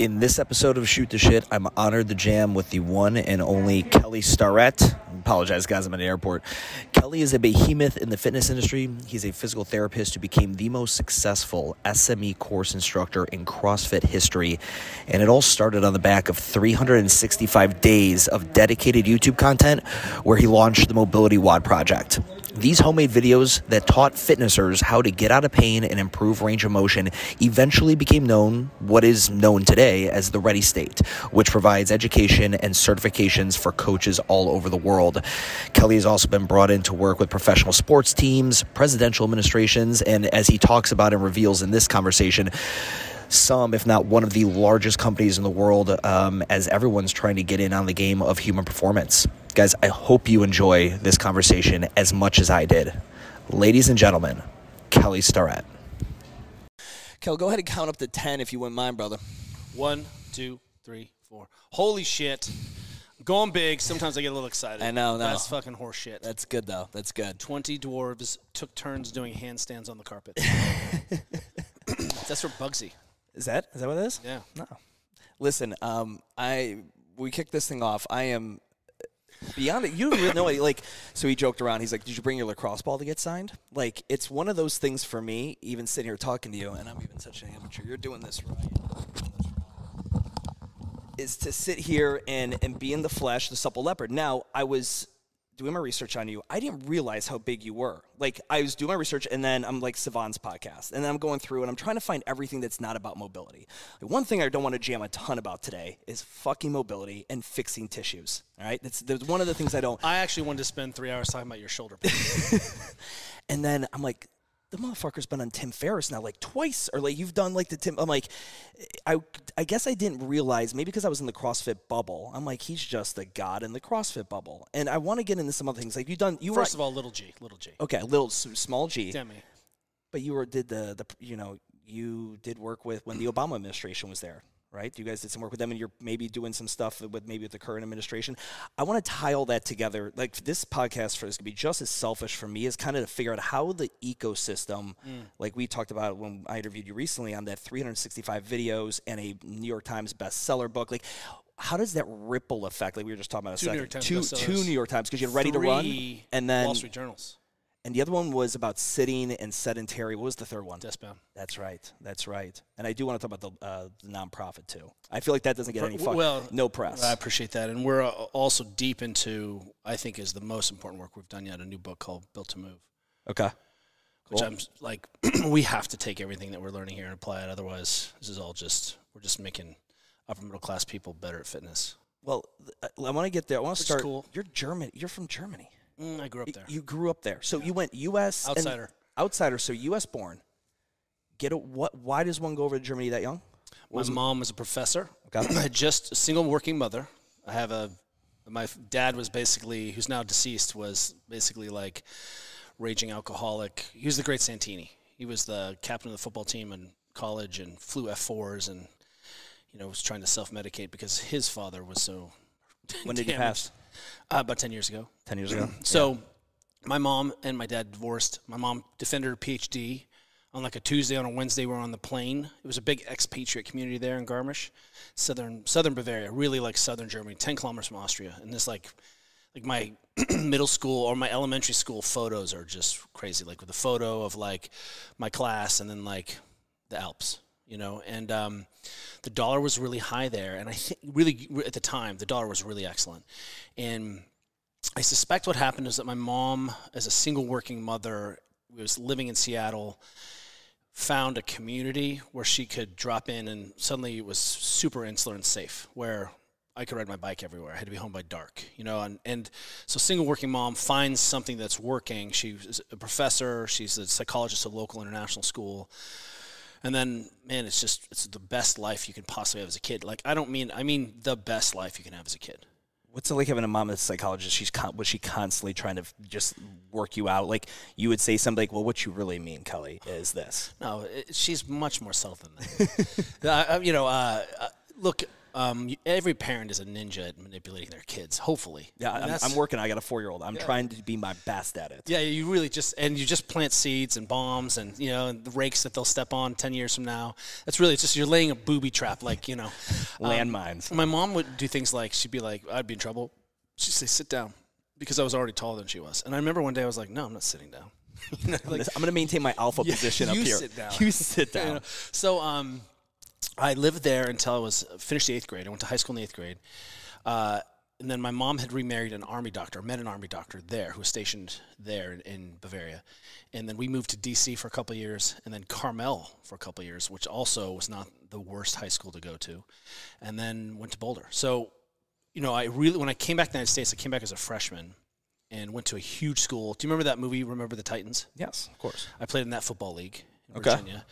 In this episode of Shoot the Shit, I'm honored to jam with the one and only Kelly Starrett. Apologize, guys, I'm at an airport. Kelly is a behemoth in the fitness industry. He's a physical therapist who became the most successful SME course instructor in CrossFit history. And it all started on the back of 365 days of dedicated YouTube content where he launched the Mobility WOD Project. These homemade videos that taught fitnessers how to get out of pain and improve range of motion eventually became known what is known today as the Ready State, which provides education and certifications for coaches all over the world. Kelly has also been brought in to work with professional sports teams, presidential administrations, and as he talks about and reveals in this conversation, some, if not one of the largest companies in the world, um, as everyone's trying to get in on the game of human performance. Guys, I hope you enjoy this conversation as much as I did. Ladies and gentlemen, Kelly Starrett. Kel, go ahead and count up to 10 if you wouldn't mind, brother. One, two, three, four. Holy shit. Going big. Sometimes I get a little excited. I know, no. That's fucking horse shit. That's good, though. That's good. 20 dwarves took turns doing handstands on the carpet. That's for Bugsy. Is that is that what it is? Yeah. No. Listen, um, I we kicked this thing off. I am beyond it. You don't really know what, like. So he joked around. He's like, "Did you bring your lacrosse ball to get signed?" Like, it's one of those things for me. Even sitting here talking to you, and I'm even such an amateur. You're doing this right. Is to sit here and and be in the flesh, the supple leopard. Now, I was doing my research on you, I didn't realize how big you were. Like I was doing my research, and then I'm like Savant's podcast, and then I'm going through and I'm trying to find everything that's not about mobility. Like, one thing I don't want to jam a ton about today is fucking mobility and fixing tissues. All right, that's, that's one of the things I don't. I actually wanted to spend three hours talking about your shoulder. and then I'm like, the motherfucker's been on Tim Ferriss now like twice, or like you've done like the Tim. I'm like, I I guess I didn't realize maybe because I was in the CrossFit bubble. I'm like, he's just a god in the CrossFit bubble, and I want to get into some other things. Like you done, you first were, of all, little G, little G. Okay, little small G. Demi. But you were did the the you know you did work with when the Obama administration was there right? You guys did some work with them, and you're maybe doing some stuff with maybe with the current administration. I want to tie all that together. Like this podcast for this could be just as selfish for me as kind of to figure out how the ecosystem, mm. like we talked about when I interviewed you recently on that 365 videos and a New York Times bestseller book, like. How does that ripple effect? Like we were just talking about a two second. New two, two New York Times because you're ready to run, and then Wall Street Journals and the other one was about sitting and sedentary. What was the third one? Deskbound. That's right. That's right. And I do want to talk about the, uh, the nonprofit too. I feel like that doesn't get any fuck, well, no press. I appreciate that, and we're uh, also deep into I think is the most important work we've done yet. A new book called Built to Move. Okay. Which I'm like, we have to take everything that we're learning here and apply it. Otherwise, this is all just we're just making upper middle class people better at fitness. Well, uh, I want to get there. I want to start. Cool. You're German. You're from Germany. Mm, I grew up there. You grew up there, so yeah. you went U.S. outsider. outsider, so U.S. born. Get it? What? Why does one go over to Germany that young? My mom was a professor. Okay. just a single working mother. I have a. My dad was basically, who's now deceased, was basically like raging alcoholic. He was the great Santini. He was the captain of the football team in college and flew F4s and, you know, was trying to self medicate because his father was so. When did he pass? Uh, about 10 years ago. 10 years ago. so yeah. my mom and my dad divorced. My mom defended her PhD on like a Tuesday. On a Wednesday, we were on the plane. It was a big expatriate community there in Garmisch, southern southern Bavaria, really like southern Germany, 10 kilometers from Austria. And this like like my middle school or my elementary school photos are just crazy. Like with a photo of like my class and then like the Alps you know, and um, the dollar was really high there, and I think really at the time the dollar was really excellent, and I suspect what happened is that my mom, as a single working mother, was living in Seattle, found a community where she could drop in, and suddenly it was super insular and safe, where I could ride my bike everywhere. I had to be home by dark, you know, and, and so single working mom finds something that's working. She's a professor. She's a psychologist at a local international school and then man it's just it's the best life you can possibly have as a kid. Like i don't mean i mean the best life you can have as a kid. What's it like having a mom that's a psychologist? She's con- was she constantly trying to just work you out? Like you would say something like well what you really mean kelly is this? No it, she's much more subtle than that. Uh, you know uh, uh, look um, you- every parent is a ninja at manipulating their kids. Hopefully, Yeah, I'm, I'm working. I got a four year old. I'm trying to be my best at it. Yeah, you really just and you just plant seeds and bombs and you know and the rakes that they'll step on ten years from now. That's really it's just you're laying a booby trap, like you know. um, Landmines. My mom would do things like she'd be like, I'd be in trouble. She'd say, "Sit down," because I was already taller than she was. And I remember one day I was like, "No, I'm not sitting down." you know, like, I'm going to maintain my alpha position up you here. sit down. You sit you down. So um, I lived there until I was finished the eighth grade. I went to high school in the eighth grade. Uh, and then my mom had remarried an army doctor, met an army doctor there who was stationed there in, in Bavaria. And then we moved to DC for a couple of years, and then Carmel for a couple of years, which also was not the worst high school to go to. And then went to Boulder. So, you know, I really, when I came back to the United States, I came back as a freshman and went to a huge school. Do you remember that movie, Remember the Titans? Yes, of course. I played in that football league Okay. Virginia,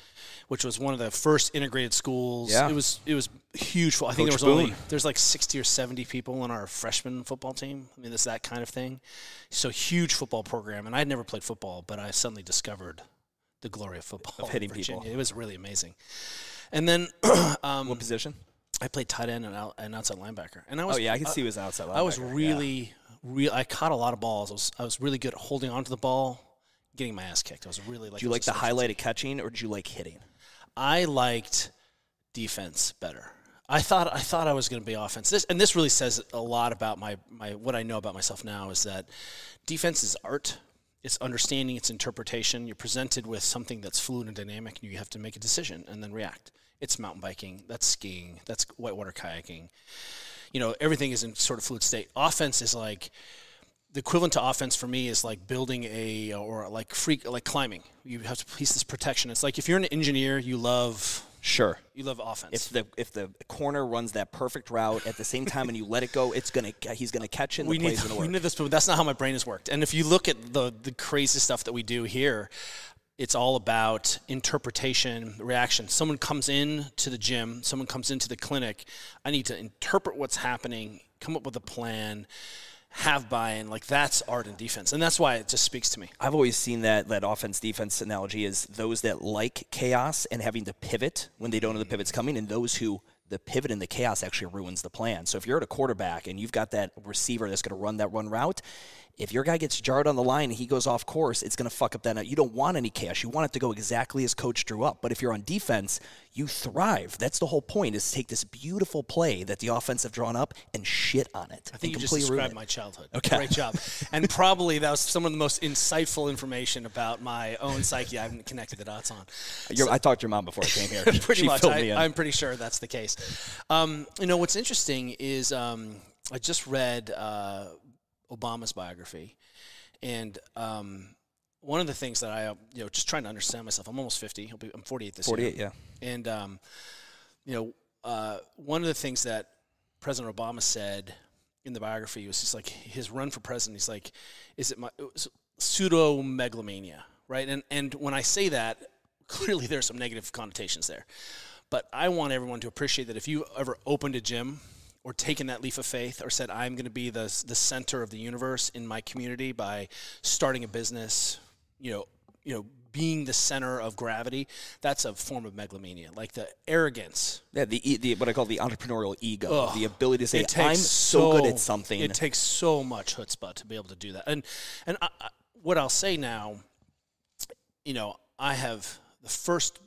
which was one of the first integrated schools. Yeah. It was it was huge. I think Coach there was only there's like sixty or seventy people on our freshman football team. I mean, it's that kind of thing. So huge football program, and I had never played football, but I suddenly discovered the glory of football. Of hitting in Virginia. people. It was really amazing. And then um, What position? I played tight end and, out, and outside linebacker, and I was Oh yeah, I can see he was outside. I was linebacker, yeah. really, real. I caught a lot of balls. I was I was really good at holding onto the ball, getting my ass kicked. I was really like. Do you like the highlight of catching, or did you like hitting? I liked defense better. I thought I thought I was going to be offense. This and this really says a lot about my my what I know about myself now is that defense is art. It's understanding, it's interpretation. You're presented with something that's fluid and dynamic, and you have to make a decision and then react. It's mountain biking, that's skiing, that's whitewater kayaking. You know, everything is in sort of fluid state. Offense is like the equivalent to offense for me is like building a or like freak like climbing. You have to piece this protection. It's like if you're an engineer, you love Sure. you love offense. If the if the corner runs that perfect route at the same time and you let it go, it's gonna he's gonna catch it. We the need play's gonna we work. need this, but that's not how my brain has worked. And if you look at the the crazy stuff that we do here, it's all about interpretation, reaction. Someone comes in to the gym, someone comes into the clinic. I need to interpret what's happening, come up with a plan, have buy-in. Like that's art and defense, and that's why it just speaks to me. I've always seen that that offense defense analogy is those that like chaos and having to pivot when they don't know the mm-hmm. pivot's coming, and those who the pivot and the chaos actually ruins the plan. So if you're at a quarterback and you've got that receiver that's going to run that run route, if your guy gets jarred on the line and he goes off course, it's going to fuck up that. You don't want any chaos. You want it to go exactly as coach drew up. But if you're on defense, you thrive. That's the whole point: is to take this beautiful play that the offense have drawn up and shit on it. I think you just described my childhood. Okay. Great job. and probably that was some of the most insightful information about my own psyche I haven't connected the dots on. Your, I talked to your mom before I came here. pretty she much. filled me in. I, I'm pretty sure that's the case. Um, you know, what's interesting is um, I just read uh, Obama's biography, and um, one of the things that I, you know, just trying to understand myself. I'm almost 50. I'll be, I'm 48 this 48, year. yeah. And um, you know, uh, one of the things that President Obama said in the biography was just like his run for president. He's like, "Is it my pseudo megalomania?" Right? And and when I say that, clearly there's some negative connotations there. But I want everyone to appreciate that if you ever opened a gym or taken that leap of faith or said I'm going to be the the center of the universe in my community by starting a business, you know, you know, being the center of gravity, that's a form of megalomania. Like the arrogance. Yeah, the, the what I call the entrepreneurial ego, Ugh. the ability to say, "I'm takes so, good at something." It takes so much chutzpah to be able to do that. And and I, I, what I'll say now, you know, I have the first,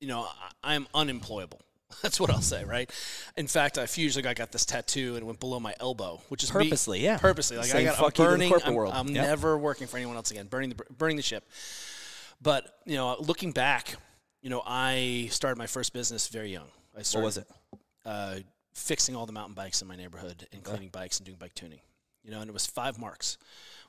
you know, I am unemployable. That's what I'll say, right? In fact, a few years ago, I got this tattoo and it went below my elbow, which is me- Purposely, yeah. purposely. Like I got, fuck I'm burning. I'm, world. I'm Yep. never working for anyone else again. Burning the burning the ship. But you know, looking back, you know, I started my first business very young. I what was it? uh, fixing all the mountain bikes in my neighborhood and cleaning bikes and doing bike tuning. You know, and it was five marks,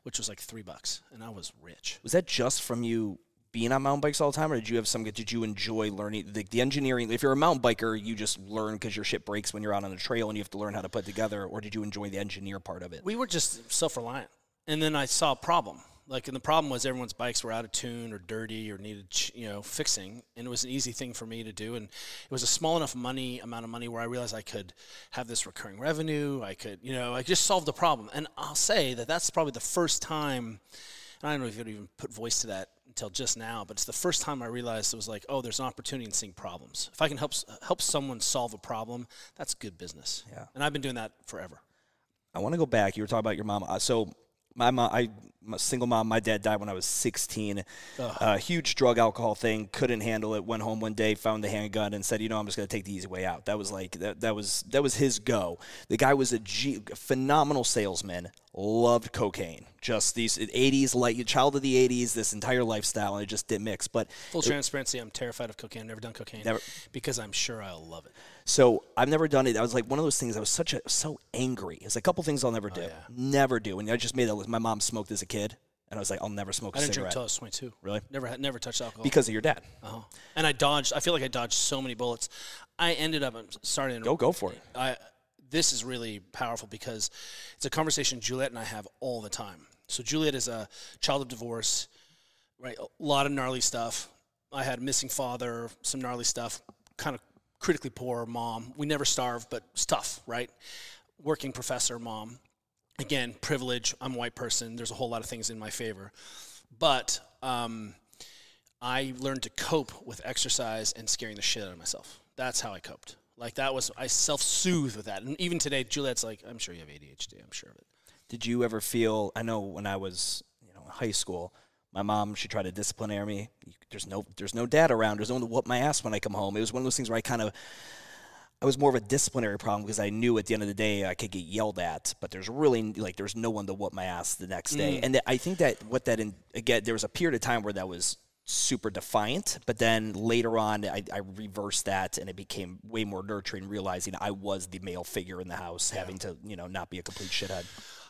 which was like three bucks, and I was rich. Was that just from you being on mountain bikes all the time, or did you have some? Did you enjoy learning the, the engineering? If you're a mountain biker, you just learn because your shit breaks when you're out on a trail and you have to learn how to put together, or did you enjoy the engineer part of it? We were just self-reliant, and then I saw a problem. Like, and the problem was everyone's bikes were out of tune or dirty or needed, you know, fixing. And it was an easy thing for me to do. And it was a small enough money amount of money where I realized I could have this recurring revenue. I could, you know, I just solved the problem. And I'll say that that's probably the first time and I don't know if you could even put voice to that until just now, but it's the first time I realized it was like, oh, there's an opportunity in seeing problems. If I can help help someone solve a problem, that's good business. Yeah. And I've been doing that forever. I want to go back. You were talking about your mom. Uh, So my mom, I, I'm a single mom. My dad died when I was 16. Uh, huge drug alcohol thing. Couldn't handle it. Went home one day, found the handgun, and said, "You know, I'm just going to take the easy way out." That was like that. That was that was his go. The guy was a G, phenomenal salesman. Loved cocaine. Just these 80s, like child of the 80s. This entire lifestyle, and it just didn't mix. But Full transparency, I'm terrified of cocaine. Never done cocaine Never- because I'm sure I'll love it. So I've never done it. I was like one of those things. I was such a so angry. It's a couple things I'll never do. yeah. Never do. And I just made that list. My mom smoked as a kid, and I was like, I'll never smoke a I didn't cigarette drink until I was 22. Really? Never had, never touched alcohol. because of your dad. uh-huh. And I dodged. I feel like I dodged so many bullets. I ended up. I'm sorry to Go go for it. I this is really powerful because it's a conversation Juliet and I have all the time. So Juliet is a child of divorce, right? A lot of gnarly stuff. I had a missing father, some gnarly stuff, kind of critically poor mom. We never starved, but it's tough, right? Working professor mom. Again, privilege. I'm a white person. There's a whole lot of things in my favor. But um, I learned to cope with exercise and scaring the shit out of myself. That's how I coped. Like that was I self soothed with that. And even today, Juliet's like, "I'm sure you have ADHD. I'm sure of it." Did you ever feel? I know when I was, you know, in high school, my mom she tried to disciplinary me. There's no there's no dad around. There's no one to whoop my ass when I come home. It was one of those things where I kind of. I was more of a disciplinary problem because I knew at the end of the day I could get yelled at, but there's really like there's no one to whoop my ass the next day. And I think that what that in, again there was a period of time where that was super defiant, but then later on I, I reversed that and it became way more nurturing, realizing I was the male figure in the house, having to you know not be a complete shithead.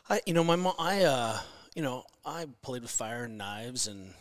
I, you know, my mom, I, uh, you know, I played with fire and knives and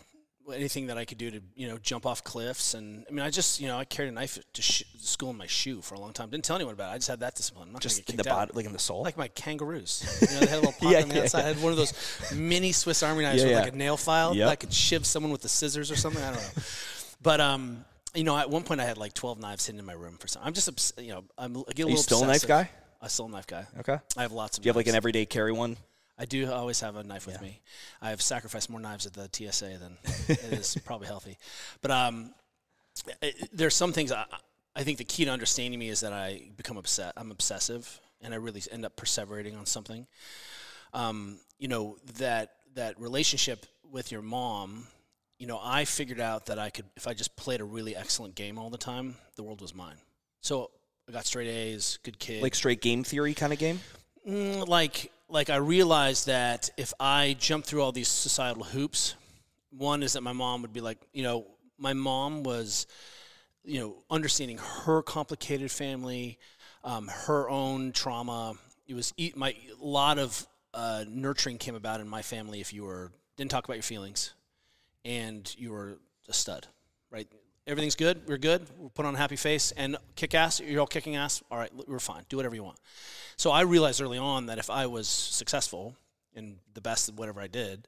anything that I could do to, you know, jump off cliffs. And I mean, I just, you know, I carried a knife to sh- school in my shoe for a long time. Didn't tell anyone about it. I just had that discipline. I'm not Just in the out. body, like in the soul. Like my kangaroos. You know, they had a little pocket Yeah, on the yeah, outside. I had one of those mini Swiss Army knives Yeah, with yeah. like a nail file Yep. that I could shiv someone with the scissors or something. I don't know. But, um, you know, at one point I had like 12 knives hidden in my room for some. I'm just, obs- you know, I'm, I get a Are you little still a knife guy? I'm still a knife guy. Okay. I have lots of. Do you have like an everyday carry one? I do always have a knife with me. I have sacrificed more knives at the TSA than it is probably healthy. But um, it, there's some things I, I think the key to understanding me is that I become upset. I'm obsessive, and I really end up perseverating on something. Um, you know that that relationship with your mom. You know, I figured out that I could, if I just played a really excellent game all the time, the world was mine. So I got straight A's, good kid. Like straight game theory kind of game? Mm, like like I realized that if I jump through all these societal hoops, one is that my mom would be like, you know, my mom was, you know, understanding her complicated family, um, her own trauma. It was my a lot of uh, nurturing came about in my family if you were didn't talk about your feelings, and you were a stud, right? Everything's good. We're good. We'll put on a happy face and kick ass. You're all kicking ass. All right, we're fine. Do whatever you want. So I realized early on that if I was successful in the best of whatever I did,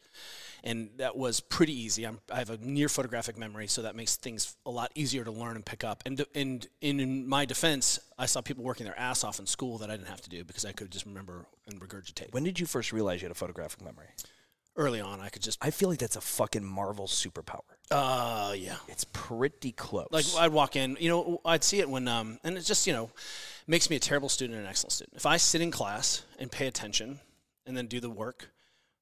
and that was pretty easy. I'm, I have a near photographic memory, so that makes things a lot easier to learn and pick up. And and in, in my defense, I saw people working their ass off in school that I didn't have to do because I could just remember and regurgitate. When did you first realize you had a photographic memory? Early on, I could just, I feel like that's a fucking Marvel superpower. uh, yeah. It's pretty close. Like I'd walk in, you know, I'd see it when, um, and it just, you know, makes me a terrible student and an excellent student. If I sit in class and pay attention and then do the work,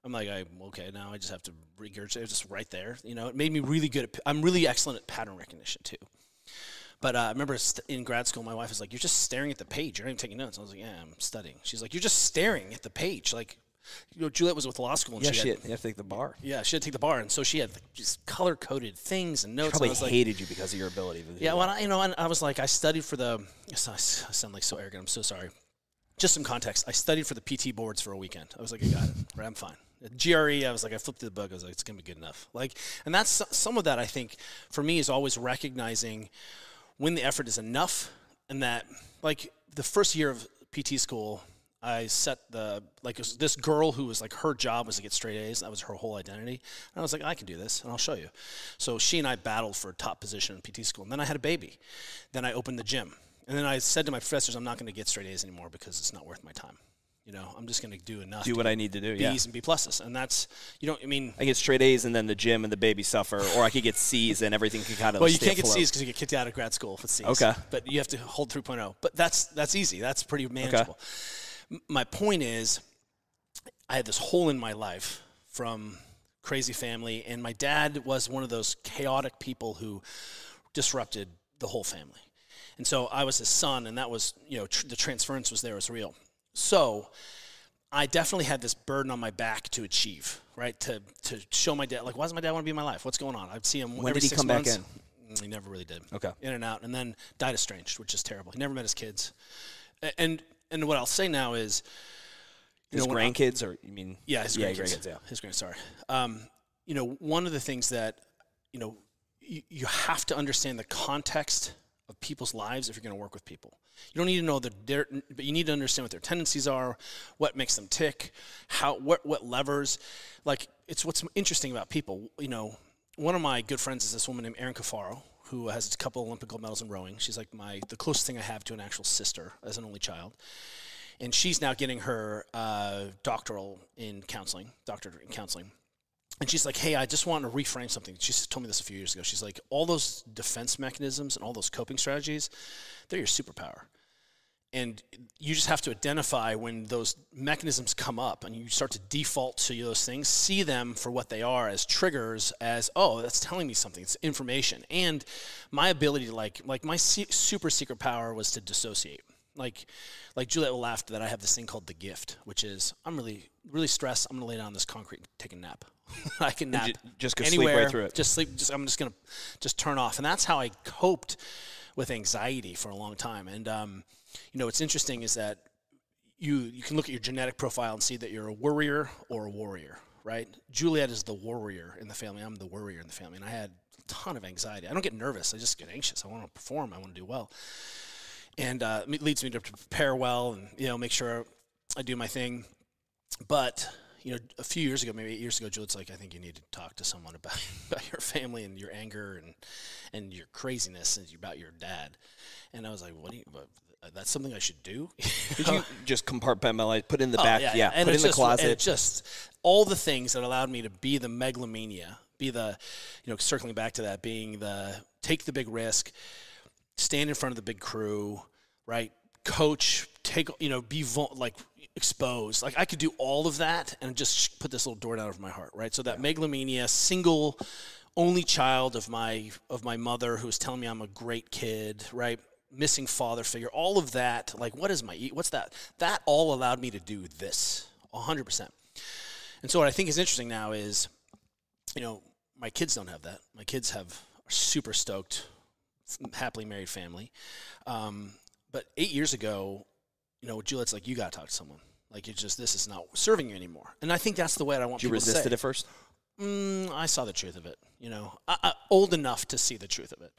I'm like, I okay, now I just have to regurgitate. It's just right there, you know. It made me really good. At, I'm really excellent at pattern recognition too. But uh, I remember in grad school, my wife was like, "You're just staring at the page. You're not even taking notes." I was like, "Yeah, I'm studying." She's like, "You're just staring at the page." Like, you know, Juliet was with law school, and yeah, she shit. had, You have to take the bar. yeah, she had to take the bar, and so she had like, just color coded things and notes. and Probably I was like, hated you because of your ability. To do yeah, well, I, you know, and I was like, I studied for the. I sound like so arrogant. I'm so sorry. Just some context. I studied for the PT boards for a weekend. I was like, I got it. Right, I'm fine. GRE, I was like, I flipped through the book. I was like, it's gonna be good enough. Like, and that's some of that. I think for me is always recognizing when the effort is enough, and that like the first year of PT school, I set the like this girl who was like her job was to get straight A's. That was her whole identity. And I was like, I can do this, and I'll show you. So she and I battled for a top position in PT school. And then I had a baby. Then I opened the gym, and then I said to my professors, I'm not going to get straight A's anymore because it's not worth my time. You know, I'm just going to do enough. Do what I need to do. B's Yeah. and B pluses, and that's you don't. I mean, I get straight A's and then the gym and the baby suffer, or I could get C's and everything can kind of. well, you can't get. C's because you get kicked out of grad school with C's. Okay. but you have to hold 3.0. But that's that's easy. That's pretty manageable. M- My point is, I had this hole in my life from crazy family, and my dad was one of those chaotic people who disrupted the whole family. And so I was his son, and that was, you know, tr- the transference was there, it was real. So I definitely had this burden on my back to achieve, right? To to show my dad, like, why does my dad want to be in my life? What's going on? I'd see him When every did he six come back months. Mm, He never really did. Okay. In and out, and then died estranged, which is terrible. He never met his kids. And and what I'll say now is, you His know, when I- grandkids, or you mean? yeah, his yeah, grandkids. grandkids. Yeah. His grand. Sorry. Um, you know, one of the things that you know you, you have to understand the context of people's lives if you're going to work with people. You don't need to know the, their, but you need to understand what their tendencies are, what makes them tick, how what what levers. Like it's what's interesting about people. You know, one of my good friends is this woman named Erin Cafaro, who has a couple Olympic gold medals in rowing. She's like my the closest thing I have to an actual sister as an only child and she's now getting her uh, doctoral in counseling, doctorate in counseling. And she's like, "Hey, I just want to reframe something." She told me this a few years ago. She's like, "All those defense mechanisms and all those coping strategies, they're your superpower." And you just have to identify when those mechanisms come up and you start to default to those things, see them for what they are as triggers, as, oh, that's telling me something, it's information. And my ability to, like, like my super secret power was to dissociate. Like, like Juliet will laugh that I have this thing called the gift, which is I'm really, really stressed. I'm gonna lay down on this concrete and take a nap. I can nap ju- just go sleep right anywhere. through it. Just sleep. Just I'm just gonna just turn off, and that's how I coped with anxiety for a long time. And um, you know, what's interesting is that you you can look at your genetic profile and see that you're a worrier or a warrior, right? Juliet is the warrior in the family. I'm the worrier in the family, and I had a ton of anxiety. I don't get nervous. I just get anxious. I want to perform. I want to do well, and uh, it leads me to prepare well and you know make sure I do my thing. But you know, a few years ago, maybe eight years ago, Juliet's like, I think you need to talk to someone about about your family and your anger and and your craziness and about your dad. And I was like, what do you? what- Uh, that's something I should do. Did you just compartmentalize, put in the Oh, back, yeah, yeah, And put in the just, and closet? it's just all the things that allowed me to be the megalomania, be the, you know, circling back to that, being the take the big risk, stand in front of the big crew, right? Coach, take, you know, be vul- like exposed. Like I could do all of that and just put this little door down over my heart, right? So that megalomania, single, only child of my of my mother who was telling me I'm a great kid, right? Missing father figure, all of that. Like, what is my what's that? That all allowed me to do this, hundred percent. And so what I think is interesting now is, you know, my kids don't have that. My kids have are super stoked, happily married family. Um, but eight years ago, you know, Juliet's like, you got to talk to someone. Like, it's just this is not serving you anymore. And I think that's the way I want you people to say. it at first? Mm, I saw the truth of it. You know, I, I, old enough to see the truth of it.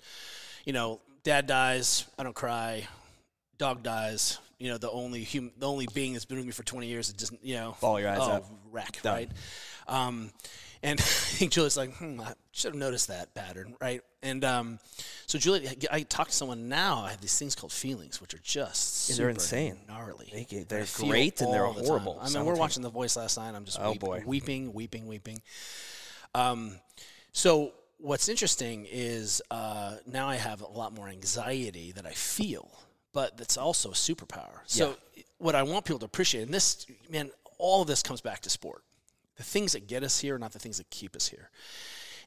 You know, dad dies, I don't cry. Dog dies. You know, the only hum, the only being that's been with me for 20 years, it just you know, Ball your eyes oh, out. wreck, Done. right? Um, and I think Juliet's like, hmm, I should have noticed that pattern, right? And um, so Juliet, I talk to someone now. I have these things called feelings, which are just they're insane. gnarly. They get- they're great and they're all the time. horrible I mean, we're watching The Voice last night. I'm just Oh, boy. weeping, weeping, weeping. Um, so what's interesting is uh, now I have a lot more anxiety that I feel, but that's also a superpower. So what I want people to appreciate, and this man, all of this comes back to sport. The things that get us here are not the things that keep us here.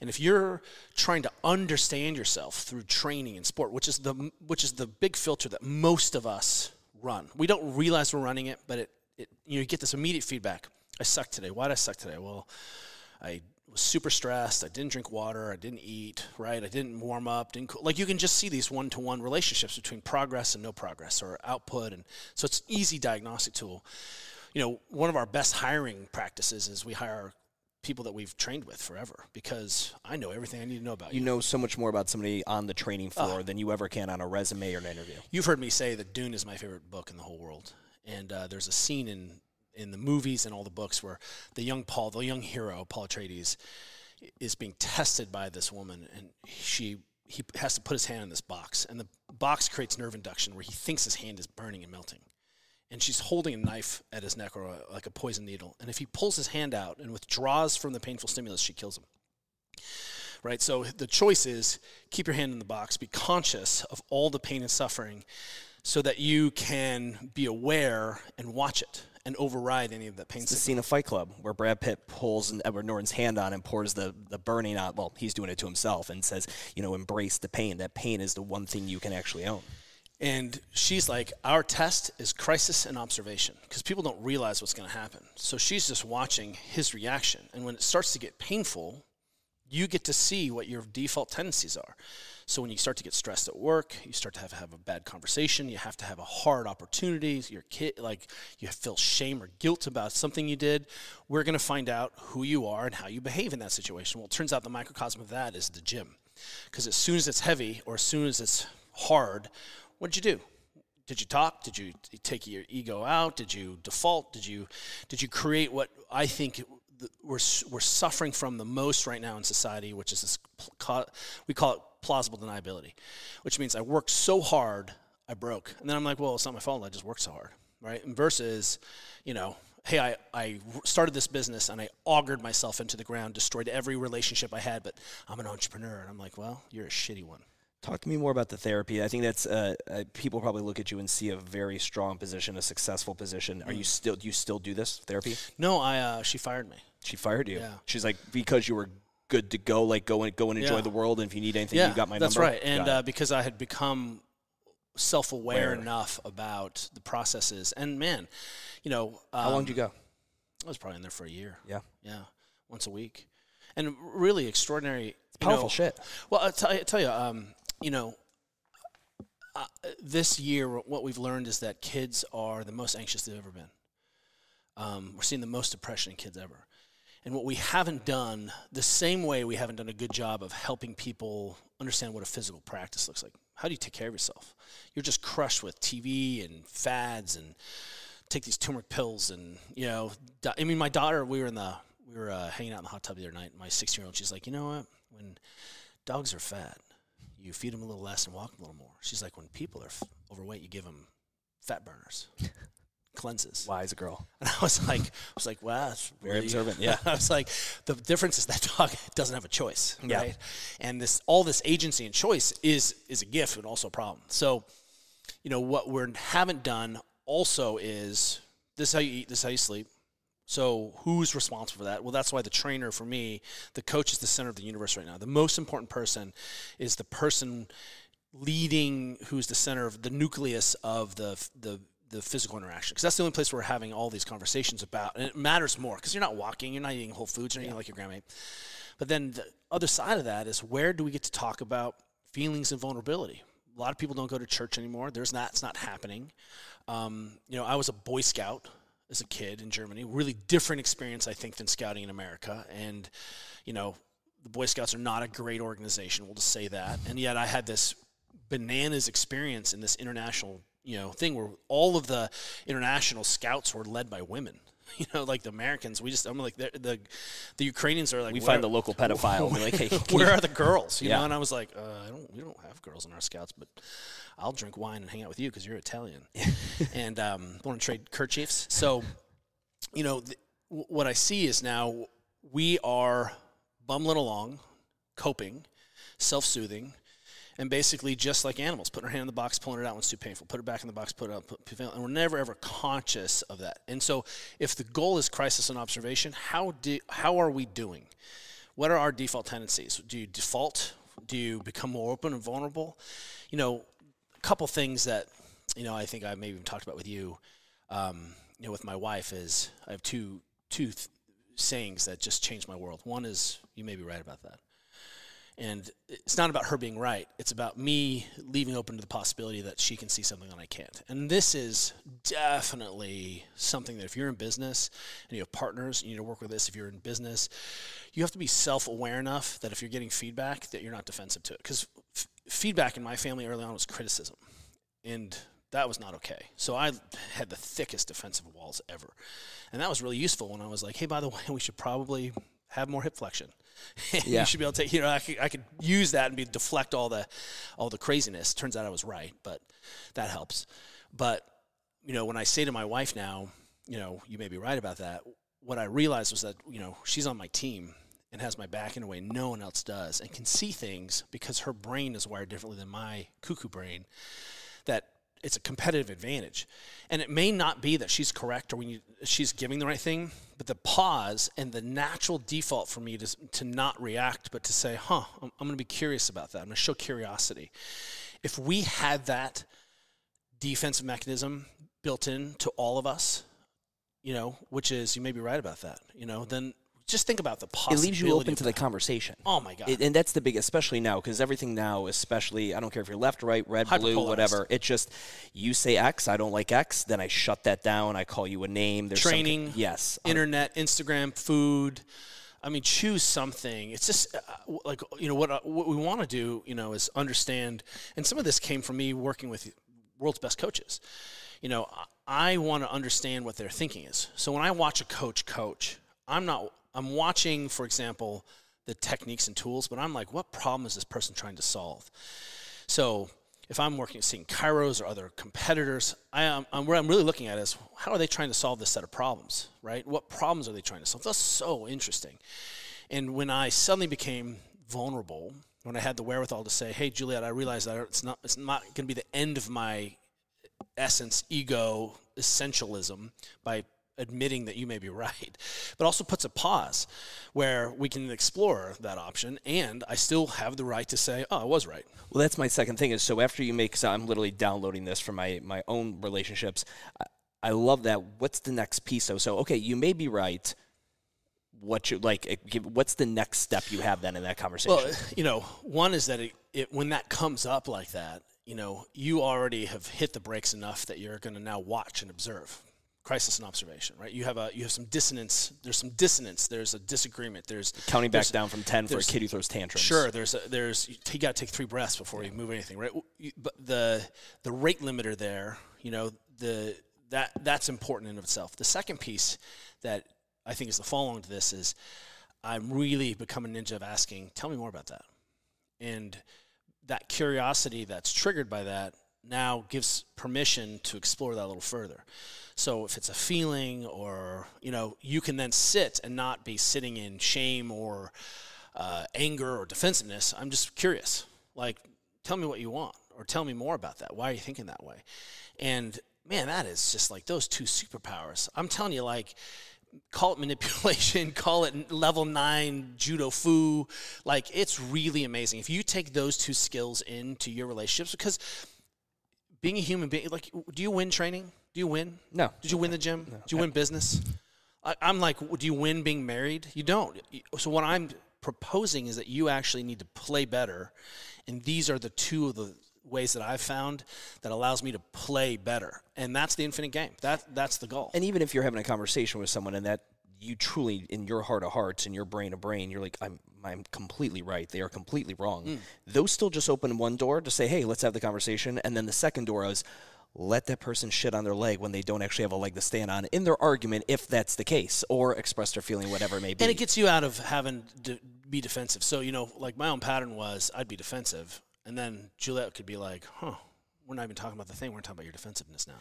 And if you're trying to understand yourself through training and sport, which is the which is the big filter that most of us run, we don't realize we're running it, but it, it you know you get this immediate feedback. I suck today. Why did I suck today? Well, I was super stressed. I didn't drink water. I didn't eat. Right. I didn't warm up. Didn't cool. like you can just see these one to one relationships between progress and no progress or output, and so it's an easy diagnostic tool. You know, one of our best hiring practices is we hire people that we've trained with forever because I know everything I need to know about you. You know so much more about somebody on the training floor than you ever can on a resume or an interview. You've heard me say that Dune is my favorite book in the whole world, and uh, there's a scene in in the movies and all the books where the young Paul, the young hero Paul Atreides, is being tested by this woman, and she he has to put his hand in this box, and the box creates nerve induction where he thinks his hand is burning and melting, and she's holding a knife at his neck or a, like a poison needle. And if he pulls his hand out and withdraws from the painful stimulus, she kills him. Right? So the choice is keep your hand in the box, be conscious of all the pain and suffering so that you can be aware and watch it and override any of that pain. It's the scene of Fight Club where Brad Pitt pulls Edward Norton's hand on and pours the, the burning out. Well, he's doing it to himself and says, you know, embrace the pain. That pain is the one thing you can actually own. And she's like, Our test is crisis and observation because people don't realize what's going to happen. So she's just watching his reaction. And when it starts to get painful, you get to see what your default tendencies are. So when you start to get stressed at work, you start to have have a bad conversation, you have to have a hard opportunity, your kid like you feel shame or guilt about something you did, we're to find out who you are and how you behave in that situation. Well, it turns out the microcosm of that is the gym. Because as soon as it's heavy or as soon as it's hard, what did you do? Did you talk? Did you take your ego out? Did you default? Did you did you create what I think we're we're suffering from the most right now in society, which is this we call it plausible deniability, which means I worked so hard I broke, and then I'm like, well, it's not my fault. I just worked so hard, right? And versus, you know, hey, I, I started this business and I augured myself into the ground, destroyed every relationship I had, but I'm an entrepreneur. And I'm like, well, you're a shitty one. Talk to me more about the therapy. I think that's uh, uh, people probably look at you and see a very strong position, a successful position. Are you mm. still do you still do this therapy? No, I uh, she fired me. She fired you. Yeah. She's like because you were good to go, like go and go and enjoy yeah. the world. And if you need anything, yeah, you got my that's number. That's right. And uh, because I had become self-aware enough about the processes, and man, you know, um, how long did you go? I was probably in there for a year. Yeah. Yeah. Once a week, and really extraordinary. It's powerful know, shit. Well, I tell, tell you, um, you know, uh, this year, what we've learned is that kids are the most anxious they've ever been. Um, we're seeing the most depression in kids ever. And what we haven't done, the same way we haven't done a good job of helping people understand what a physical practice looks like. How do you take care of yourself? You're just crushed with TV and fads and take these turmeric pills and you know. I mean, my daughter, we were in the we were uh, hanging out in the hot tub the other night. My 16 year old, she's like, you know what? When dogs are fat, you feed them a little less and walk them a little more. She's like, when people are f- overweight, you give them fat burners, cleanses. Wise girl. And I was like, I was like, wow, that's very really, observant. Yeah. I was like, the difference is that dog doesn't have a choice, yeah. right? And this, all this agency and choice is is a gift and also a problem. So, you know, what we haven't done also is this: is how you eat, this is how you sleep, so who's responsible for that? Well, that's why the trainer for me, the coach is the center of the universe right now. The most important person is the person leading who's the center of the nucleus of the the the physical interaction because that's the only place where we're having all these conversations about and it matters more because you're not walking you're not eating whole foods you're not yeah. eating like your grandma but then the other side of that is where do we get to talk about feelings and vulnerability a lot of people don't go to church anymore there's that it's not happening um, you know i was a boy scout as a kid in Germany. Really different experience, I think, than scouting in America. And, you know, the Boy Scouts are not a great organization. We'll just say that. And yet, I had this bananas experience in this international, you know, thing where all of the international scouts were led by women. You know, like the Americans, we just I'm like the the, the Ukrainians are like we find the local pedophile. Where, like, hey, where are the girls? You yeah. know, and I was like, uh, I don't, we don't have girls in our scouts, but I'll drink wine and hang out with you because you're Italian, and um, want to trade kerchiefs. So, you know, th- what I see is now we are bumbling along, coping, self-soothing, and basically just like animals, putting our hand in the box, pulling it out when it's too painful, put it back in the box, put it out, put, and we're never ever conscious of that. And so, if the goal is crisis and observation, how do how are we doing? What are our default tendencies? Do you default? Do you become more open and vulnerable? You know, a couple things that you know I think I maybe even talked about with you, um, you know, with my wife is I have two two th- sayings that just changed my world. One is you may be right about that, and it's not about her being right. It's about me leaving open to the possibility that she can see something that I can't. And this is definitely something that if you're in business and you have partners, you need to work with this. If you're in business, you have to be self-aware enough that if you're getting feedback, that you're not defensive to it because feedback in my family early on was criticism, and that was not okay. So I had the thickest defensive walls ever, and that was really useful when I was like, "Hey, by the way, we should probably have more hip flexion." yeah. you should be able to take. You know, I could, I could use that and be deflect all the all the craziness. Turns out I was right, but that helps. But you know, when I say to my wife now, you know, you may be right about that. What I realized was that, you know, she's on my team and has my back in a way no one else does and can see things because her brain is wired differently than my cuckoo brain that it's a competitive advantage. And it may not be that she's correct or when you, she's giving the right thing, but the pause and the natural default for me to, to not react, but to say, huh, I'm, I'm going to be curious about that. I'm going to show curiosity. If we had that defensive mechanism built in to all of us, you know, which is, you may be right about that, you know, then just think about the possibility. It leaves you open to the conversation. Oh my God. It, and that's the big, especially now, because everything now, especially, I don't care if you're left, right, red, blue, whatever. It just, you say X, I don't like X, then I shut that down. I call you a name. There's Training, yes. internet, Instagram, food. I mean, choose something. It's just uh, like you know what uh, what we want to do. You know, is understand. And some of this came from me working with world's best coaches. You know, I, I want to understand what their thinking is. So when I watch a coach coach, I'm not. I'm watching, for example, the techniques and tools, but I'm like, what problem is this person trying to solve? So if I'm working seeing Kairos or other competitors, I am I'm, what I'm really looking at is how are they trying to solve this set of problems, right? What problems are they trying to solve? That's so interesting. And when I suddenly became vulnerable, when I had the wherewithal to say, "Hey, Juliet, I realize that it's not it's not going to be the end of my essence, ego, essentialism by admitting that you may be right, but also puts a pause where we can explore that option, and I still have the right to say, "Oh, I was right." Well, that's my second thing. Is so after you make, so I'm literally downloading this for my my own relationships. I, I love that. What's the next piece? So, so okay, you may be right. What you like? Eh, what's the next step you have then in that conversation? Well, eh, you know, one is that it, it when that comes up like that, you know, you already have hit the brakes enough that you're going to now watch and observe. Crisis and observation, right? You have a you have some dissonance. There's some dissonance. There's a disagreement. There's Counting back there's- down from ten for a kid who throws tantrums. Sure, there's a, there's you got to take three breaths before you move anything, right? You- But the the rate limiter there, you know, the that that's important in of itself. The second piece that I think is the follow on to this is I'm really becoming a ninja of asking, tell me more about that, and that curiosity that's triggered by that now gives permission to explore that a little further. So if it's a feeling or, you know, you can then sit and not be sitting in shame or uh, anger or defensiveness. I'm just curious. Like, tell me what you want or tell me more about that. Why are you thinking that way? And man, that is just like those two superpowers. I'm telling you, like, call it manipulation, call it level nine judo foo. Like, it's really amazing. If you take those two skills into your relationships, because being a human being, like, do you win training? Do you win? No. Did you win the gym? Do you win business? I, I'm like, do you win being married? You don't. So what I'm proposing is that you actually need to play better, and these are the two of the ways that I've found that allows me to play better, and that's the infinite game. That that's the goal. And even if you're having a conversation with someone and that you truly, in your heart of hearts, in your brain of brain, you're like, I'm, I'm completely right. They are completely wrong. Mm. Those still just open one door to say, hey, let's have the conversation. And then the second door is, let that person shit on their leg when they don't actually have a leg to stand on in their argument, if that's the case, or express their feeling, whatever it may be. and it gets you out of having to be defensive. So you know, like my own pattern was I'd be defensive, and then Juliet could be like, "Huh, we're not even talking about the thing. We're talking about your defensiveness now."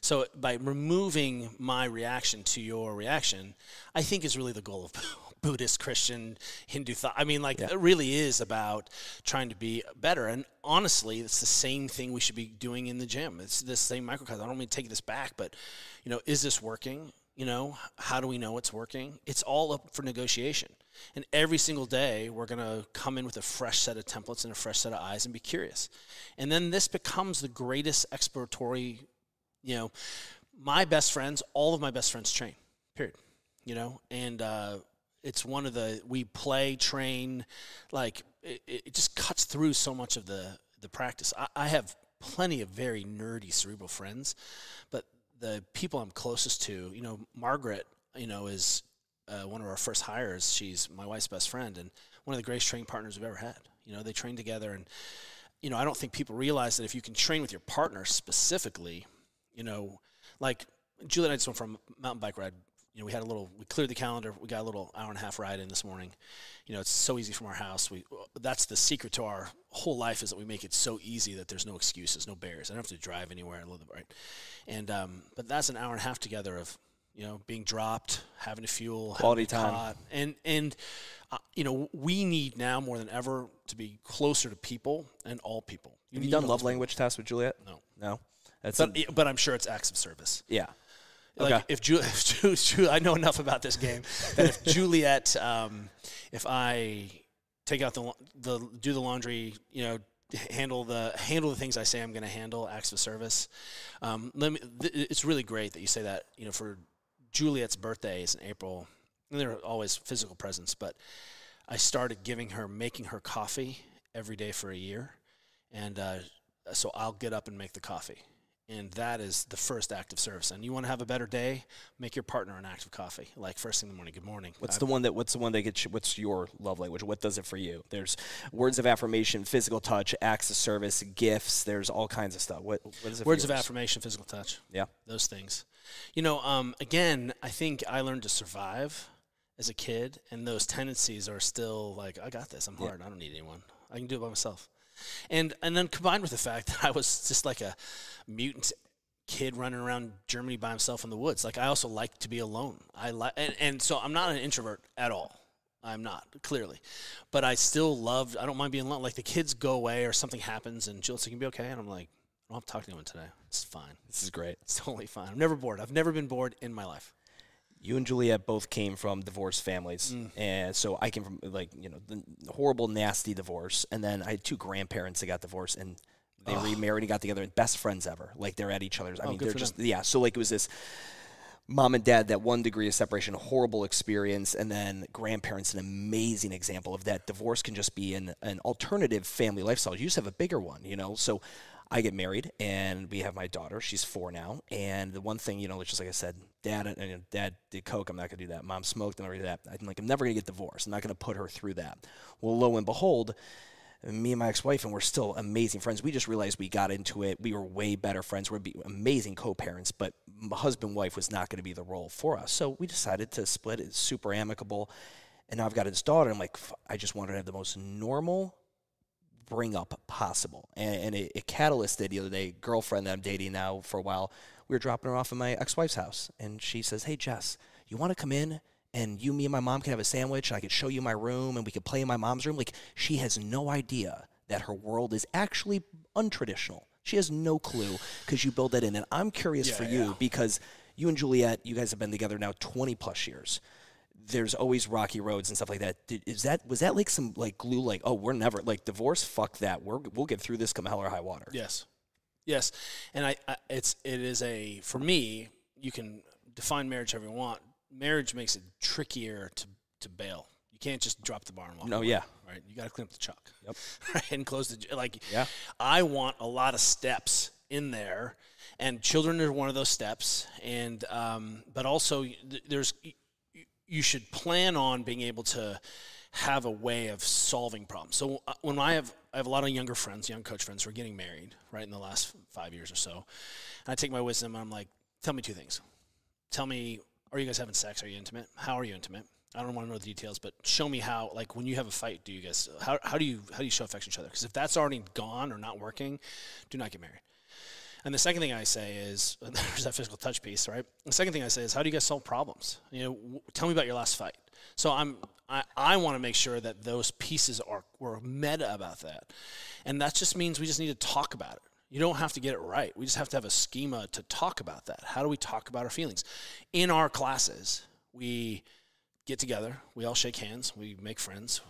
So by removing my reaction to your reaction, I think is really the goal of Buddhist, Christian, Hindu thought. I mean, like it really is about trying to be better. And honestly, it's the same thing we should be doing in the gym. It's the same microcosm. I don't mean to take this back, but you know, is this working? You know, how do we know it's working? It's all up for negotiation. And every single day, we're going to come in with a fresh set of templates and a fresh set of eyes and be curious. And then this becomes the greatest exploratory, you know, my best friends, all of my best friends train, period. You know, and uh, it's one of the, we play, train, like it, it just cuts through so much of the, the practice. I, I have plenty of very nerdy cerebral friends, but the people I'm closest to, you know, Margaret, you know, is uh, one of our first hires. She's my wife's best friend and one of the greatest training partners we've ever had. You know, they train together, and you know, I don't think people realize that if you can train with your partner specifically, you know, like Julie and I just went for a mountain bike ride. You know, we had a little, we cleared the calendar. We got a little hour and a half ride in this morning. You know, it's so easy from our house. We, that's the secret to our whole life is that we make it so easy that there's no excuses, no barriers. I don't have to drive anywhere. I love live right. and um, but that's an hour and a half together of you know being dropped, having to fuel, Quality to time. caught, and and uh, you know we need now more than ever to be closer to people and all people. Have you done love language tests with Juliet? No, No. That's but but I'm sure it's acts of service. yeah. Like Okay. if, Ju- if Ju- Ju- I know enough about this game that if Juliet, um, if I take out the the do the laundry, you know, handle the handle the things I say I'm going to handle, acts of service. Um, let me. Th- it's really great that you say that. You know, for Juliet's birthday is in April, and there are always physical presents, but I started giving her, making her coffee every day for a year, and uh, so I'll get up and make the coffee and that is the first act of service. And you want to have a better day, make your partner an act of coffee, like first thing in the morning. Good morning. What's I've- the one that? What's the one that gets? you- What's your love language? What does it for you? There's words of affirmation, physical touch, acts of service, gifts. There's all kinds of stuff. What? What is it? for words of affirmation, physical touch? Yeah. those things. You know, um, again, I think I learned to survive as a kid, and those tendencies are still like, I got this. I'm hard. I don't need anyone. I can do it by myself. And and then combined with the fact that I was just like a mutant kid running around Germany by himself in the woods. Like I also like to be alone. I like and, and so I'm not an introvert at all. I'm not clearly, but I still love. I don't mind being alone. Like the kids go away or something happens, and Jill's like, "You be okay?" And I'm like, "I don't have to talk to anyone today. It's fine. This is great. It's totally fine. I'm never bored. I've never been bored in my life." You and Juliet both came from divorced families, Mm. and so I came from like you know the horrible, nasty divorce, and then I had two grandparents that got divorced, and they remarried and got together, and best friends ever. Like they're at each other's. I Oh, mean, they're just yeah. So like it was this mom and dad that one degree of separation, horrible experience, and then grandparents, an amazing example of that. Divorce can just be an an alternative family lifestyle. You just have a bigger one, you know. So. I get married and we have my daughter. She's four now. And the one thing, you know, just like I said, dad uh, and and dad did coke. I'm not gonna do that. Mom smoked. I'm not gonna do that. I'm like, I'm never gonna get divorced. I'm not gonna put her through that. Well, lo and behold, me and my ex-wife, and we're still amazing friends. We just realized we got into it. We were way better friends. We're be amazing co-parents, but husband wife was not going to be the role for us. So we decided to split. It's super amicable. And now I've got his daughter. I'm like, i just wanted to have the most normal bring up possible. And, and it, it catalysted the other day, girlfriend that I'm dating now for a while, we were dropping her off at my ex-wife's house. And she says, hey, Jess, you want to come in? And you, me, and my mom can have a sandwich, and I could show you my room, and we could play in my mom's room. Like, she has no idea that her world is actually untraditional. She has no clue because you build that in. And I'm curious Yeah, for you yeah. because you and Juliet, you guys have been together now 20 plus years there's always rocky roads and stuff like that. Did, is that was that like some like glue? Like, oh, we're never like divorce. Fuck that. We're we'll get through this come hell or high water. Yes, yes, and I, I it's it is a for me. You can define marriage however you want. Marriage makes it trickier to to bail. You can't just drop the bar and walk. No, away, yeah. right. You got to clean up the chuck. Yep. Right, and close the like. Yeah. I want a lot of steps in there, and children are one of those steps. And um, but also there's you should plan on being able to have a way of solving problems. So uh, when I have I have a lot of younger friends, young coach friends who are getting married right in the last five years or so, and I take my wisdom and I'm like, tell me two things. Tell me, are you guys having sex? Are you intimate? How are you intimate? I don't want to know the details, but show me how. Like when you have a fight, do you guys how, how do you how do you show affection to each other? Because if that's already gone or not working, do not get married. And the second thing I say is there's that physical touch piece, right? The second thing I say is how do you guys solve problems? You know, w- tell me about your last fight. So I'm I, I want to make sure that those pieces are we're meta about that, and that just means we just need to talk about it. You don't have to get it right. We just have to have a schema to talk about that. How do we talk about our feelings? In our classes, we get together, we all shake hands, we make friends.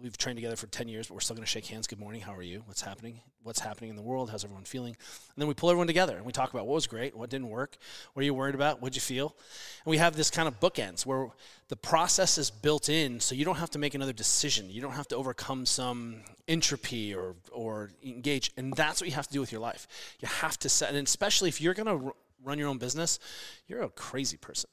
We've trained together for 10 years, but we're still going to shake hands. Good morning. How are you? What's happening? What's happening in the world? How's everyone feeling? And then we pull everyone together and we talk about what was great, what didn't work, what are you worried about, what'd you feel? And we have this kind of bookends where the process is built in so you don't have to make another decision. You don't have to overcome some entropy or, or engage. And that's what you have to do with your life. You have to set, and especially if you're going to run your own business, you're a crazy person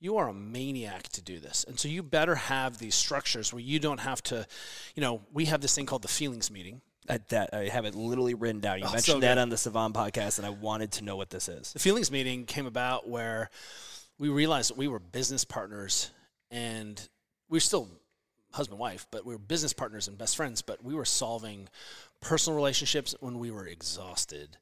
you are a maniac to do this. And so you better have these structures where you don't have to, you know, we have this thing called the feelings meeting. I, that I have it literally written down. You Oh, so mentioned that on the Savant podcast, and I wanted to know what this is. The feelings meeting came about where we realized that we were business partners and we're still husband wife, but we were business partners and best friends, but we were solving personal relationships when we were exhausted.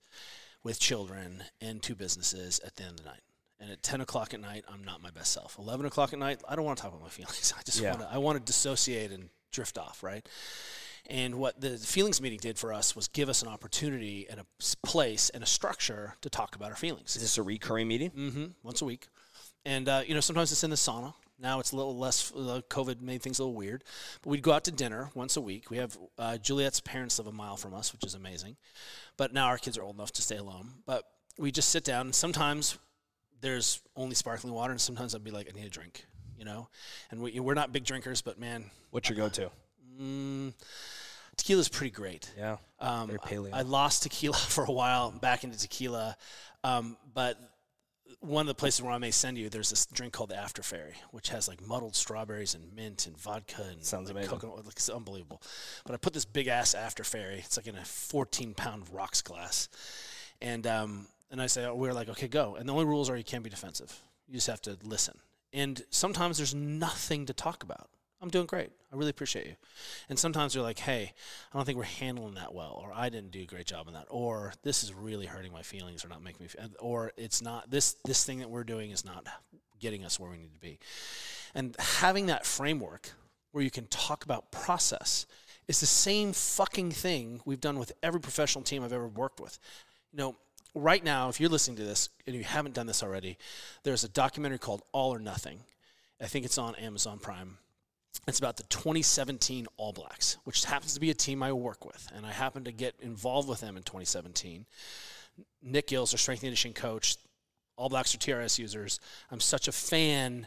with children and two businesses at the end of the night. And at 10 o'clock at night, I'm not my best self. 11 o'clock at night, I don't want to talk about my feelings. I just Yeah. want to, I want to dissociate and drift off, right? And what the feelings meeting did for us was give us an opportunity and a place and a structure to talk about our feelings Is this a recurring meeting? hmm once a week. And uh, you know, sometimes it's in the sauna. Now it's a little less. Uh, COVID made things a little weird, but we'd go out to dinner once a week. We have uh, Juliet's parents live a mile from us, which is amazing. But now our kids are old enough to stay alone. But we just sit down, and sometimes there's only sparkling water, and sometimes I'd be like, I need a drink, you know. And we, we're not big drinkers, but man, What's your go-to? mm, tequila's pretty great. Yeah. Um, Very paleo. I, I lost tequila for a while, back into tequila, um, but one of the places where I may send you, there's this drink called the After Fairy, which has like muddled strawberries and mint and vodka and Sounds like, amazing. coconut. Like, It's unbelievable. But I put this big ass After Fairy. It's like in a 14 pound rocks glass, and um, and I say oh, we're like okay go. And the only rules are you can't be defensive. You just have to listen. And sometimes there's nothing to talk about. I'm doing great. I really appreciate you. And sometimes you're like, hey, I don't think we're handling that well, or I didn't do a great job on that, or this is really hurting my feelings, or not making me, feel, or it's not this this thing that we're doing is not getting us where we need to be. And having that framework where you can talk about process is the same fucking thing we've done with every professional team I've ever worked with. You know, right now, if you're listening to this and you haven't done this already, there's a documentary called All or Nothing. I think it's on Amazon Prime. It's about the 2017 All Blacks, which happens to be a team I work with, and I happened to get involved with them in 2017. Nick Gills, our strength and conditioning coach, All Blacks are TRS users. I'm such a fan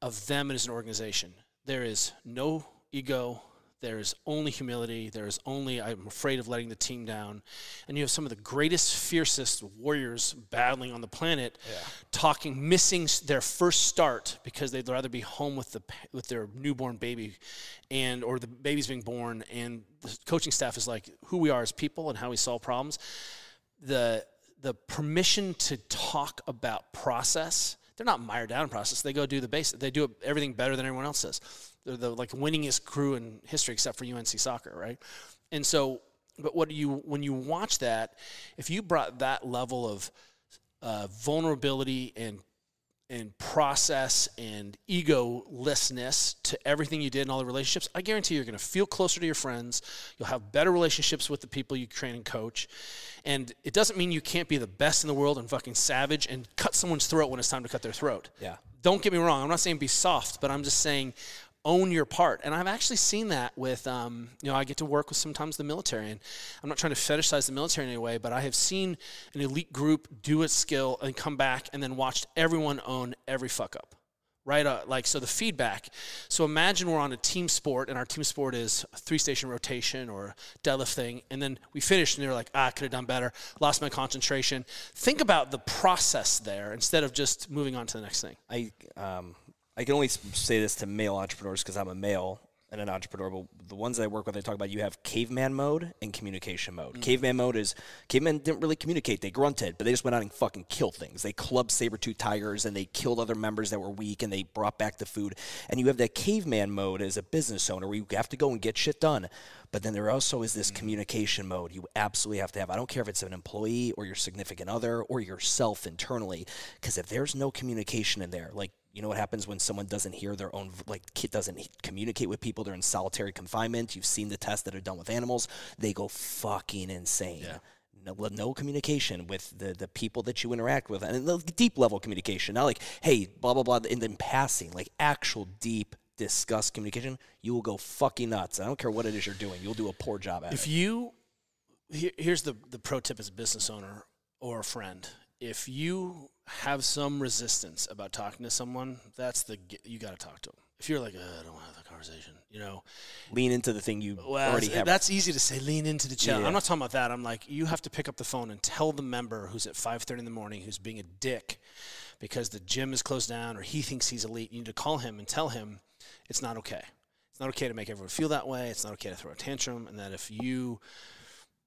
of them as an organization. There is no ego. There is only humility. There is only, I'm afraid of letting the team down. And you have some of the greatest, fiercest warriors battling on the planet talking, missing their first start because they'd rather be home with, the, with their newborn baby and or the baby's being born. And the coaching staff is like who we are as people and how we solve problems the the permission to talk about process. They're not mired down in process. They go do the basic. They do everything better than everyone else does. They're the like winningest crew in history, except for UNC soccer, right? And so, but what do you when you watch that? If you brought that level of uh, vulnerability and and process and egolessness to everything you did in all the relationships, I guarantee you're going to feel closer to your friends. You'll have better relationships with the people you train and coach. And it doesn't mean you can't be the best in the world and fucking savage and cut someone's throat when it's time to cut their throat. Yeah. Don't get me wrong. I'm not saying be soft, but I'm just saying own your part. And I've actually seen that with, um, you know, I get to work with sometimes the military, and I'm not trying to fetishize the military in any way, but I have seen an elite group do a skill and come back and then watched everyone own every fuck up. Right, uh, like so the feedback. So imagine we're on a team sport, and our team sport is a three-station rotation or deadlift thing, and then we finish, and they're like, "Ah, I could have done better, lost my concentration." Think about the process there instead of just moving on to the next thing. I um, I can only say this to male entrepreneurs because I'm a male and an entrepreneur. But the ones that I work with, I talk about you have caveman mode and communication mode. Mm. Caveman mode is cavemen didn't really communicate; they grunted, but they just went out and fucking killed things. They clubbed saber tooth tigers and they killed other members that were weak and they brought back the food. And you have that caveman mode as a business owner where you have to go and get shit done. But then there also is this mm. communication mode you absolutely have to have. I don't care if it's an employee or your significant other or yourself internally, because if there's no communication in there, like you know what happens when someone doesn't hear their own like kid doesn't communicate with people? They're in solitary confinement. You've seen the tests that are done with animals. They go fucking insane. No, no communication with the, the people that you interact with, and the deep level communication. Not like, hey, blah blah blah, and then passing, like actual deep discuss communication. You will go fucking nuts. I don't care what it is you're doing. You'll do a poor job at If it. If you, here, here's the, the pro tip as a business owner or a friend. If you have some resistance about talking to someone, that's the, you got to talk to them. If you're like, "Uh, I don't want to have that conversation, you know, Lean into the thing you well, already have. that's easy to say, lean into the challenge. Yeah. I'm not talking about that. I'm like, you have to pick up the phone and tell the member who's at 5:30 in the morning who's being a dick because the gym is closed down or he thinks he's elite. You need to call him and tell him it's not okay. It's not okay to make everyone feel that way. It's not okay to throw a tantrum, and that if you,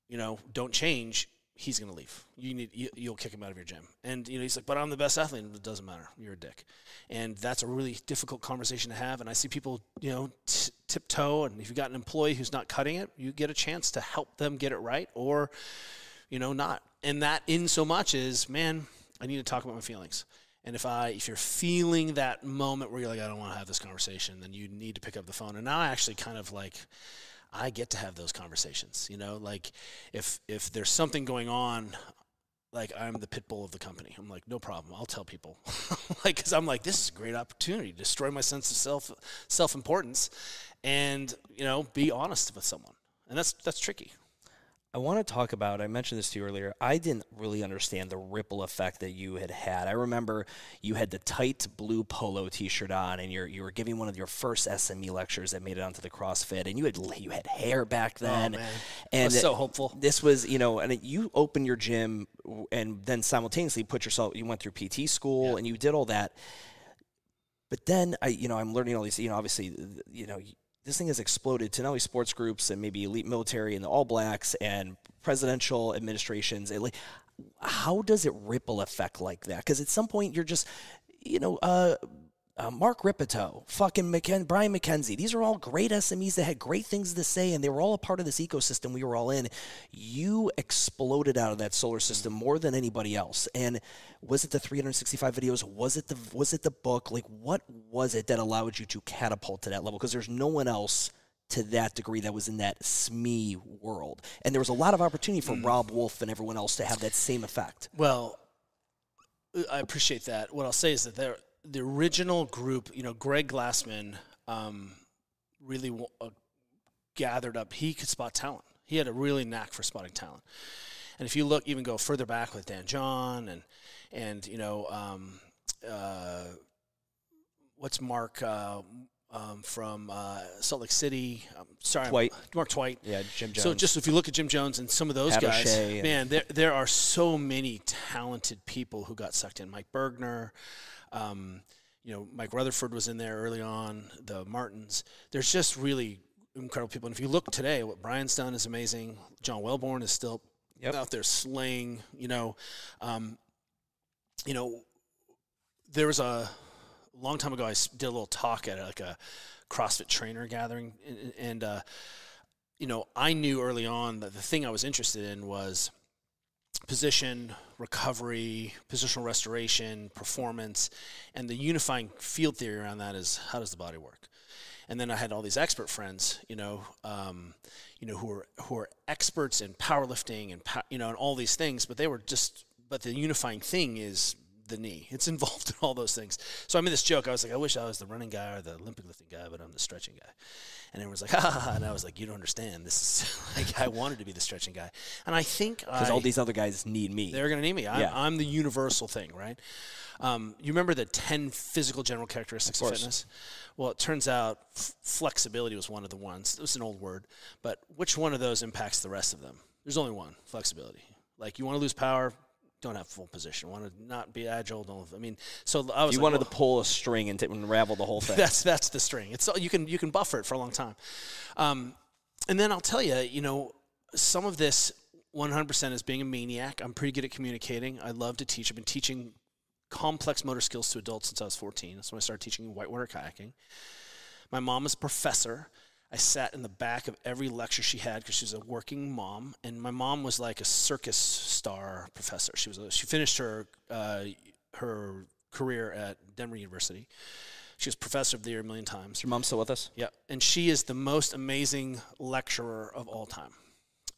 you know, don't change, he's going to leave. You need you, you'll kick him out of your gym. And you know, he's like, "But I'm the best athlete." It doesn't matter. You're a dick. And that's a really difficult conversation to have. And I see people, you know, t- tiptoe. And if you've got an employee who's not cutting it, you get a chance to help them get it right, or you know, not. And that in so much is, man, I need to talk about my feelings. And if I if you're feeling that moment where you're like, I don't want to have this conversation, then you need to pick up the phone. And now I actually kind of like I get to have those conversations. You know, like if if there's something going on, like I'm the pit bull of the company. I'm like, no problem. I'll tell people, like, because I'm like, this is a great opportunity to destroy my sense of self self importance, and you know, be honest with someone, and that's that's tricky. I want to talk about. I mentioned this to you earlier. I didn't really understand the ripple effect that you had had. I remember you had the tight blue polo T-shirt on, and you're you were giving one of your first SME lectures that made it onto the CrossFit, and you had you had hair back oh, then, man. and was so hopeful. This was you know, and you opened your gym, and then simultaneously put yourself. You went through PT school, and you did all that. But then I, you know, I'm learning all these. You know, obviously, you know this thing has exploded to not only sports groups and maybe elite military and the All Blacks and presidential administrations. How does it ripple effect like that? Because at some point you're just, you know, uh, uh, Mark Rippetoe, fucking McKen- Brian McKenzie. These are all great SMEs that had great things to say, and they were all a part of this ecosystem we were all in. You exploded out of that solar system more than anybody else. And was it the 365 videos? Was it the was it the book? Like, what was it that allowed you to catapult to that level? Because there's no one else to that degree that was in that SME world, and there was a lot of opportunity for Robb Wolf and everyone else to have that same effect. Well, I appreciate that. What I'll say is that there, the original group, you know, Greg Glassman, um, really w- uh, gathered up. He could spot talent. He had a really knack for spotting talent. And if you look, even go further back with Dan John and and you know, um, uh, what's Mark uh, um, from uh, Salt Lake City? Um, sorry. Mark Twight. Yeah, Gym Jones. So just if you look at Gym Jones and some of those guys, man, there there are so many talented people who got sucked in. Mike Burgener, um, you know, Mike Rutherford was in there early on. The Martins. There's just really incredible people. And if you look today, what Brian's done is amazing. John Welbourn is still Yep. out there slaying. You know, um, you know, there was a long time ago. I did a little talk at like a CrossFit trainer gathering, and, and uh, you know, I knew early on that the thing I was interested in was position, recovery, positional restoration, performance, and the unifying field theory around that is how does the body work? And then I had all these expert friends, you know, um, you know, who are who are experts in powerlifting and you know, and all these things, but they were just, but the unifying thing is the knee. It's involved in all those things. So I made this joke. I was like, I wish I was the running guy or the Olympic lifting guy, but I'm the stretching guy. And everyone's like, ha ha ha. And I was like, you don't understand. This is like, I wanted to be the stretching guy. And I think because all these other guys need me. they're going to need me. I'm, Yeah. I'm the universal thing, right? Um, you remember the 10 physical general characteristics of, course. fitness? Well, it turns out f- flexibility was one of the ones. It was an old word, but which one of those impacts the rest of them? There's only one flexibility. Like, you want to lose power, don't have full position. Want to not be agile, don't. I mean, so I was you like, wanted well- to pull a string and t- unravel the whole thing. that's that's the string. It's you can you can buffer it for a long time, um, and then I'll tell you, you know, some of this 100% is being a maniac. I'm pretty good at communicating. I love to teach. I've been teaching complex motor skills to adults since I was 14. That's when I started teaching whitewater kayaking. My mom is a professor. I sat in the back of every lecture she had because she was a working mom, and my mom was like a circus star professor. She was a, she finished her uh, her career at Denver University. She was professor of the year a million times. Your mom still with us? Yeah, and she is the most amazing lecturer of all time.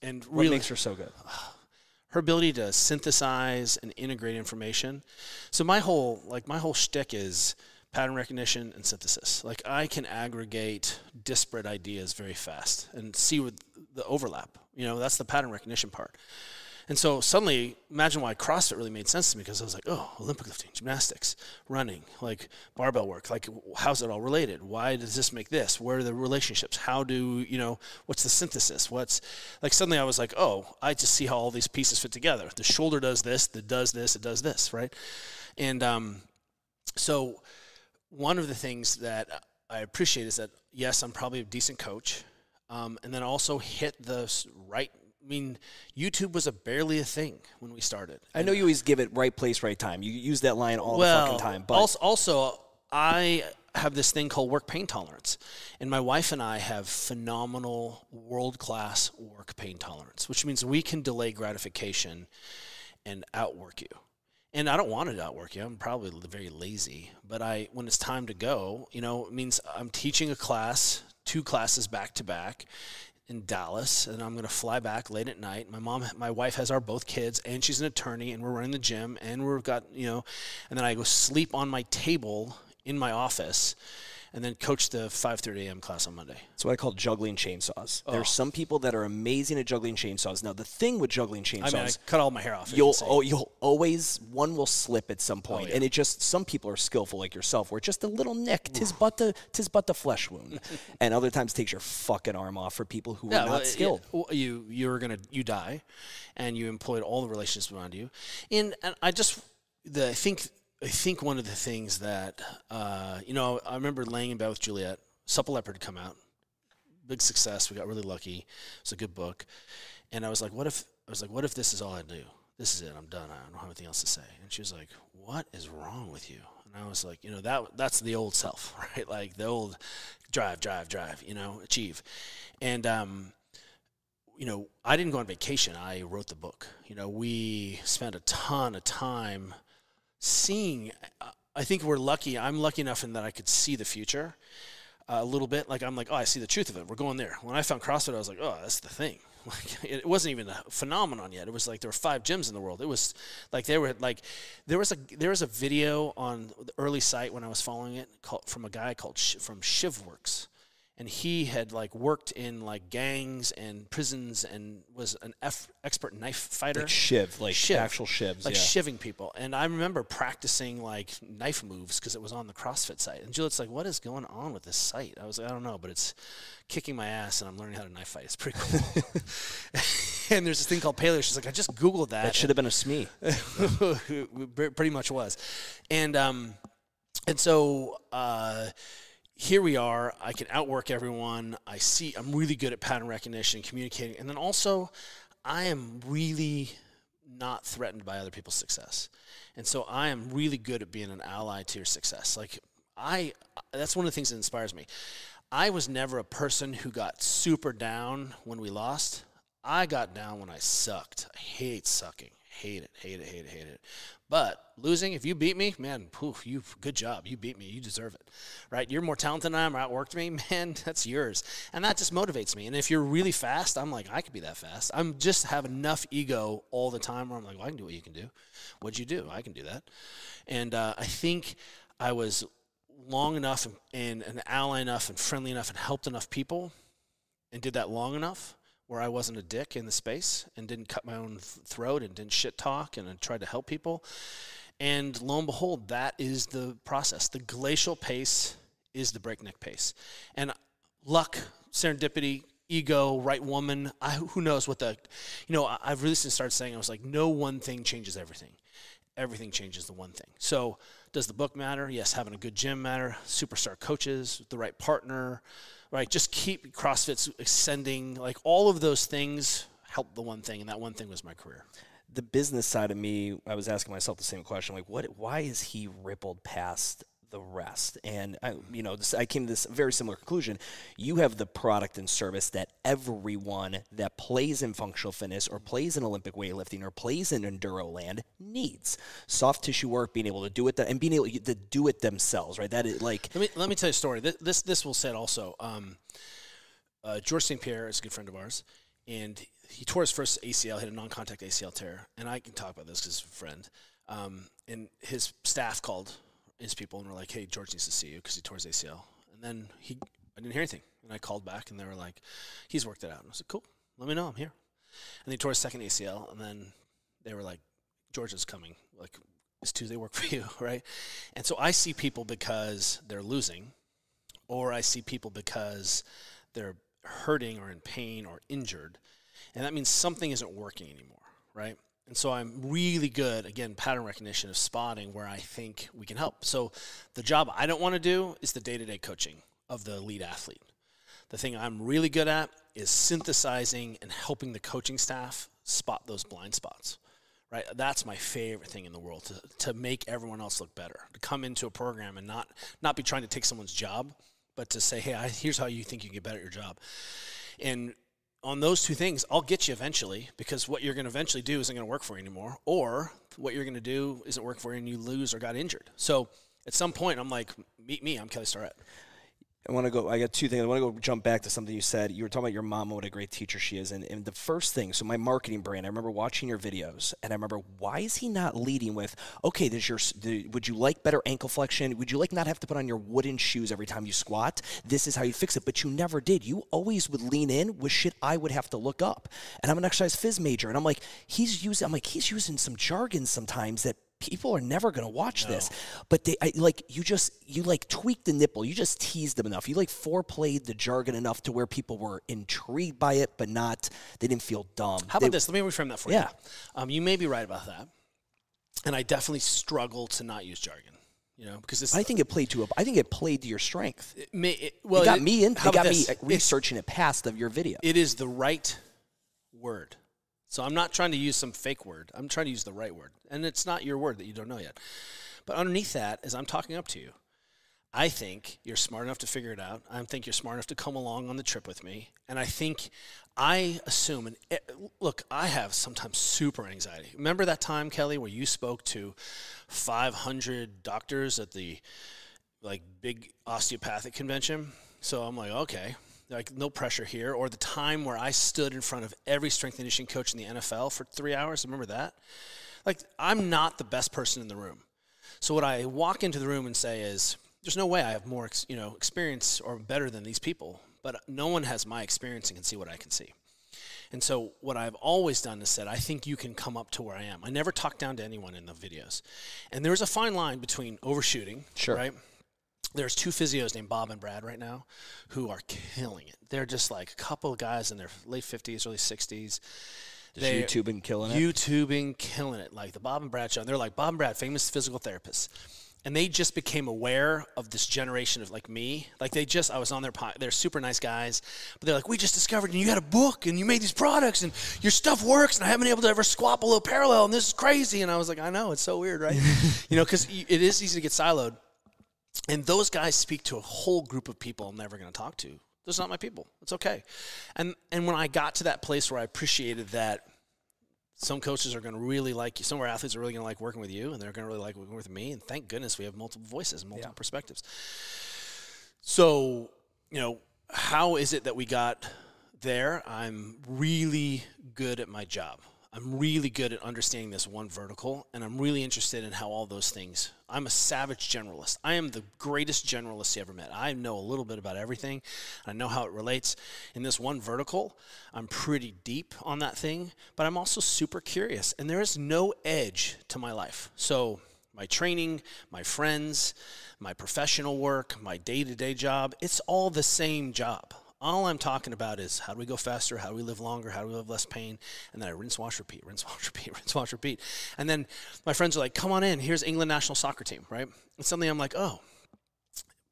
And What really, makes her so good? her ability to synthesize and integrate information. So my whole like my whole shtick is pattern recognition and synthesis. Like I can aggregate disparate ideas very fast and see what the overlap. You know, that's the pattern recognition part. And so suddenly, imagine why CrossFit really made sense to me because I was like, oh, Olympic lifting, gymnastics, running, like barbell work. Like, how's it all related? Why does this make this? Where are the relationships? How do, you know, what's the synthesis? What's, like, suddenly I was like, oh, I just see how all these pieces fit together. The shoulder does this, the does this, it does this, right? And um, so one of the things that I appreciate is that, yes, I'm probably a decent coach. Um, and then also hit the right. I mean, YouTube was a barely a thing when we started. I know you always give it right place, right time. You use that line all the fucking time. But also, also, I have this thing called work pain tolerance. And my wife and I have phenomenal world class work pain tolerance, which means we can delay gratification and outwork you. And I don't want to outwork you. I'm probably very lazy, but I when it's time to go, you know, it means I'm teaching a class, two classes back to back in Dallas, and I'm going to fly back late at night. My mom, my wife has our both kids, and she's an attorney, and we're running the gym, and we've got you know, and then I go sleep on my table in my office and then coach the 5:30 a.m. class on Monday. That's what I call juggling chainsaws. Oh. There's some people that are amazing at juggling chainsaws. Now the thing with juggling chainsaws, I mean, I cut all my hair off. you'll oh, you'll always one will slip at some point, oh, yeah. and it just some people are skillful like yourself, where just a little nick, tis but the tis but the flesh wound, and other times takes your fucking arm off for people who are well, not skilled. yeah, well, you you're gonna you die, and you employed all the relationships around you, and and I just the I think I think one of the things that uh, you know I remember laying in bed with Juliet. Supple Leopard had come out, big success. We got really lucky. It's a good book, and I was like, what if I was like, what if this is all I do? This is it. I'm done. I don't have anything else to say. And she was like, what is wrong with you? And I was like, you know that that's the old self, right? Like the old drive, drive, drive. You know, achieve, and um, you know, I didn't go on vacation. I wrote the book. You know, we spent a ton of time seeing. I think we're lucky. I'm lucky enough in that I could see the future uh, a little bit. Like I'm like, oh, I see the truth of it. We're going there. When I found CrossFit, I was like, oh, that's the thing. Like it wasn't even a phenomenon yet. It was like there were five gyms in the world. It was like they were like there was a there was a video on the early site when I was following it called, from a guy called from Shivworks and he had like worked in like gangs and prisons and was an F- expert knife fighter. Like shiv, like Shiv. actual shivs, like yeah. shiving people. And i remember practicing like knife moves because it was on the crossfit site. And juliet's like what is going on with this site? I was like i don't know but it's kicking my ass and i'm learning how to knife fight. It's pretty cool. And there's this thing called paleo she's like i just googled that. That should have been a SME. Pretty much was. And um and so uh here we are i can outwork everyone i see i'm really good at pattern recognition communicating and then also i am really not threatened by other people's success. And so i am really good at being an ally to your success. Like i that's one of the things that inspires me. I was never a person who got super down when we lost. I got down when i sucked. I hate sucking. Hate it hate it hate it hate it but losing if you beat me man poof you good job. You beat me. You deserve it right? You're more talented than i am or outworked me man that's yours. And that just motivates me. And if you're really fast i'm like i could be that fast. I'm just have enough ego all the time where i'm like well, i can do what you can do. What'd you do? I can do that. And uh, i think i was long enough and, and an ally enough and friendly enough and helped enough people and did that long enough where I wasn't a dick in the space and didn't cut my own throat and didn't shit talk and I tried to help people. And lo and behold, that is the process. The glacial pace is the breakneck pace. And luck, serendipity, ego, right woman, I, who knows what the, you know, I've recently started saying, I was like, no one thing changes everything. Everything changes the one thing. So, does the book matter? Yes, having a good gym matter. Superstar coaches, the right partner, right? Just keep CrossFit's ascending. Like all of those things help the one thing, and that one thing was my career. the business side of me, I was asking myself the same question: like, what? Why is he rippled past the rest? And I, you know, this, I came to this very similar conclusion. You have the product and service that everyone that plays in functional fitness or plays in Olympic weightlifting or plays in enduro land needs: soft tissue work, being able to do it, th- and being able to do it themselves. Right? That is like Let me let me tell you a story. This this, this will set also. Um, uh, Georges St. Pierre is a good friend of ours, and he tore his first ACL, hit a non-contact ACL tear, and I can talk about this because he's a friend. Um, and his staff called his people and were like, "Hey, Georges needs to see you because he tore his ACL." And then he, I didn't hear anything, and I called back, and they were like, "He's worked it out." And I was like, "Cool, let me know, I'm here." And he tore his second ACL, and then they were like, "Georges is coming." Like, is Tuesday work for you, right? And so I see people because they're losing, or I see people because they're hurting or in pain or injured. And that means something isn't working anymore, right? And so I'm really good, again, pattern recognition of spotting where I think we can help. So the job I don't want to do is the day to day coaching of the lead athlete. The thing I'm really good at is synthesizing and helping the coaching staff spot those blind spots, right? That's my favorite thing in the world to, to make everyone else look better. To come into a program and not not be trying to take someone's job, but to say, hey, I, here's how you think you can get better at your job. And on those two things, I'll get you eventually because what you're going to eventually do isn't going to work for you anymore, or what you're going to do isn't work for you and you lose or got injured. So at some point, I'm like, meet me. I'm Kelly Starrett. I want to go. I got two things. I want to go jump back to something you said. You were talking about your mom and what a great teacher she is. And, and the first thing, so my marketing brand, I remember watching your videos, and I remember why is he not leading with, okay, does your the, would you like better ankle flexion? Would you like not have to put on your wooden shoes every time you squat? This is how you fix it. But you never did. You always would lean in with shit I would have to look up. And I'm an exercise phys major, and I'm like, he's using. I'm like, he's using some jargon sometimes that people are never going to watch no. this but they I, like you just you like tweaked the nipple. You just teased them enough. You like foreplayed the jargon enough to where people were intrigued by it but not they didn't feel dumb. How they, about this? Let me reframe that for yeah. you um, you may be right about that. And i definitely struggle to not use jargon you know because this I think it played to a, I think it played to your strength. It may, it, well it got it, me in it got this? me researching it past of your video. It is the right word so I'm not trying to use some fake word. I'm trying to use the right word. And it's not your word that you don't know yet. But underneath that, as I'm talking up to you, I think you're smart enough to figure it out. I think you're smart enough to come along on the trip with me. And I think I assume, and it, look, I have sometimes super anxiety. Remember that time, Kelly, where you spoke to 500 doctors at the like big osteopathic convention? So I'm like, okay, like no pressure here, or the time where I stood in front of every strength and conditioning coach in the NFL for three hours. Remember that? Like I'm not the best person in the room. So what I walk into the room and say is, "There's no way I have more, you know, experience or better than these people." But no one has my experience and can see what I can see. And so what I've always done is said, I think you can come up to where I am. I never talk down to anyone in the videos. And there's a fine line between overshooting, sure. right? There's two physios named Bob and Brad right now who are killing it. They're just like a couple of guys in their late 50s, early 60s. They YouTubing killing it. YouTubing killing it. Like the Bob and Brad show. And they're like Bob and Brad, famous physical therapists. And they just became aware of this generation of like me. Like they just, I was on their pod, they're super nice guys, but they're like, we just discovered and you got a book and you made these products and your stuff works and I haven't been able to ever squat below parallel and this is crazy. And I was like, I know, it's so weird, right? you know, because it is easy to get siloed. And those guys speak to a whole group of people I'm never going to talk to. Those are not my people. It's okay. And and when I got to that place where I appreciated that some coaches are going to really like you, some of our athletes are really going to like working with you, and they're going to really like working with me. And thank goodness we have multiple voices, and multiple yeah. perspectives. So, you know, how is it that we got there? I'm really good at my job. I'm really good at understanding this one vertical, and I'm really interested in how all those things. I'm a savage generalist. I am the greatest generalist you ever met. I know a little bit about everything. I know how it relates. In this one vertical, I'm pretty deep on that thing, but I'm also super curious, and there is no edge to my life. So, my training, my friends, my professional work, my day to day job, it's all the same job. All I'm talking about is how do we go faster? How do we live longer? How do we live less pain? And then I rinse, wash, repeat, rinse, wash, repeat, rinse, wash, repeat. And then my friends are like, come on in. Here's England national soccer team, right? And suddenly I'm like, oh,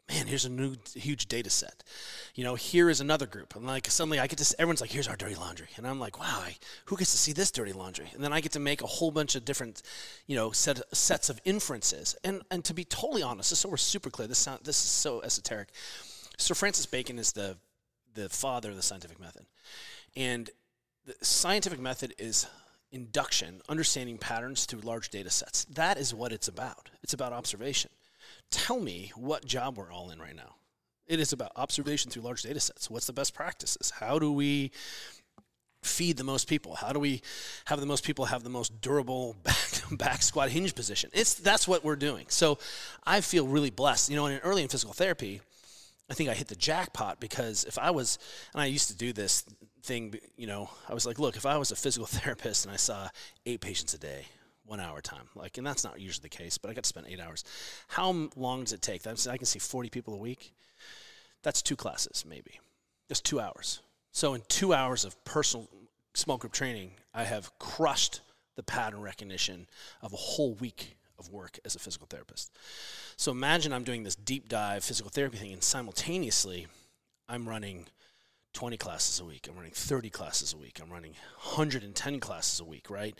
man, here's a new huge data set. You know, here is another group. And like suddenly I get to, everyone's like, here's our dirty laundry. And I'm like, wow, I, who gets to see this dirty laundry? And then I get to make a whole bunch of different, you know, set, sets of inferences. And, and to be totally honest, just so we're super clear, this, sound, this is so esoteric. Sir Francis Bacon is the the father of the scientific method. And the scientific method is induction, understanding patterns through large data sets. That is what it's about. It's about observation. Tell me what job we're all in right now. It is about observation through large data sets. What's the best practices? How do we feed the most people? How do we have the most people have the most durable back, back squat hinge position? It's that's what we're doing. So I feel really blessed. You know, in early in physical therapy, I think I hit the jackpot because if I was, and I used to do this thing, you know, I was like, look, if I was a physical therapist and I saw eight patients a day, one hour time, like, and that's not usually the case, but I got to spend eight hours. How long does it take? I can see 40 people a week. That's two classes, maybe, just two hours. So in two hours of personal small group training, I have crushed the pattern recognition of a whole week of work as a physical therapist. So imagine I'm doing this deep dive physical therapy thing, and simultaneously, I'm running 20 classes a week. I'm running 30 classes a week. I'm running 110 classes a week, right?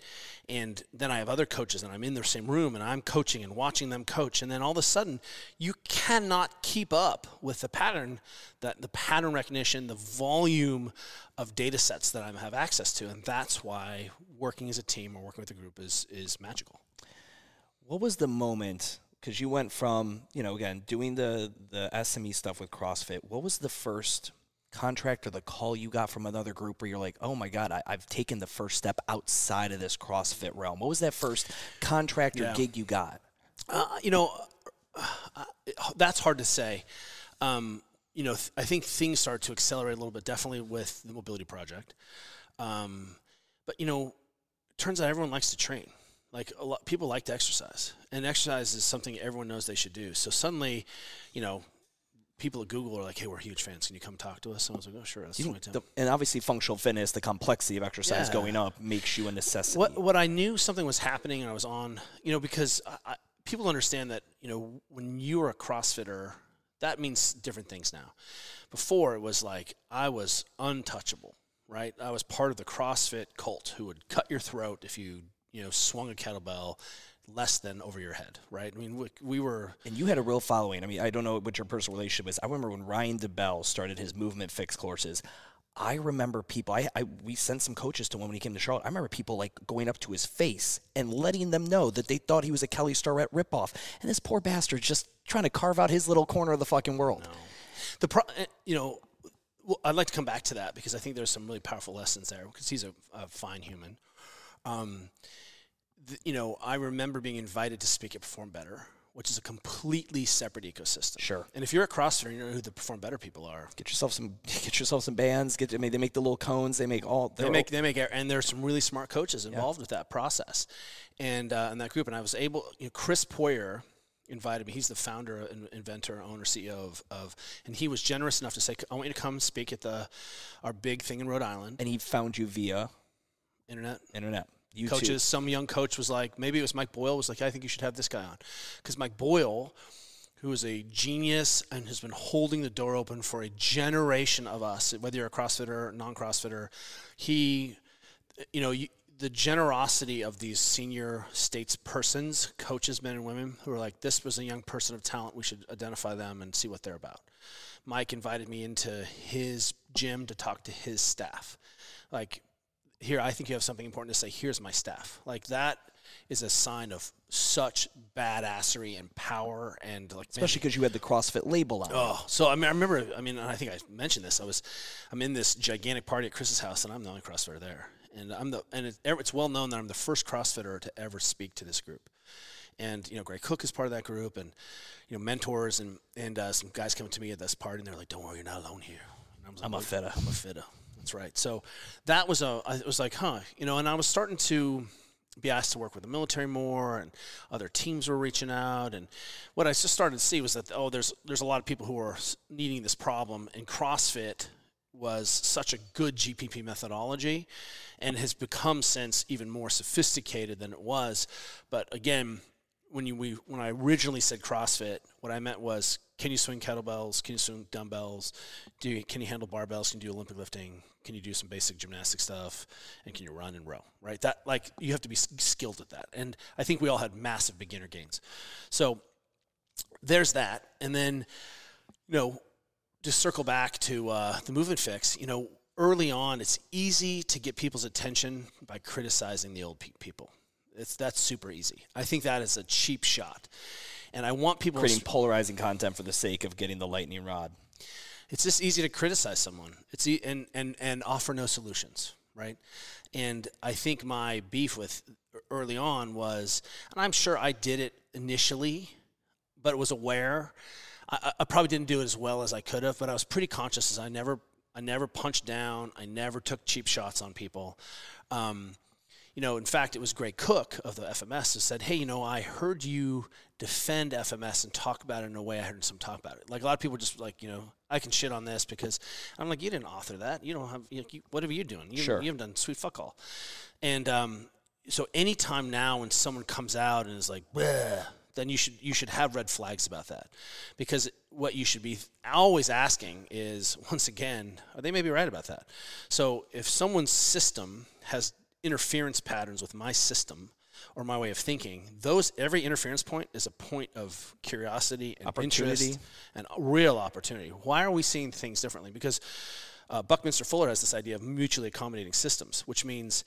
And then I have other coaches and I'm in their same room and I'm coaching and watching them coach. And then all of a sudden, you cannot keep up with the pattern that the pattern recognition, the volume of data sets that I have access to. And that's why working as a team or working with a group is is magical. What was the moment because you went from you know again doing the the SME stuff with CrossFit. What was the first contract or the call you got from another group where you're like, oh my god, I, have taken the first step outside of this CrossFit realm? What was that first contract or yeah. gig you got? Uh, you know, uh, that's hard to say. Um, you know, th- I think things started to accelerate a little bit, definitely with the mobility project. Um, but you know, turns out everyone likes to train. Like a lot, people like to exercise, and exercise is something everyone knows they should do. So suddenly, you know, people at Google are like, "Hey, we're huge fans. Can you come talk to us?" And I was like, "Oh, sure." That's you, the, and obviously, functional fitness, the complexity of exercise yeah. going up, makes you a necessity. What what I knew something was happening, and I was on, you know, because I, people understand that you know when you are a CrossFitter, that means different things now. Before it was like I was untouchable, right? I was part of the CrossFit cult who would cut your throat if you you know, swung a kettlebell less than over your head, right? I mean, we, we, were. And you had a real following. I mean, I don't know what your personal relationship is. I remember when Ryan DeBell started his movement fix courses. I remember people. I, I we sent some coaches to him when he came to Charlotte. I remember people like going up to his face and letting them know that they thought he was a Kelly Starrett ripoff, and this poor bastard just trying to carve out his little corner of the fucking world. No. The pro, eh, you know, well, I'd like to come back to that because I think there's some really powerful lessons there because he's a, a fine human. Um, you know, I remember being invited to speak at Perform Better, which is a completely separate ecosystem. Sure. And if you're a CrossFitter, you know who the Perform Better people are. Get yourself some. Get yourself some bands. Get. I mean, they make the little cones. They make all. They make. They make. And there's some really smart coaches involved yeah. with that process, and uh, in that group. And I was able. You know, Chris Poirier invited me. He's the founder, and inventor, owner, CEO of, of, and he was generous enough to say, "I want you to come speak at the our big thing in Rhode Island." And he found you via internet. Internet. YouTube. coaches. Some young coach was like, maybe it was Mike Boyle was like, I think you should have this guy on, because Mike Boyle, who is a genius and has been holding the door open for a generation of us, whether you're a CrossFitter, or non-CrossFitter, he, you know, you, the generosity of these senior states persons, coaches, men and women, who are like, this was a young person of talent. We should identify them and see what they're about. Mike invited me into his gym to talk to his staff. Like here, I think you have something important to say. Here's my staff. Like that is a sign of such badassery and power and like especially because you had the CrossFit label on. Oh, so I mean, I remember. I mean, I think I mentioned this. I was, I'm in this gigantic party at Chris's house, and I'm the only CrossFitter there, and I'm the and it's, it's well known that I'm the first CrossFitter to ever speak to this group. And you know, Gray Cook is part of that group, and you know, mentors and and uh, some guys coming to me at this party, and they're like, "Don't worry, you're not alone here." I am like, a fitter. I'm a fitter. Right. So that was a. I was like, huh, you know, and I was starting to be asked to work with the military more, and other teams were reaching out, and what I just started to see was that oh, there's there's a lot of people who are needing this problem, and CrossFit was such a good GPP methodology and has become since even more sophisticated than it was. But again, when you we when I originally said CrossFit, what I meant was can you swing kettlebells? Can you swing dumbbells? Do you, can you handle barbells? Can you do Olympic lifting? Can you do some basic gymnastic stuff? And can you run and row? Right? That like you have to be skilled at that. And I think we all had massive beginner gains. So there's that. And then you know, just circle back to uh, the movement fix. You know, early on, it's easy to get people's attention by criticizing the old pe- people. It's that's super easy. I think that is a cheap shot and I want people creating polarizing content for the sake of getting the lightning rod. It's just easy to criticize someone. It's e- and and and offer no solutions, right? And I think my beef with early on was, and I'm sure I did it initially, but it was aware. I, I probably didn't do it as well as I could have, but I was pretty conscious as I never I never punched down. I never took cheap shots on people. Um, you know, in fact, it was Gray Cook of the FMS who said, "Hey, you know, I heard you defend FMS and talk about it in a way I heard some talk about it. Like a lot of people just like, you know, I can shit on this because I'm like, you didn't author that. You don't have, you know, you, what are you doing? You, sure. you haven't done sweet fuck all. And um, so anytime now when someone comes out and is like, then you should you should have red flags about that, because what you should be always asking is once again, are they maybe right about that? So if someone's system has interference patterns with my system or my way of thinking, those every interference point is a point of curiosity and Opportunity. interest and real opportunity. Why are we seeing things differently? Because uh, Buckminster Fuller has this idea of mutually accommodating systems, which means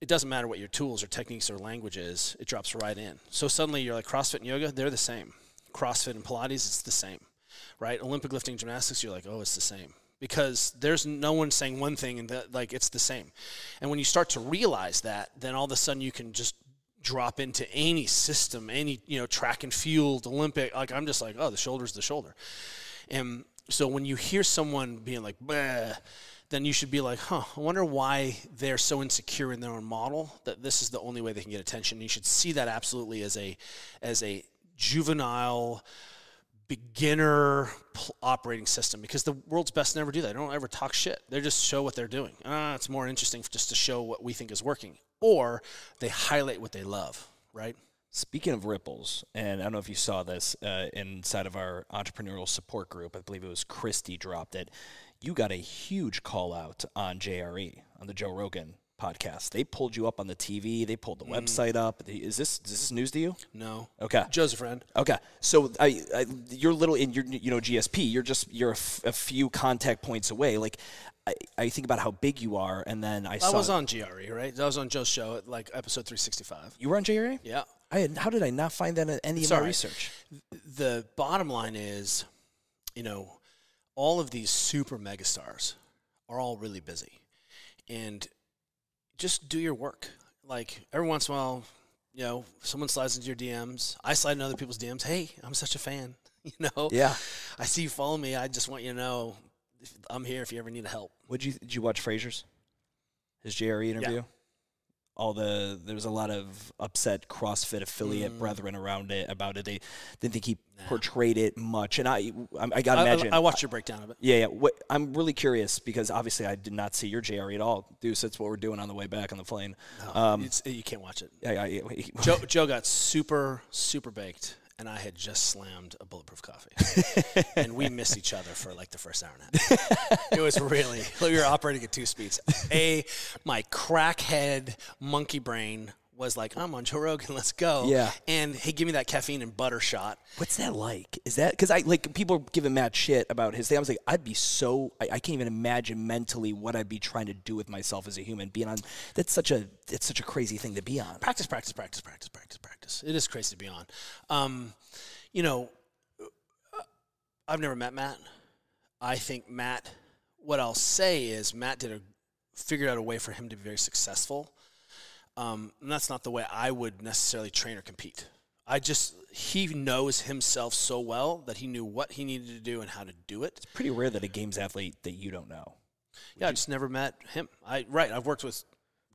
it doesn't matter what your tools or techniques or language is, it drops right in. So suddenly you're like CrossFit and yoga, they're the same. CrossFit and Pilates, it's the same, right? Olympic lifting, gymnastics, you're like, oh, it's the same. Because there's no one saying one thing and that, like it's the same. And when you start to realize that, then all of a sudden you can just drop into any system, any you know track and field, Olympic. Like I'm just like, oh, the shoulder's the shoulder. And so when you hear someone being like, then you should be like, huh, I wonder why they're so insecure in their own model that this is the only way they can get attention. You should see that absolutely as a as a juvenile beginner operating system because the world's best never do that. They don't ever talk shit. They just show what they're doing. Ah, it's more interesting just to show what we think is working, or they highlight what they love. Right? Speaking of ripples, and I don't know if you saw this uh, inside of our entrepreneurial support group, I believe it was Christy dropped it. You got a huge call out on JRE on the Joe Rogan podcast. They pulled you up on the TV. They pulled the mm. website up. Is this is this news to you? No. Okay. Joe's a friend. Okay, so I, I you're little in your you know GSP. You're just you're a, f- a few contact points away. Like I, I think about how big you are, and then I I was on JRE, right? I was on Joe's show at like episode 365. you were on JRE. Yeah. I had, how did I not find that in any of Sorry. my research? the bottom line is, you know, all of these super megastars are all really busy, and just do your work. Like every once in a while, you know, someone slides into your DMs. I slide into other people's DMs. Hey, I'm such a fan. You know, Yeah. I see you follow me. I just want you to know if- I'm here if you ever need help. Would you did you watch Fraser's his JRE interview? All the there was a lot of upset CrossFit affiliate brethren around it about it. They didn't think he portrayed it much, and I I, I gotta I, I- imagine. I, watched your breakdown of it. yeah, yeah. What, I'm really curious because obviously I did not see your JRE at all. Deuce, that's what we're doing on the way back on the plane. Um, it's, you can't watch it. I, I, Joe, Joe got super, super baked, and I had just slammed a bulletproof coffee, and we missed each other for like the first hour and a half. it was really we were operating at two speeds. A, my crackhead monkey brain was like, "I'm on Joe Rogan, let's go." Yeah. and he give me that caffeine and butter shot. What's that like? Is that because I like people are giving Matt shit about his thing? I was like, I'd be so I, I can't even imagine mentally what I'd be trying to do with myself as a human being on. That's such a it's such a crazy thing to be on. practice, practice, practice, practice, practice, practice. It is crazy to be on. Um, you know, I've never met Matt. I think Matt. What I'll say is Matt did a figured out a way for him to be very successful. Um, and that's not the way I would necessarily train or compete. I just he knows himself so well that he knew what he needed to do and how to do it. It's pretty rare that a games athlete that you don't know. Yeah, I just never met him. I right. I've worked with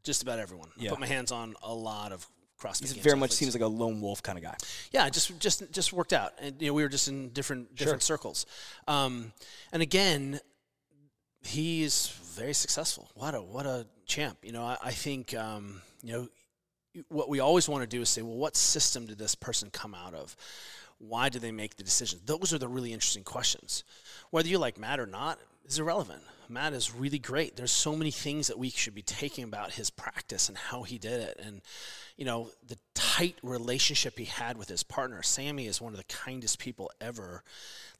just about everyone. I Yeah. put my hands on a lot of CrossFit. He very much athletes. seems like a lone wolf kind of guy. yeah, just just just worked out, and you know we were just in different different circles. Um, and again, he's very successful. What a what a champ! You know, I, I think um, you know what we always want to do is say, well, what system did this person come out of? Why did they make the decision? Those are the really interesting questions. Whether you like Matt or not is irrelevant. Matt is really great. There's so many things that we should be taking about his practice and how he did it. And, you know, the tight relationship he had with his partner. Sammy is one of the kindest people ever.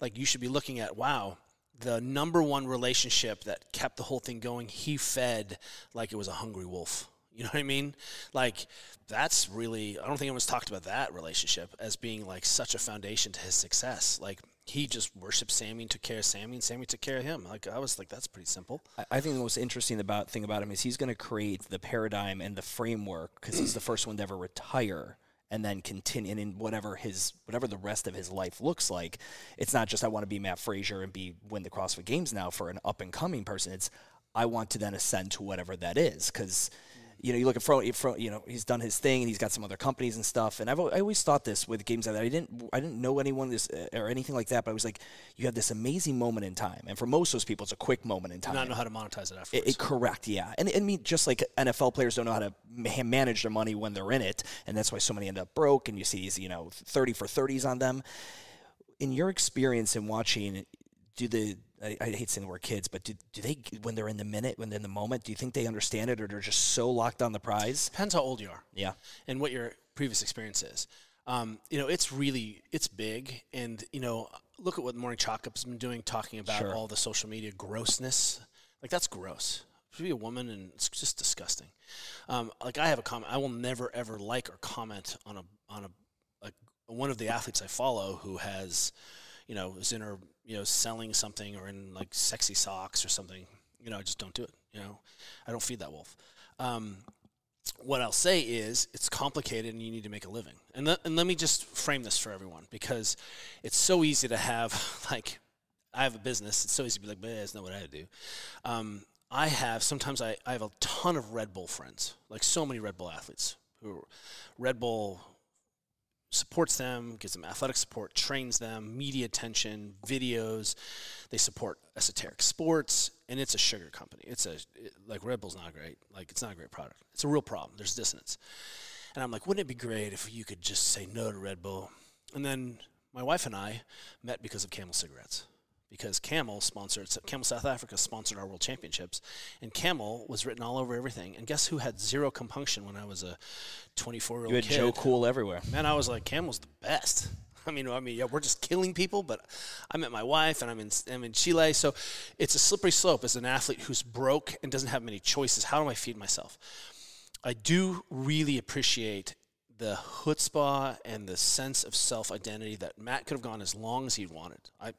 Like, you should be looking at, wow, the number one relationship that kept the whole thing going, he fed like it was a hungry wolf. You know what I mean? Like that's really I don't think anyone's talked about that relationship as being like such a foundation to his success. Like he just worshipped Sammy and took care of Sammy and Sammy took care of him. Like I was like that's pretty simple. I- I think the most interesting about thing about him is he's going to create the paradigm and the framework because he's the first one to ever retire and then continue and in whatever his whatever the rest of his life looks like. It's not just I want to be Matt Fraser and be win the CrossFit Games now for an up and coming person. It's I want to then ascend to whatever that is because you know, you look at Fro, Fro, you know, he's done his thing and he's got some other companies and stuff. And I've I always thought this with games like that. I didn't I didn't know anyone this uh, or anything like that, but I was like, you have this amazing moment in time, and for most of those people, it's a quick moment in time. Not know how to monetize it afterwards. It, it- correct, yeah. And I mean, just like NFL players don't know how to ma- manage their money when they're in it, and that's why so many end up broke. And you see these, you know, thirty for thirties on them. In your experience in watching, do the I, I hate saying the word kids, but do, do they when they're in the minute, when they're in the moment, do you think they understand it, or they're just so locked on the prize? Depends how old you are. Yeah, and what your previous experience is. Um, you know, it's really it's big, and you know, look at what Morning Chalk Up has been doing, talking about Sure. all the social media grossness. Like that's gross. To be a woman, and it's just disgusting. Um, like I have a comment. I will never ever like or comment on a on a, a one of the athletes I follow who has, you know, is in her you know selling something or in like sexy socks or something. You know, I just don't do it. You know, I don't feed that wolf. Um, what I'll say is it's complicated and you need to make a living. And, le- and let me just frame this for everyone because it's so easy to have, like, I have a business. It's so easy to be like, but that's not what I do. Um, I have, sometimes I, I have a ton of Red Bull friends, like so many Red Bull athletes who Red Bull supports them, gives them athletic support, trains them, media attention, videos. They support esoteric sports, and it's a sugar company. It's a it- like Red Bull's not great. Like it's not a great product. It's a real problem. There's dissonance, and I'm like, wouldn't it be great if you could just say no to Red Bull? And then my wife and I met because of Camel cigarettes. Because Camel sponsored Camel South Africa sponsored our World Championships, and Camel was written all over everything. And guess who had zero compunction when I was a 24 year old you had kid? Joe Cool everywhere. man, I was like, Camel's the best. I mean, I mean, yeah, we're just killing people, but I met my wife and I'm in, I'm in Chile. So it's a slippery slope as an athlete who's broke and doesn't have many choices. How do I feed myself? I do really appreciate the chutzpah and the sense of self identity that Matt could have gone as long as he wanted. I,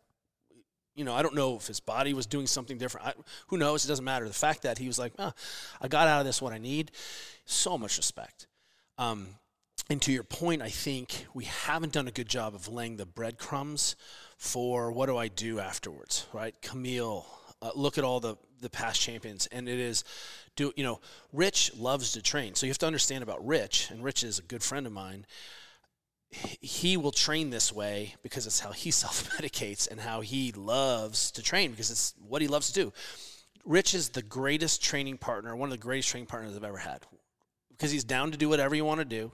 you know, I don't know if his body was doing something different. I, who knows? It doesn't matter. The fact that he was like, ah, I got out of this what I need, so much respect. Um, and to your point, I think we haven't done a good job of laying the breadcrumbs for what do I do afterwards, right? Camille, uh, look at all the the past champions, and it is do you know? Rich loves to train, so you have to understand about Rich, and Rich is a good friend of mine. He- will train this way because it's how he self medicates and how he loves to train because it's what he loves to do. Rich is the greatest training partner, one of the greatest training partners I've ever had because he's down to do whatever you want to do.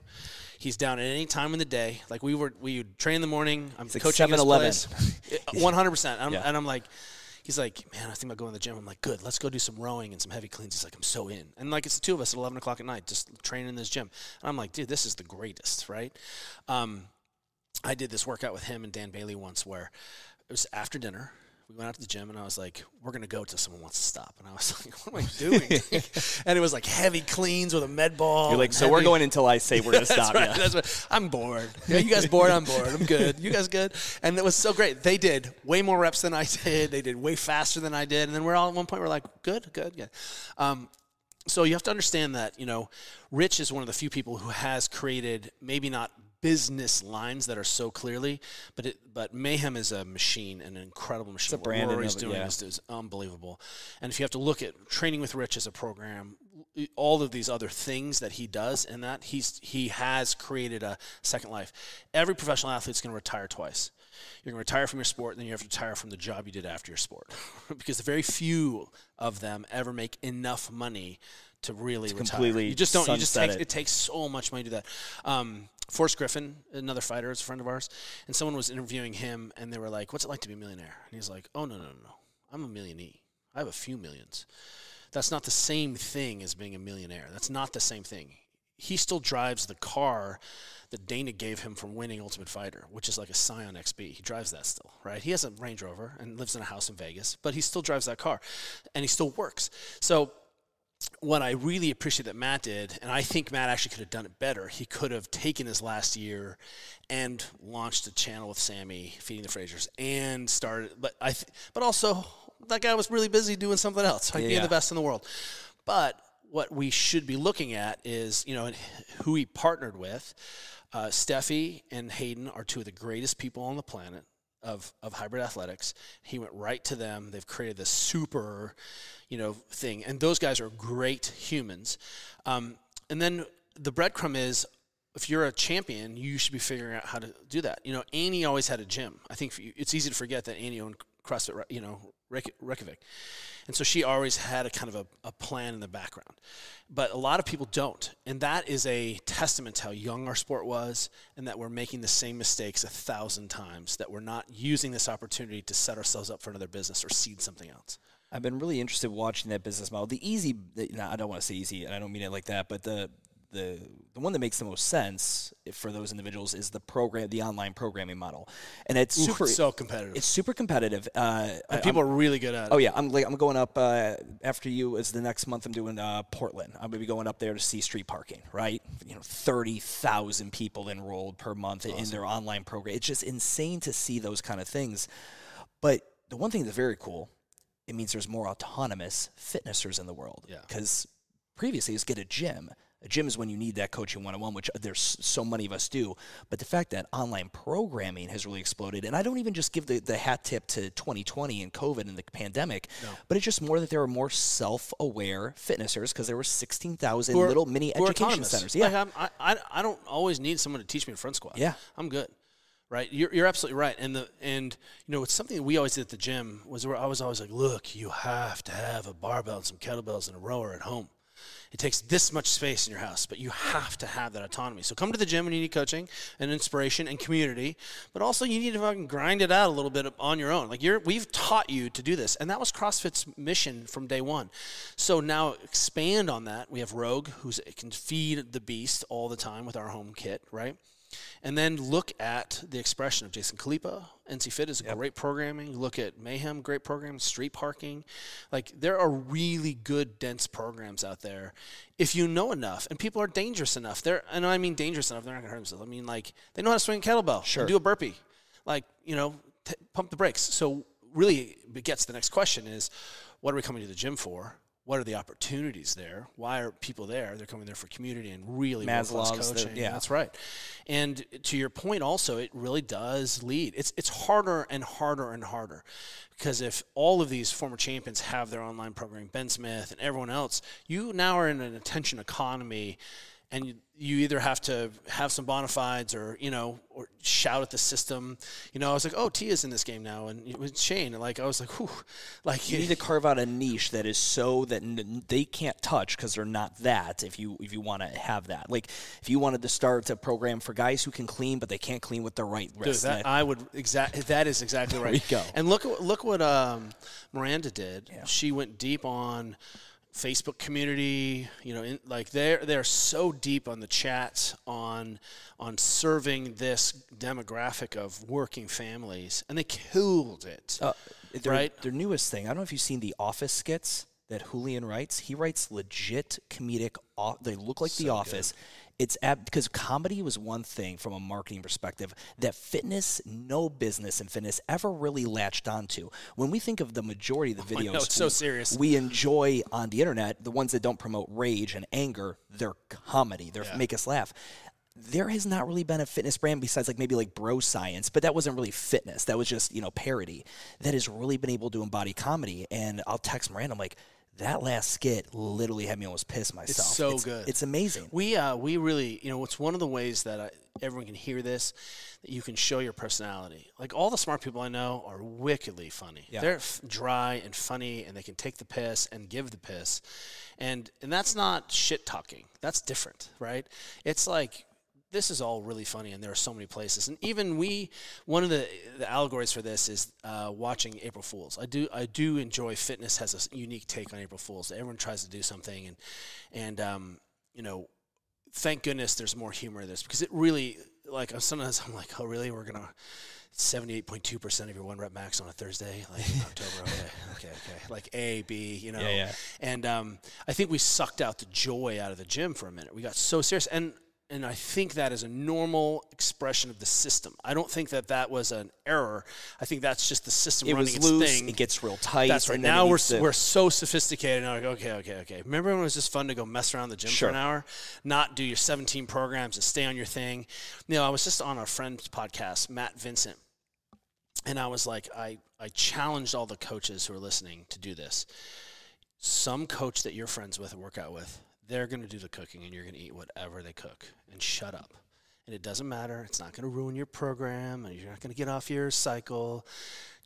He's down at any time in the day. Like we were, we would train in the morning. I'm like coaching 7-Eleven. One hundred percent. Yeah. And I'm like, he's like, man, I think about going to the gym. I'm like, good. Let's go do some rowing and some heavy cleans. He's like, I'm so in. And like, it's the two of us at eleven o'clock at night, just training in this gym. And I'm like, dude, this is the greatest, right? Um, I did this workout with him and Dan Bailey once where it was after dinner. We went out to the gym and I was like, we're going to go till someone wants to stop. And I was like, what am I doing? and it was like heavy cleans with a med ball. You're like, so we're going until I say we're going to stop. right. yeah. I'm bored. Yeah, you guys bored? I'm bored. I'm good. You guys good? And it was so great. They did way more reps than I did. They did way faster than I did. And then we're all at one point we're like, good, good, good. Um, so you have to understand that you know, Rich is one of the few people who has created maybe not business lines that are so clearly, but it, but Mayhem is a machine, an incredible machine. a brand What Rory's doing yeah. is, is unbelievable. And if you have to look at training with Rich as a program, all of these other things that he does, and that he's he has created a second life. Every professional athlete's going to retire twice. You're going to retire from your sport, and then you have to retire from the job you did after your sport, because very few of them ever make enough money to really retire. completely You just don't. You just take it. it takes so much money to do that. Um, Forrest Griffin, another fighter, is a friend of ours, and someone was interviewing him, and they were like, "What's it like to be a millionaire?" And he's like, "Oh no, no, no, no. I'm a millionaire. I have a few millions. That's not the same thing as being a millionaire. That's not the same thing. He still drives the car that Dana gave him from winning Ultimate Fighter, which is like a Scion XB. He drives that still, right? He has a Range Rover and lives in a house in Vegas, but he still drives that car, and he still works. So what I really appreciate that Matt did, and I think Matt actually could have done it better. He could have taken his last year and launched a channel with Sammy, feeding the Frasers, and started. But I, th- but also that guy was really busy doing something else, like being Yeah. the best in the world. But what we should be looking at is, you know, who he partnered with. Uh, Steffi and Hayden are two of the greatest people on the planet. of, of hybrid athletics. He went right to them. They've created this super, you know, thing, and those guys are great humans. Um, and then the breadcrumb is if you're a champion, you should be figuring out how to do that. You know, Annie always had a gym. I think it's easy to forget that Annie owned CrossFit, you know, Reykjavik. And so she always had a kind of a, a, plan in the background. But a lot of people don't. And that is a testament to how young our sport was and that we're making the same mistakes a thousand times, that we're not using this opportunity to set ourselves up for another business or seed something else. I've been really interested watching that business model. The easy, I don't want to say easy, and I don't mean it like that, but the the the one that makes the most sense for those individuals is the program, the online programming model, and it's Ooh, super so competitive. It's super competitive. Uh, and people I'm, are really good at it. Oh yeah, I'm like I'm going up uh, after you. Is the next month I'm doing uh, Portland. I'm gonna be going up there to see street parking. Right, you know, thirty thousand people enrolled per month awesome. in their online program. It's just insane to see those kind of things. But the one thing that's very cool, it means there's more autonomous fitnessers in the world. Yeah, because previously, just get a gym a gym is when you need that coaching one on one, which there's so many of us do. But the fact that online programming has really exploded, and I don't even just give the, the hat tip to 2020 and COVID and the pandemic, no. but it's just more that there are more self aware fitnessers because there were 16,000 little mini education centers. Yeah. Like I, I don't always need someone to teach me a front squat. Yeah. I'm good right? You're, you're absolutely right. And the and you know it's something that we always did at the gym was where I was always like, look, you have to have a barbell and some kettlebells and a rower at home. It takes this much space in your house, but you have to have that autonomy. So come to the gym when you need coaching and inspiration and community, but also you need to fucking grind it out a little bit on your own. Like you're, we've taught you to do this, and that was CrossFit's mission from day one. So now expand on that. We have Rogue, who can feed the beast all the time with our home kit, right? And then look at the expression of Jason Khalipa. NC Fit is yep. great programming. look at Mayhem, great program. Street parking. Like, there are really good, dense programs out there if you know enough. And people are dangerous enough. They're, and I mean dangerous enough, they're not going to hurt themselves. I mean, like, they know how to swing a kettlebell. Sure. do a burpee. Like, you know, t- pump the brakes. So, really, it gets the next question is what are we coming to the gym for? What are the opportunities there? Why are people there? They're coming there for community and really Maslow's coaching. The, yeah, that's right. And to your point, also, it really does lead. It's it's harder and harder and harder because if all of these former champions have their online programming, Ben Smith and everyone else, you now are in an attention economy and you, you, either have to have some bona fides or you know or shout at the system. You know i was like oh tia's in this game now. And it was shane and like i was like whew like you need to carve out a niche that is so that n- they can't touch because they're not that if you if you want to have that. Like if you wanted to start a program for guys who can clean but they can't clean with the right wrist Dude, that, i would exactly that is exactly right. there we go. And look look what um, miranda did. Yeah. she went deep on Facebook community, you know, in, like they're they're so deep on the chats on on serving this demographic of working families, and they killed it. Uh, their, right, their newest thing. I don't know if you've seen the Office skits that Julian writes. He writes legit comedic. They look like so The Office. Good it's ab- because comedy was one thing from a marketing perspective that fitness, no business in fitness ever really latched onto. When we think of the majority of the videos, know, so serious. we enjoy on the internet, the ones that don't promote rage and anger, they're comedy. They yeah. make us laugh there has not really been a fitness brand besides like maybe like bro science but that wasn't really fitness that was just you know parody that has really been able to embody comedy and i'll text miranda i'm like that last skit literally had me almost piss myself. It's so it's, good. It's amazing. We uh, we really, you know, it's one of the ways that I, everyone can hear this, that you can show your personality. Like all the smart people I know are wickedly funny. Yeah. They're f- dry and funny, and they can take the piss and give the piss, and and that's not shit talking. That's different, right? It's like this is all really funny, and there are so many places. And even we, one of the, the allegories for this is uh, watching April Fools. I do I do enjoy fitness has a unique take on April Fools. Everyone tries to do something, and and um, you know, thank goodness there's more humor in this because it really like sometimes I'm like, oh really, we're gonna. 78.2% of your one rep max on a Thursday, like October. Okay, okay, okay. Like A, B, you know. Yeah, yeah. And um, I think we sucked out the joy out of the gym for a minute. We got so serious. And and I think that is a normal expression of the system. I don't think that that was an error. I think that's just the system it running was loose, its thing. It gets real tight. That's right. Now we're to... we're so sophisticated. Now, like, okay, okay, okay. Remember when it was just fun to go mess around the gym sure. for an hour, not do your 17 programs and stay on your thing. You know, I was just on our friend's podcast, Matt Vincent, and I was like, I, I challenged all the coaches who are listening to do this. Some coach that you're friends with and work out with, they're going to do the cooking and you're going to eat whatever they cook and shut up. And it doesn't matter. It's not going to ruin your program and you're not going to get off your cycle.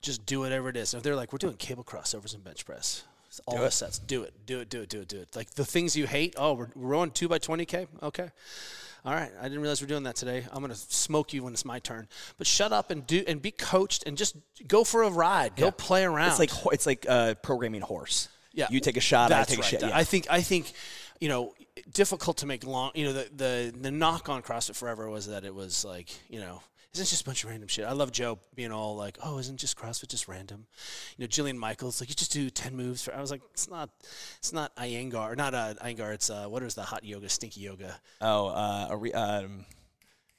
Just do whatever it is. if they're like, we're doing cable crossovers and bench press, all Do the it. sets, do it, do it, do it, do it, do it. Like the things you hate. Oh, we're, we're rowing two by 20K? Okay. All right, I didn't realize we're doing that today. I'm gonna smoke you when it's my turn. But shut up and do and be coached and just go for a ride. Go Yeah. play around. It's like it's like uh, programming horse. Yeah, you take a shot, That's I take right. a shot. Yeah. I think I think, you know, difficult to make long. You know, the the the knock on CrossFit Forever was that it was like, you know, isn't just a bunch of random shit. I love Joe being all like, oh, isn't just CrossFit just random? You know, Jillian Michaels like you just do ten moves. For, I was like, it's not, it's not Iyengar, or not uh, Iyengar. It's uh, what is the hot yoga, stinky yoga? oh, uh, a re- um,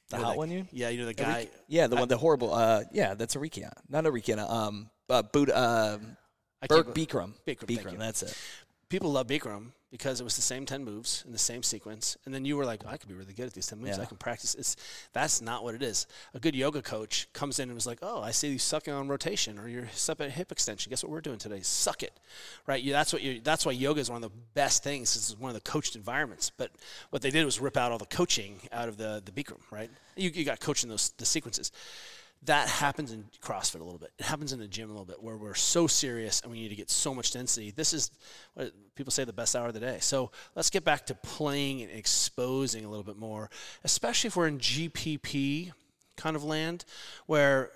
the hot that- one, you? Yeah, you know the guy. Yeah, the one, the horrible. Uh, yeah, that's Arikiana, not Arikiana. Um, uh, Buddha, um, I Bert Bikram. Bikram, Bikram, that's it. people love Bikram because it was the same 10 moves in the same sequence. And then you were like, I could be really good at these 10 moves. Yeah. I can practice. It's, that's not what it is. A good yoga coach comes in and was like, oh, I see you sucking on rotation or you're suck at hip extension. Guess what we're doing today? Suck it. Right? You, that's, what you, that's why yoga is one of the best things. It's one of the coached environments. But what they did was rip out all the coaching out of the, the Bikram, right? You, you got coaching those the sequences that happens in CrossFit a little bit. It happens in the gym a little bit where we're so serious and we need to get so much density. This is what people say the best hour of the day. So let's get back to playing and exposing a little bit more, especially if we're in GPP kind of land where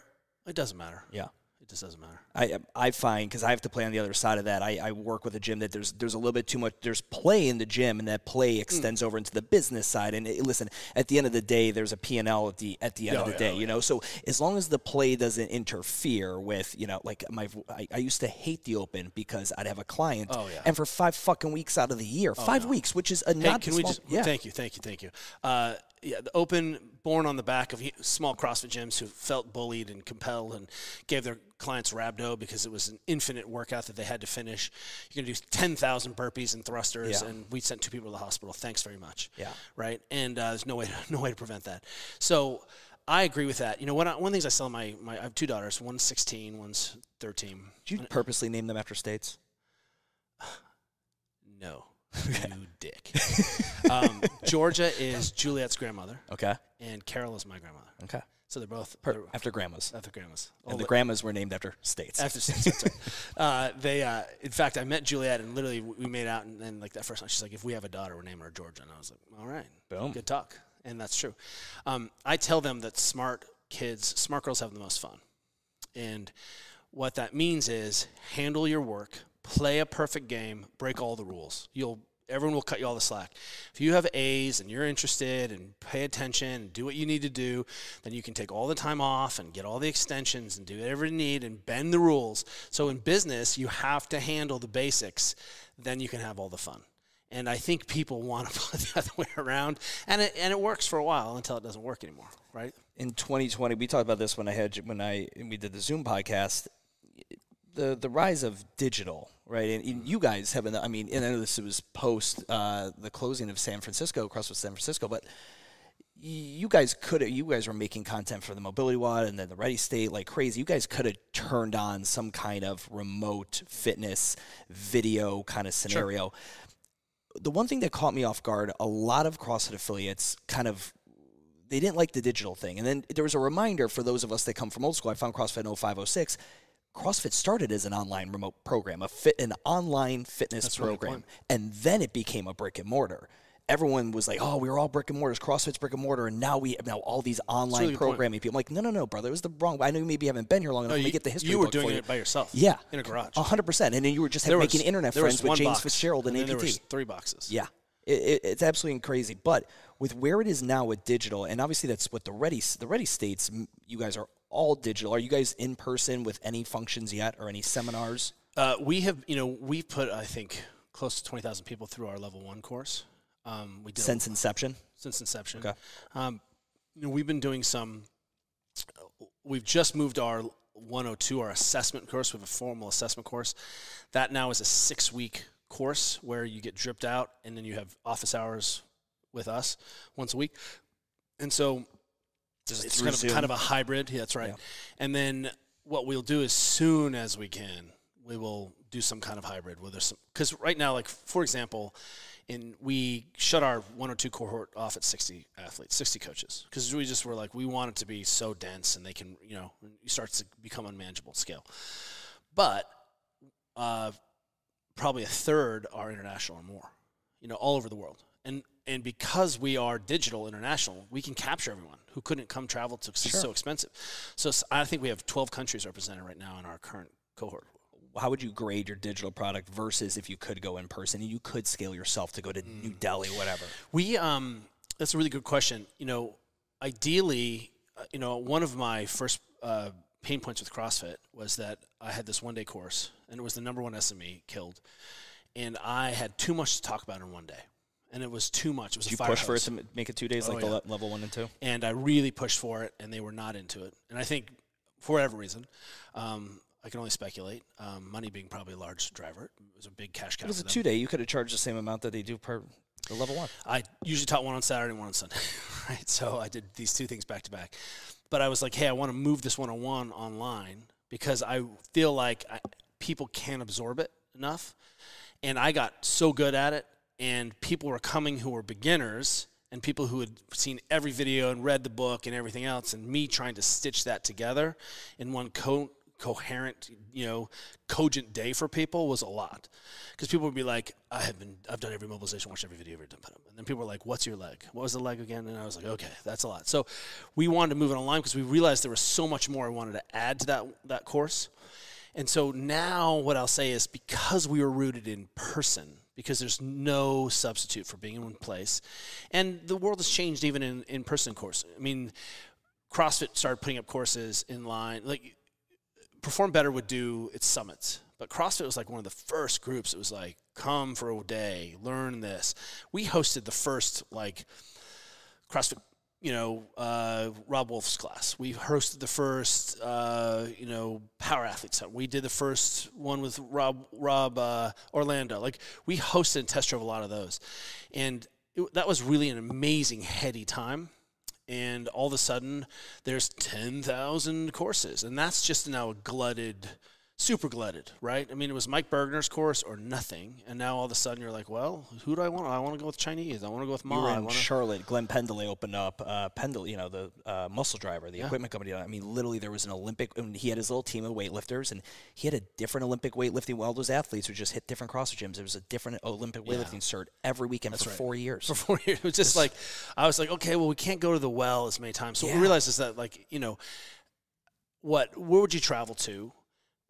it doesn't matter. Yeah. It just doesn't matter. I I find because I have to play on the other side of that. I, I work with a gym that there's there's a little bit too much. There's play in the gym, and that Hmm. play extends over into the business side. And it, listen, at the end of the day, there's a P and L at the at the end Oh, of the yeah, day. oh, you know, so as long as the play doesn't interfere with you know, like my I, I used to hate the open because I'd have a client, Oh, yeah. and for five fucking weeks out of the year, five weeks, which is a Hey, not can we just yeah. thank you, thank you, thank you. Uh, yeah, the open born on the back of small CrossFit gyms who felt bullied and compelled and gave their clients rhabdo because it was an infinite workout that they had to finish. You're gonna do ten thousand burpees and thrusters, Yeah. and we sent two people to the hospital. Thanks very much. Yeah. right. And uh, there's no way, to, no way to prevent that. So. I agree with that. You know, one, one of the things I sell my, my I have two daughters. One's 16, one's 13. Did you purposely name them after states? No, you dick. um, Georgia is Juliet's grandmother. Okay, and Carol is my grandmother. okay. So they're both Per- they're after grandmas, after grandmas. and All the grandmas were named after states. after right. uh, they, uh, in fact, I met Juliet and literally we made out, and then like that first night, she's like, "If we have a daughter, we're naming her Georgia." And I was like, "All right, Boom. good talk." And that's true. Um, I tell them that smart kids, smart girls have the most fun, and what that means is handle your work, play a perfect game, break all the rules. You'll everyone will cut you all the slack. If you have A's and you're interested and pay attention and do what you need to do, then you can take all the time off and get all the extensions and do whatever you need and bend the rules. So in business, you have to handle the basics, then you can have all the fun. And I think people want to put the other way around, and it and it works for a while until it doesn't work anymore, right? in 2020 we talked about this when i had when i we did the zoom podcast the the rise of digital right and, and you guys have been i mean and i know this was post uh, the closing of san francisco crossfit san francisco but you guys could have you guys were making content for the MobilityWOD and then the ready state like crazy you guys could have turned on some kind of remote fitness video kind of scenario the one thing that caught me off guard a lot of crossfit affiliates kind of they didn't like the digital thing. And then there was a reminder for those of us that come from old school. I found CrossFit in 0506. CrossFit started as an online remote program, a fit an online fitness That's program, and then it became a brick and mortar. Everyone was like, "Oh, we were all brick and mortars. CrossFit's brick and mortar, and now we now all these online really programming people." I'm like, no, no, no, brother, it was the wrong. I know you maybe haven't been here long enough. Me you, get the history. you were doing it by yourself. Yeah, in a garage. hundred percent. And then you were just making internet friends with James box, Fitzgerald and, and OPT. three boxes. Yeah. It, it, it's absolutely crazy. But with where it is now with digital, and obviously that's what the ready the ready states. You guys are all digital. Are you guys in person with any functions yet or any seminars? Uh, we have, you know, we've put I think close to twenty thousand people through our level one course. Um, we did a- Since inception? since inception. Okay. Um, you know, we've been doing some. We've just moved our 102, our assessment course. We have a formal assessment course. That now is a six week course where you get dripped out and then you have office hours with us once a week. And so Just it's kind of kind of a hybrid. Yeah, that's right. Yeah. And then what we'll do as soon as we can, we will do some kind of hybrid. Where there's some because right now, like for example, in we shut our one or two cohort off at 60 athletes, 60 coaches, because we just were like we want it to be so dense and they can you know it starts to become unmanageable scale. But uh, probably a third are international or more, you know, all over the world. And and because we are digital international, we can capture everyone who couldn't come travel to because it's so expensive. So I think we have 12 countries represented right now in our current cohort. How would you grade your digital product versus if you could go in person and you could scale yourself to go to New Mm. Delhi, whatever? We um, that's a really good question. You know, ideally, uh, you know, one of my first uh, pain points with CrossFit was that I had this one day course, and it was the number one SME killed, and I had too much to talk about in one day, and it was too much. It was Did a you fire push for it to make it two days, Oh, like the yeah. le- level one and two? and I really pushed for it, and they were not into it. And I think for whatever reason, um, I can only speculate. Um, money being probably a large driver. It was a big cash cow. It was a two day. You could have charged the same amount that they do per the level one. I usually taught one on Saturday and one on Sunday, right? So I did these two things back to back. But I was like, hey, I want to move this one on one online because I feel like I, people can't absorb it enough. And I got so good at it, and people were coming who were beginners and people who had seen every video and read the book and everything else, and me trying to stitch that together in one co- coherent, you know, cogent day for people was a lot. Because people would be like, I have been, I've done every mobilization, watched every video ever done. And then people were like, What's your leg? What was the leg again? And I was like, Okay, that's a lot. So we wanted to move it online because we realized there was so much more I wanted to add to that that course. And so now what I'll say is because we were rooted in person, because there's no substitute for being in one place, and the world has changed even in in person course. I mean, CrossFit started putting up courses in line. Like Perform Better would do its summits, but CrossFit was like one of the first groups. It was like, come for a day, learn this. We hosted the first like CrossFit, you know, uh, Robb Wolf's class. We hosted the first, uh, you know, Power Athletes. We did the first one with Rob Rob uh, Orlando. Like we hosted and test drove a lot of those, and it, that was really an amazing heady time and all of a sudden there's 10,000 courses and that's just now a glutted super glutted right i mean it was Mike Burgener's course or nothing and now all of a sudden you're like well who do i want i want to go with chinese i want to go with You were in wanna... Charlotte. Glenn Pendlay opened up uh, Pendlay, you know, the uh, muscle driver, the equipment company. I mean, literally, there was an Olympic, and he had his little team of weightlifters, and he had a different Olympic weightlifting. Well, those athletes would just hit different CrossFit gyms. There was a different Olympic weightlifting cert every weekend for right. four years. for four years. It was just like I was like, okay, well, we can't go to the well as many times. So what we realized is that like you know, what where would you travel to?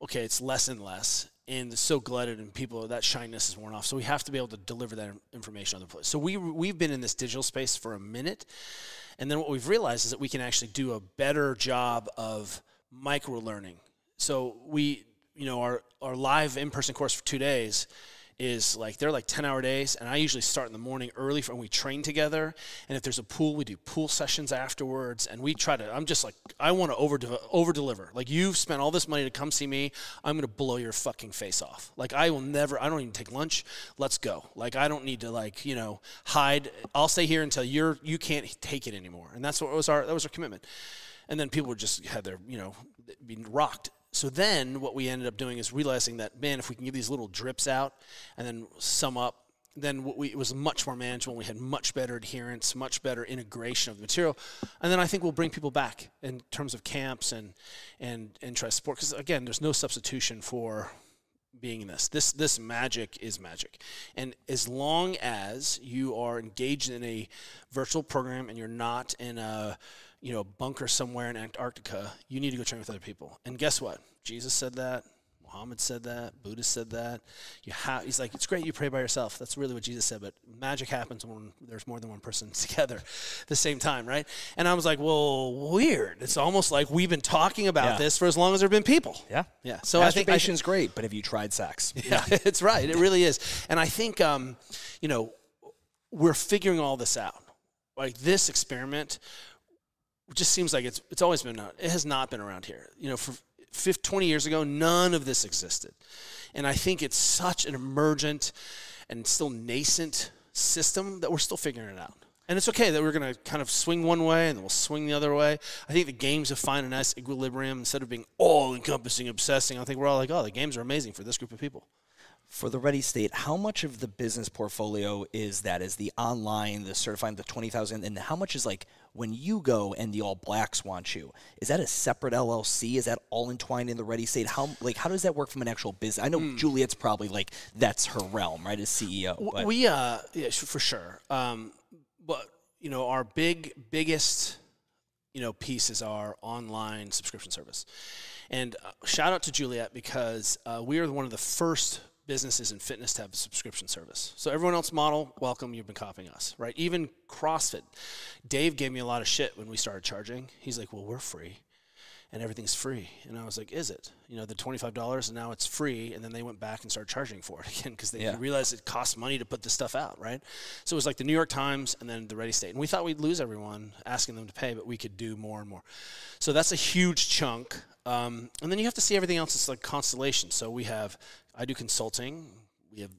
Okay, it's less and less, and it's so glutted, and people that shyness is worn off. So we have to be able to deliver that information other place. So we we've been in this digital space for a minute, and then what we've realized is that we can actually do a better job of micro learning. So we, you know, our our live in person course for two days is like they're like 10 hour days and i usually start in the morning early for when we train together. And if there's a pool we do pool sessions afterwards and we try to i'm just like i want to over over deliver like you've spent all this money to come see me i'm going to blow your fucking face off. Like i will never i don't even take lunch. Let's go. Like i don't need to like you know hide. I'll stay here until you're you can't take it anymore. And that's what was our that was our commitment. And then people would just had their you know being rocked so then what we ended up doing is realizing that man if we can give these little drips out and then sum up then we, it was much more manageable we had much better adherence much better integration of the material and then i think we'll bring people back in terms of camps and and and try to support because again there's no substitution for being in this. This this magic is magic. And as long as you are engaged in a virtual program and you're not in a you know bunker somewhere in Antarctica, you need to go train with other people. And guess what? Jesus said that. Muhammad said that. Buddha said that. You have. He's like, it's great you pray by yourself. That's really what Jesus said. But magic happens when there's more than one person together, at the same time, right? And I was like, well, weird. It's almost like we've been talking about Yeah. this for as long as there've been people. Yeah. Yeah. So I think Masturbation's great, but have you tried sex? yeah, it's right. It really is. And I think, um, you know, we're figuring all this out. Like this experiment just seems like it's it's always been. It has not been around here. You know, for 50, 20 years ago, none of this existed. And I think it's such an emergent and still nascent system that we're still figuring it out. And it's okay that we're going to kind of swing one way and then we'll swing the other way. I think the games have found a nice equilibrium instead of being all encompassing, obsessing. I think we're all like, oh, the games are amazing for this group of people. For the Ready State, how much of the business portfolio is that? Is the online, the certifying, the 20,000? And how much is like when you go and the All Blacks want you? Is that a separate LLC? Is that all entwined in the Ready State? How like how does that work from an actual business? I know mm. Juliet's probably like that's her realm, right? As CEO. But. We uh yeah for sure. Um, but you know our big biggest you know piece is our online subscription service, and uh, shout out to Juliet because uh, we are one of the first businesses in fitness to have a subscription service. So everyone else model, welcome, you've been copying us, right? Even CrossFit. Dave gave me a lot of shit when we started charging. He's like, "Well, we're free." And everything's free. And I was like, is it? You know, the $25 and now it's free. And then they went back and started charging for it again because they yeah. realized it costs money to put this stuff out, right? So it was like the New York Times and then the Ready State. And we thought we'd lose everyone asking them to pay, but we could do more and more. So that's a huge chunk. Um, and then you have to see everything else It's like constellation. So we have I do consulting. We have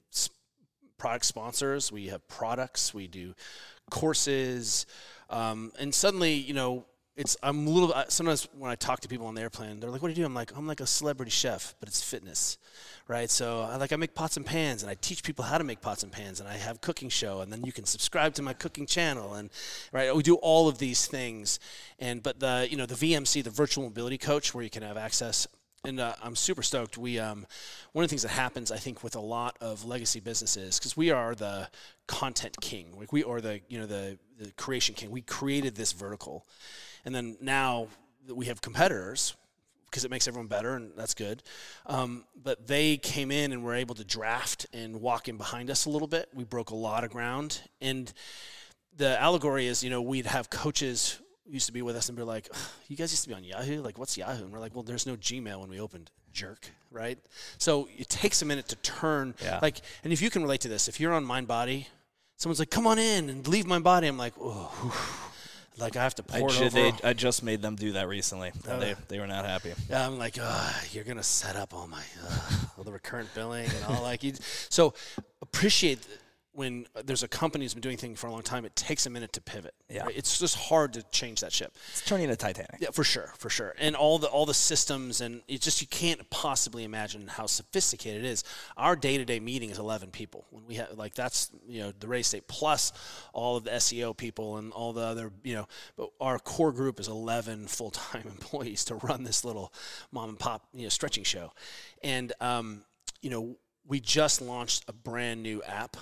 product sponsors. We have products. We do courses. Um, and suddenly, you know, it's I'm a little. Sometimes when I talk to people on the airplane, they're like, "What do you do?" I'm like, "I'm like a celebrity chef, but it's fitness, right?" So I like I make pots and pans, and I teach people how to make pots and pans, and I have cooking show, and then you can subscribe to my cooking channel, and right, we do all of these things, and but the you know the VMC, the virtual mobility coach, where you can have access and uh, I'm super stoked. We um, one of the things that happens, I think, with a lot of legacy businesses, because we are the content king, like we are the you know the the creation king. We created this vertical, and then now we have competitors because it makes everyone better, and that's good. Um, but they came in and were able to draft and walk in behind us a little bit. We broke a lot of ground, and the allegory is, you know, we'd have coaches used to be with us and be like, "You guys used to be on Yahoo. Like, what's Yahoo?" And we're like, "Well, there's no Gmail when we opened." Jerk, right? So it takes a minute to turn. Yeah. Like, and if you can relate to this, if you're on MindBody, someone's like, "Come on in and leave MindBody." I'm like, "Oh." Like I have to pour I, ju- they, I just made them do that recently. Uh, they, they were not happy. Yeah, I'm like, you're gonna set up all my uh, all the recurrent billing and all like you. So appreciate when there's a company that's been doing things for a long time, it takes a minute to pivot. Yeah, right? it's just hard to change that ship. It's turning a Titanic. Yeah, for sure, for sure. And all the all the systems and it just you can't possibly imagine how sophisticated it is. Our day to day meeting is 11 people. When we have like that's you know the Ready State plus all of the SEO people and all the other you know. But our core group is 11 full time employees to run this little mom and pop you know stretching show, and um, you know we just launched a brand new app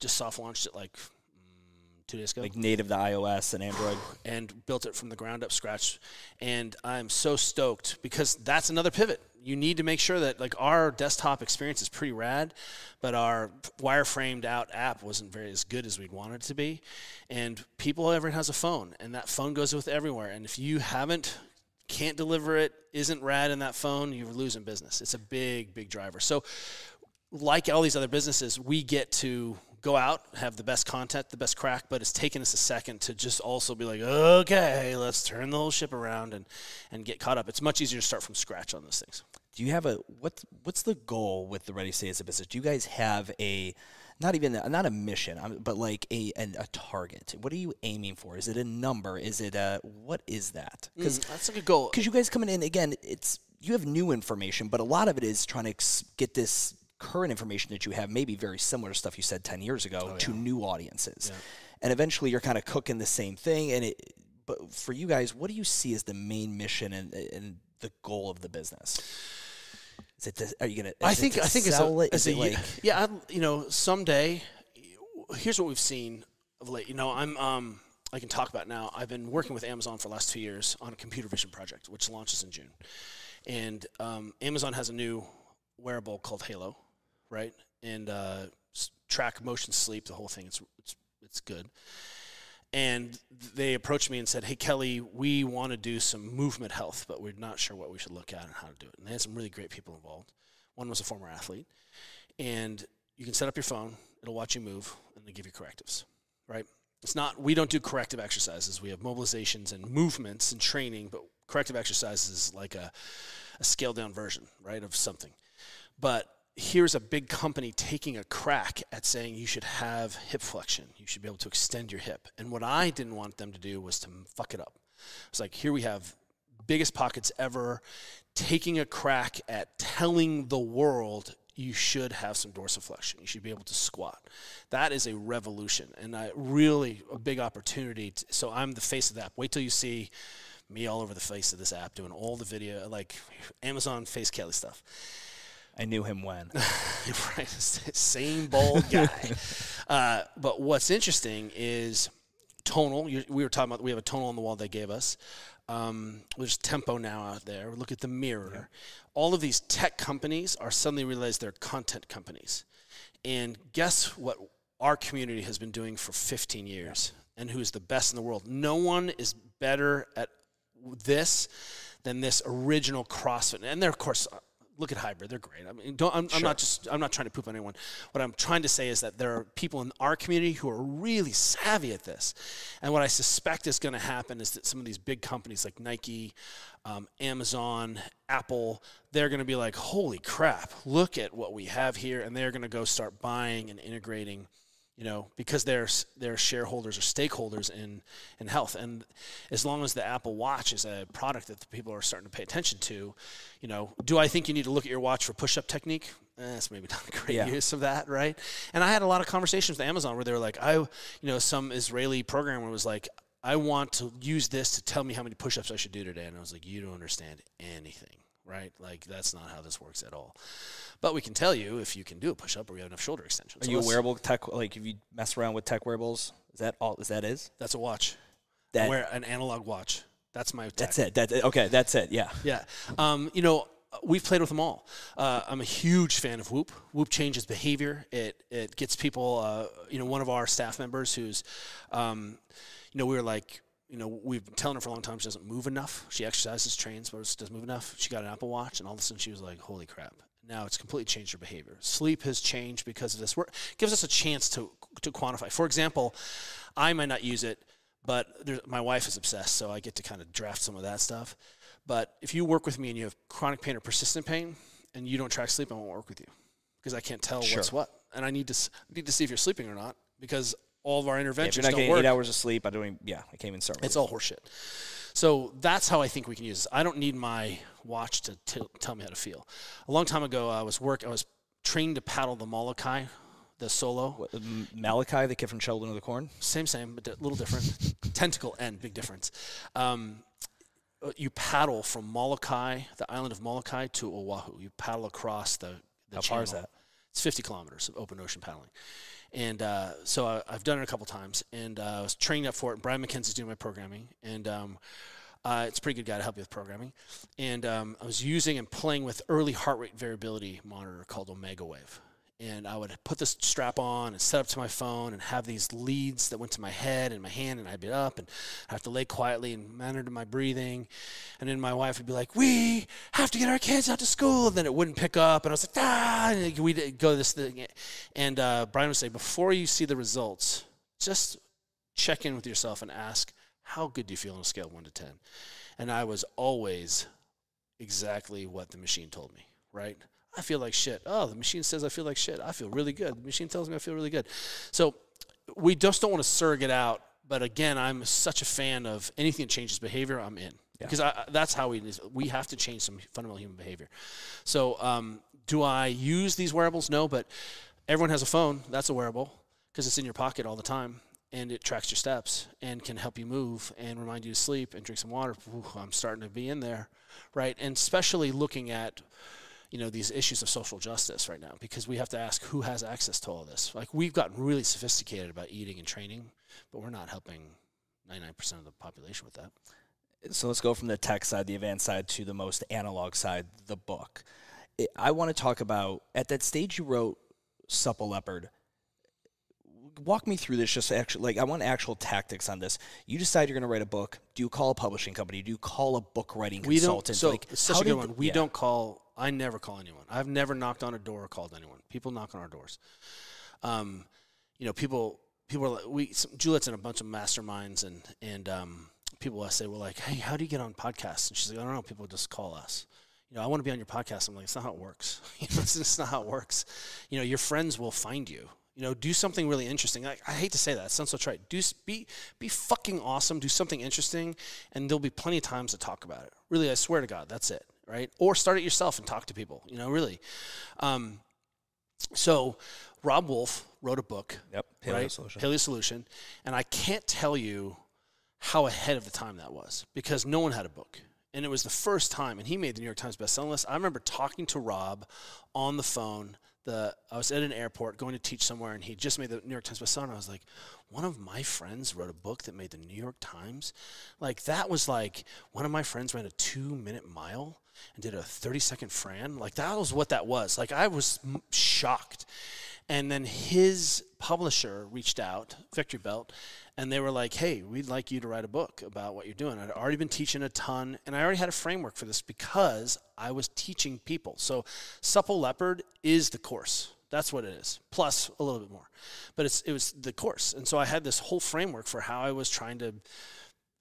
just soft launched it like mm, two days ago. Like native to iOS and Android. and built it from the ground up, scratch. And I'm so stoked because that's another pivot. You need to make sure that like our desktop experience is pretty rad, but our wireframed out app wasn't very as good as we'd wanted it to be. And people, everyone has a phone, and that phone goes with everywhere. And if you haven't can't deliver it, isn't rad in that phone, you're losing business. It's a big, big driver. So, like all these other businesses, we get to go out, have the best content, the best crack, but it's taken us a second to just also be like, okay, let's turn the whole ship around and, and get caught up. It's much easier to start from scratch on those things. Do you have a what? What's the goal with the Ready State as a business? Do you guys have a not even a, not a mission, um, but like a an, a target? What are you aiming for? Is it a number? Is it a what is that? Because mm, that's a good goal. Because you guys coming in again, it's you have new information, but a lot of it is trying to get this current information that you have may be very similar to stuff you said 10 years ago oh, to new audiences. Yeah. And eventually you're kind of cooking the same thing. And it, but for you guys, what do you see as the main mission and, and the goal of the business? Is it to, are you gonna? I think I think it's a, it? Is it like yeah, I, you know, someday. Here's what we've seen of late. You know, I'm um, I can talk about now. I've been working with Amazon for the last two years on a computer vision project, which launches in June, and um, Amazon has a new wearable called Halo, right? And uh, track motion sleep, the whole thing. It's, it's, it's good. And they approached me and said, Hey, Kelly, we want to do some movement health, but we're not sure what we should look at and how to do it. And they had some really great people involved. One was a former athlete. And you can set up your phone, it'll watch you move, and they give you correctives, right? It's not, we don't do corrective exercises. We have mobilizations and movements and training, but corrective exercises is like a, a scaled down version, right, of something. But here's a big company taking a crack at saying you should have hip flexion. You should be able to extend your hip. And what I didn't want them to do was to fuck it up. It's like here we have biggest pockets ever taking a crack at telling the world you should have some dorsiflexion. You should be able to squat. That is a revolution and I really a big opportunity. To, so I'm the face of that. Wait till you see me all over the face of this app doing all the video like Amazon face Kelly stuff. I knew him when. right, same bald guy. uh, but what's interesting is tonal. we were talking about we have a tonal on the wall they gave us. Um, there's tempo now out there. Look at the mirror. Yeah. All of these tech companies are suddenly realized they're content companies. And guess what our community has been doing for 15 years yeah. and who's the best in the world? No one is better at this than this original CrossFit. And they're, of course, look at hybrid; they're great. I mean, don't, I'm, sure. I'm, not just I'm not trying to poop on anyone. What I'm trying to say is that there are people in our community who are really savvy at this, and what I suspect is going to happen is that some of these big companies like Nike, um, Amazon, Apple, they're going to be like, "Holy crap! Look at what we have here," and they're going to go start buying and integrating you know, because they're they're shareholders or stakeholders in in health. And as long as the Apple Watch is a product that the people are starting to pay attention to, you know, do I think you need to look at your watch for push-up technique? Eh, that's maybe not a great yeah. use of that, right? And I had a lot of conversations with Amazon where they were like, I, you know, some Israeli programmer was like, I want to use this to tell me how many push-ups I should do today, and I was like, you don't understand anything right? Like that's not how this works at all. But we can tell you if you can do a push up or you have enough shoulder extension. Are so you a wearable tech? Like if you mess around with tech wearables, is that all? Is that is? That's a watch. That I wear an analog watch. That's my. Tech. That's it. That's it. Okay, that's it. Yeah. Yeah. Um, you know, we've played with them all. Uh, I'm a huge fan of Whoop. Whoop changes behavior. It it gets people. Uh, you know, one of our staff members who's, um, you know, we were like you know, we've been telling her for a long time she doesn't move enough. She exercises, trains, but doesn't move enough. She got an Apple Watch, and all of a sudden she was like, "Holy crap!" Now it's completely changed her behavior. Sleep has changed because of this. Work gives us a chance to to quantify. For example, I might not use it, but my wife is obsessed, so I get to kind of draft some of that stuff. But if you work with me and you have chronic pain or persistent pain, and you don't track sleep, I won't work with you because I can't tell sure. what's what, and I need to need to see if you're sleeping or not because all of our interventions. Yeah, if you're not getting work. eight hours of sleep, I don't. Even, yeah, I can't even start. It's all horseshit. So that's how I think we can use this. I don't need my watch to t- tell me how to feel. A long time ago, I was work. I was trained to paddle the Molokai, the solo. What, Malachi, the kid from Children of the Corn. Same, same, but a little different. Tentacle end, big difference. Um, you paddle from Molokai, the island of Molokai, to Oahu. You paddle across the. the how channel. far is that? It's 50 kilometers of open ocean paddling. And uh, so I, have done it a couple times, and uh, I was trained up for it. Brian McKenzie's doing my programming, and um, uh, it's a pretty good guy to help you with programming. And um, I was using and playing with early heart rate variability monitor called Omegawave and I would put this strap on and set up to my phone and have these leads that went to my head and my hand, and I'd be up and I have to lay quietly and monitor my breathing. And then my wife would be like, "We have to get our kids out to school," and then it wouldn't pick up, and I was like, "Ah!" And we'd go this thing, and uh, Brian would say, "Before you see the results, just check in with yourself and ask." How good do you feel on a scale of one to 10? And I was always exactly what the machine told me, right? I feel like shit. Oh, the machine says I feel like shit. I feel really good. The machine tells me I feel really good. So we just don't want to surrogate out. But again, I'm such a fan of anything that changes behavior. I'm in yeah. because I, that's how we we have to change some fundamental human behavior. So um, do I use these wearables? No, but everyone has a phone. That's a wearable because it's in your pocket all the time and it tracks your steps and can help you move and remind you to sleep and drink some water. Ooh, I'm starting to be in there, right? And especially looking at you know these issues of social justice right now because we have to ask who has access to all this. Like we've gotten really sophisticated about eating and training but we're not helping 99% of the population with that. So let's go from the tech side the advanced side to the most analog side the book. I want to talk about at that stage you wrote supple leopard. Walk me through this just actually like i want actual tactics on this. You decide you're going to write a book. Do you call a publishing company? Do you call a book writing we consultant? don't, so like, such a good one. we yeah. don't call I never call anyone. I've never knocked on a door or called anyone. People knock on our doors. Um, you know, people people are like, we some, Juliet's in a bunch of masterminds and and um, people I say, well, like, hey, how do you get on podcasts? And she's like, I don't know. People just call us. you know, I want to be on your podcast. I'm like, it's not how it works. You know, it's just not how it works. You know, your friends will find you. You know, do something really interesting. I hate to say that. It sounds so trite. Do be be fucking awesome. Do something interesting, and there'll be plenty of times to talk about it. Really, I swear to God, that's it. Right? Or start it yourself and talk to people. You know, really. Um, so, Robb Wolf wrote a book Yep. Paleo right? solution. Paleo Solution. And I can't tell you how ahead of the time that was because no one had a book. And it was the first time, and he made the New York Times bestselling list. I remember talking to Robb on the phone. The I was at an airport going to teach somewhere, and he just made the New York Times bestseller. And I was like, one of my friends wrote a book that made the New York Times. Like that was like one of my friends ran a two-minute mile and did a 30-second Fran. Like that was what that was. Like I was shocked. And then his publisher reached out, Victory Belt, and they were like, hey, we'd like you to write a book about what you're doing. I'd already been teaching a ton, and I already had a framework for this because I was teaching people. So, Supple Leopard is the course. That's what it is, plus a little bit more. But it's, it was the course. And so I had this whole framework for how I was trying to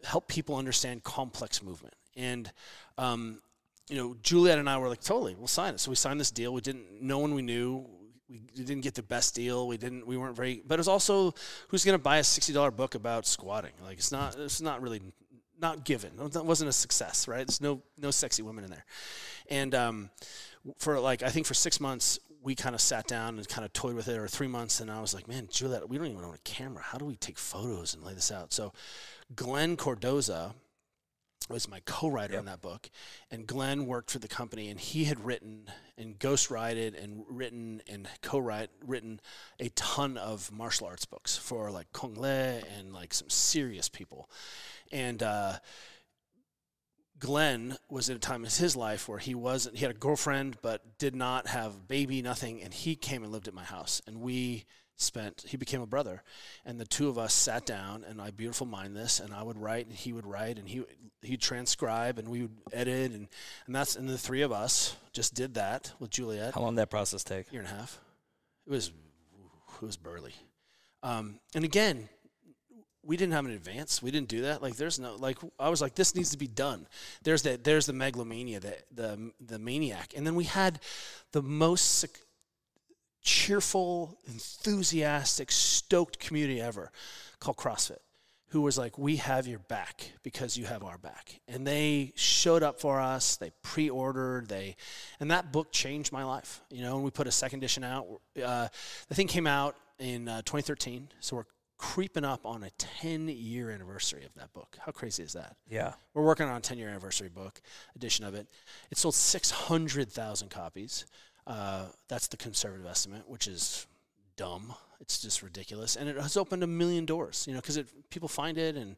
help people understand complex movement. And, um, you know, Juliet and I were like, totally, we'll sign it. So we signed this deal. We didn't, no one we knew. We didn't get the best deal. We didn't, we weren't very, but it was also, who's going to buy a $60 book about squatting? Like, it's not, it's not really, not given. That wasn't a success, right? There's no, no sexy women in there. And, um, for like, I think for six months, we kind of sat down and kind of toyed with it, or three months, and I was like, man, Juliet, we don't even own a camera. How do we take photos and lay this out? So, Glenn Cordoza, was my co-writer in that book, and Glenn worked for the company, and he had written and ghostwrited and written and co-write written a ton of martial arts books for like Cung Le and like some serious people, and uh, Glenn was at a time in his life where he wasn't he had a girlfriend but did not have a baby, nothing, and he came and lived at my house, and we spent he became a brother. And the two of us sat down and I beautiful mind this and I would write and he would write and he he'd transcribe and we would edit and and that's and the three of us just did that with Juliet. How long did that process take? year and a half. It was it was burly. Um, and again we didn't have an advance. We didn't do that. Like there's no like I was like this needs to be done. There's that there's the megalomania the the the maniac. And then we had the most cheerful, enthusiastic, stoked community ever called CrossFit, who was like, We have your back because you have our back. And they showed up for us, they pre ordered, they, and that book changed my life. You know, and we put a second edition out. Uh, the thing came out in uh, 2013, so we're creeping up on a 10 year anniversary of that book. How crazy is that? Yeah. We're working on a 10 year anniversary book edition of it. It sold 600,000 copies. Uh, that's the conservative estimate, which is dumb. It's just ridiculous, and it has opened a million doors. You know, because people find it and,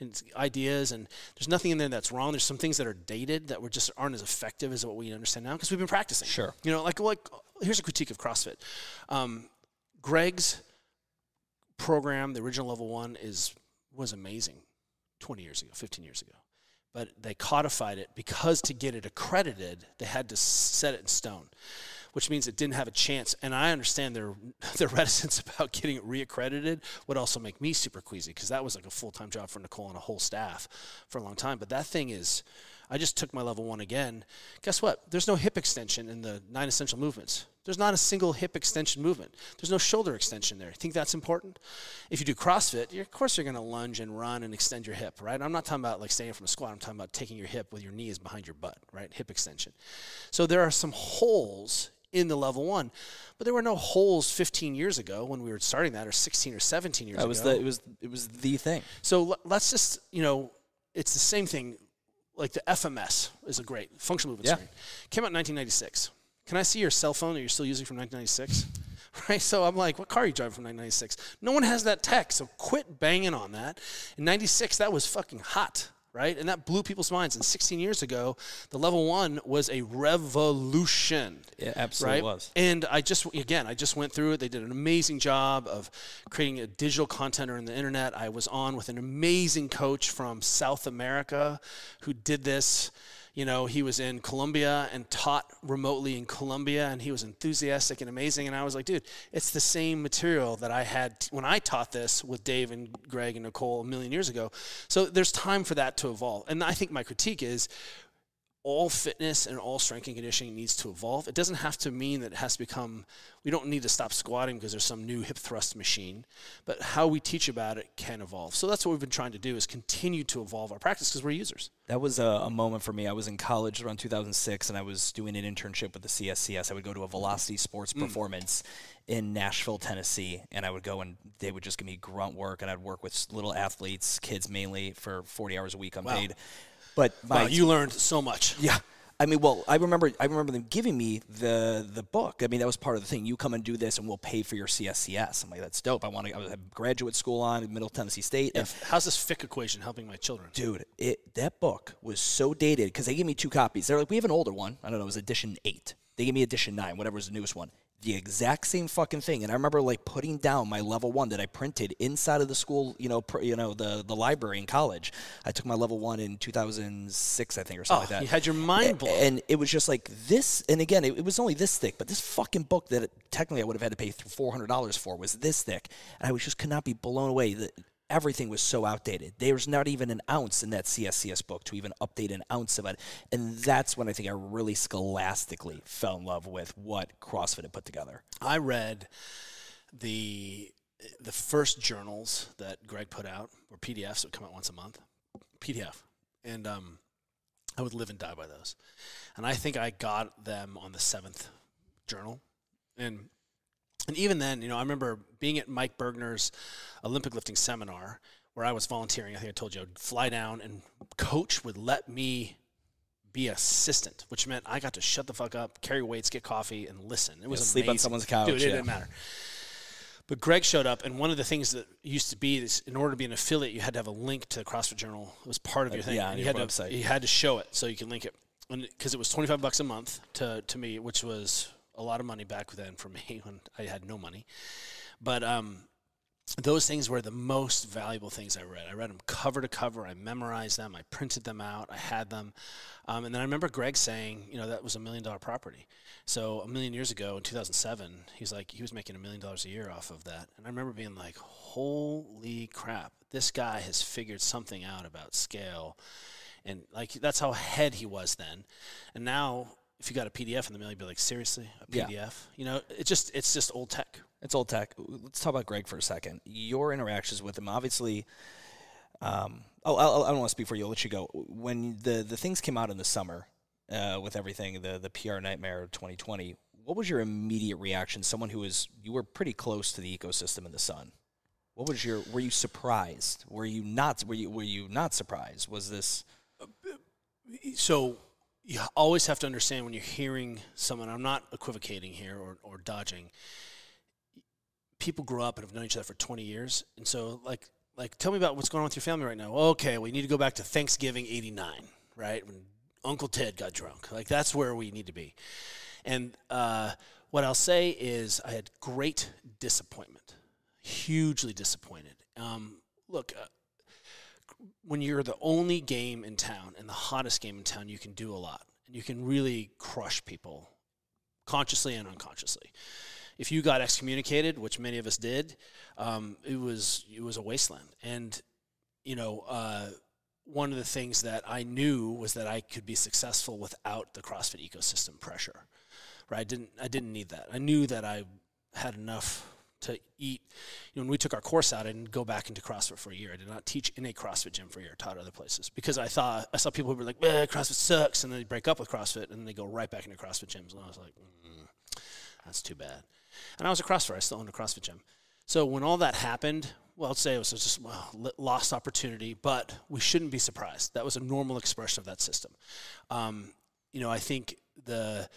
and it's ideas, and there's nothing in there that's wrong. There's some things that are dated that were just aren't as effective as what we understand now because we've been practicing. Sure. You know, like like here's a critique of CrossFit. Um, Greg's program, the original level one, is was amazing 20 years ago, 15 years ago. But they codified it because to get it accredited, they had to set it in stone, which means it didn't have a chance. And I understand their their reticence about getting it reaccredited would also make me super queasy because that was like a full time job for Nicole and a whole staff for a long time. But that thing is, I just took my level one again. Guess what? There's no hip extension in the nine essential movements. There's not a single hip extension movement. There's no shoulder extension there. Think that's important? If you do CrossFit, of course you're going to lunge and run and extend your hip, right? I'm not talking about like standing from a squat. I'm talking about taking your hip with your knees behind your butt, right? Hip extension. So there are some holes in the level one, but there were no holes 15 years ago when we were starting that, or 16 or 17 years That was ago. the it was it was the thing. So l- let's just, you know, it's the same thing. Like the FMS is a great functional movement Yeah. screen. Came out in 1996. Can I see your cell phone that you're still using from 1996? Right. So I'm like, what car are you driving from 1996? No one has that tech. So quit banging on that. In 96, that was fucking hot. Right. And that blew people's minds. And 16 years ago, the level one was a revolution It absolutely right? was. And I just again, I just went through it. They did an amazing job of creating a digital content on the internet. I was on with an amazing coach from South America who did this. You know, he was in Colombia and taught remotely in Colombia, and he was enthusiastic and amazing. And I was like, dude, it's the same material that I had when I taught this with Dave and Greg and Nicole a million years ago. So there's time for that to evolve. And I think my critique is all fitness and all strength and conditioning needs to evolve. It doesn't have to mean that it has to become, we don't need to stop squatting because there's some new hip thrust machine, but how we teach about it can evolve. So that's what we've been trying to do is continue to evolve our practice because we're users. That was a, a, moment for me. I was in college around 2006 and I was doing an internship with the CSCS. I would go to a Velocity Sports mm. Performance in Nashville, Tennessee, and I would go and they would just give me grunt work and I'd work with little athletes, kids mainly, for 40 hours a week unpaid. Wow but my, wow, you learned so much. Yeah. I mean, well, I remember I remember them giving me the the book. I mean, that was part of the thing. You come and do this, and we'll pay for your CSCS. I'm like, that's dope. I want to. I at graduate school on Middle Tennessee State. Yeah. How's this Fick equation helping my children? Dude, it that book was so dated because they gave me two copies. They're like, we have an older one. I don't know, it was edition eight. They gave me edition nine, whatever was the newest one the exact same fucking thing. And I remember like putting down my level one that I printed inside of the school, you know, pr- you know, the the library in college. I took my level one in 2006, I think, or something oh, like that. You had your mind blown. And it was just like this. And again, it, it was only this thick, but this fucking book that it, technically I would have had to pay $400 for was this thick. And I was just could not be blown away that everything was so outdated. There was not even an ounce in that CSCS book to even update an ounce of it. And that's when I think I really scholastically fell in love with what CrossFit had put together. I read the the first journals that Greg put out were PDFs that would come out once a month. PDF. And um, I would live and die by those. And I think I got them on the seventh journal. And and even then, you know, I remember being at Mike Burgener's Olympic lifting seminar where I was volunteering. I think I told you I'd fly down and coach would let me be assistant, which meant I got to shut the fuck up, carry weights, get coffee, and listen. It was yeah, sleep on someone's couch. Dude, it yeah. didn't matter. But Greg showed up, and one of the things that used to be is in order to be an affiliate, you had to have a link to the CrossFit Journal. It was part of uh, your thing. Yeah, on your had website. To, you had to show it so you can link it, because it was twenty five bucks a month to to me, which was a lot of money back then for me when I had no money. But um, those things were the most valuable things I read. I read them cover to cover. I memorized them. I printed them out. I had them. Um, and then I remember Greg saying, you know, that was a million dollar property. So a million years ago in 2007, he's like, he was making a million dollars a year off of that. And I remember being like, holy crap, this guy has figured something out about scale. And like, that's how ahead he was then. And now if you got a PDF in the mail, you'd be like, seriously, a PDF? Yeah. You know, it's just it's just old tech. It's old tech. Let's talk about Greg for a second. Your interactions with him, obviously. Um, oh, I'll, I don't want to speak for you. I'll let you go. When the the things came out in the summer, uh, with everything, the the PR nightmare of 2020, what was your immediate reaction? Someone who was you were pretty close to the ecosystem in the sun. What was your? Were you surprised? Were you not? Were you were you not surprised? Was this? So you always have to understand when you're hearing someone, I'm not equivocating here or, or dodging. People grow up and have known each other for 20 years. And so, like, like, tell me about what's going on with your family right now. Okay, we need to go back to Thanksgiving 89, right? When Uncle Ted got drunk. Like, that's where we need to be. And uh, what I'll say is, I had great disappointment, hugely disappointed. Um, look, uh, when you're the only game in town and the hottest game in town, you can do a lot. And you can really crush people consciously and unconsciously. If you got excommunicated, which many of us did, um, it was it was a wasteland. And you know, uh, one of the things that I knew was that I could be successful without the CrossFit ecosystem pressure. Right? I didn't I didn't need that. I knew that I had enough to eat. You know, when we took our course out, I didn't go back into CrossFit for a year. I did not teach in a CrossFit gym for a year. I taught other places because I thought I saw people who were like, "CrossFit sucks," and then they break up with CrossFit and then they go right back into CrossFit gyms. And I was like, mm, "That's too bad." And I was a CrossFit. I still owned a CrossFit gym. So when all that happened, well, I'd say it was just well, lost opportunity, but we shouldn't be surprised. That was a normal expression of that system. Um, you know, I think the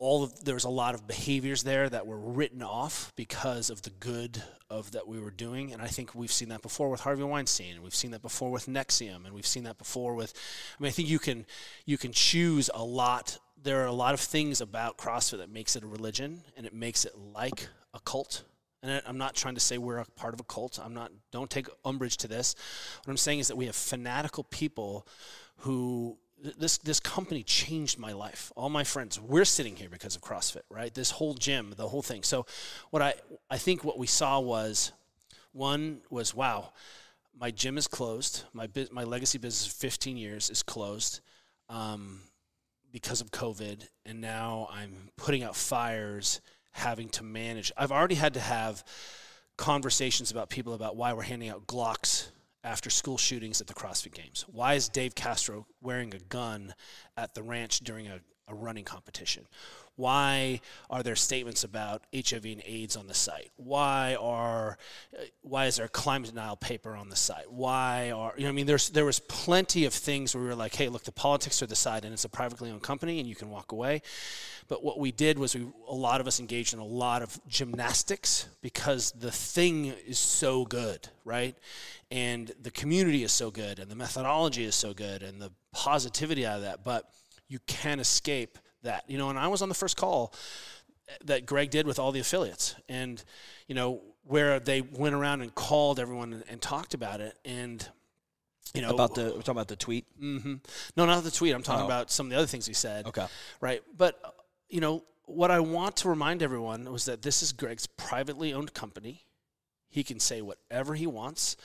all of there was a lot of behaviors there that were written off because of the good of that we were doing. And i think we've seen that before with harvey weinstein and we've seen that before with NXIVM and we've seen that before with i mean i think you can you can choose a lot. There are a lot of things about crossfit that makes it a religion and it makes it like a cult. And i'm not trying to say we're a part of a cult. I'm not don't take umbrage to this. What i'm saying is that we have fanatical people who this this company changed my life. All my friends, we're sitting here because of CrossFit, right? This whole gym, the whole thing. So, what I I think what we saw was, one was wow, my gym is closed. My my legacy business of 15 years is closed. Um, because of COVID, and now I'm putting out fires, having to manage. I've already had to have conversations about people about why we're handing out Glocks after school shootings at the CrossFit Games. Why is Dave Castro wearing a gun at the ranch during a, a running competition? Why are there statements about HIV and AIDS on the site? Why are uh, why is there a climate denial paper on the site? Why are you know I mean there's there was plenty of things where we were like, hey, look, the politics are the side and it's a privately owned company and you can walk away. But what we did was we a lot of us engaged in a lot of gymnastics because the thing is so good, right? And the community is so good and the methodology is so good and the positivity out of that, but you can't escape that. You know, and I was on the first call that Greg did with all the affiliates, and you know where they went around and called everyone and, and talked about it, and you know about the we're talking about the tweet. Mm-hmm. No, not the tweet. I'm talking Oh. about some of the other things he said. Okay. Right, but you know what I want to remind everyone was that this is Greg's privately owned company. He can say whatever he wants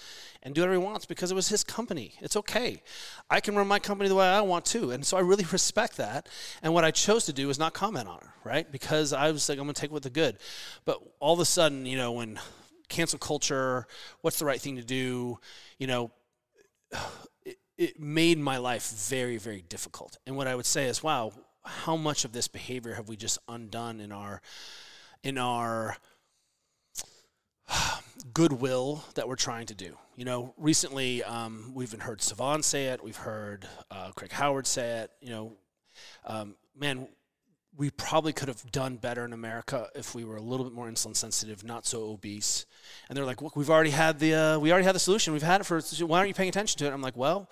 and do whatever he wants because it was his company. It's okay. I can run my company the way I want to. And so I really respect that. And what I chose to do was not comment on it, right? Because I was like, I'm going to take what the good. But all of a sudden, you know, when cancel culture, what's the right thing to do, you know, it, it made my life very, very difficult. And what I would say is, wow, how much of this behavior have we just undone in our, in our, goodwill that we're trying to do. You know, recently um, we've even heard Sevan say it. We've heard uh, Craig Howard say it. You know, um, man, we probably could have done better in America if we were a little bit more insulin sensitive, not so obese. And they're like, "Look, we've already had the uh, we already had the solution. We've had it for. Why aren't you paying attention to it?" I'm like, "Well."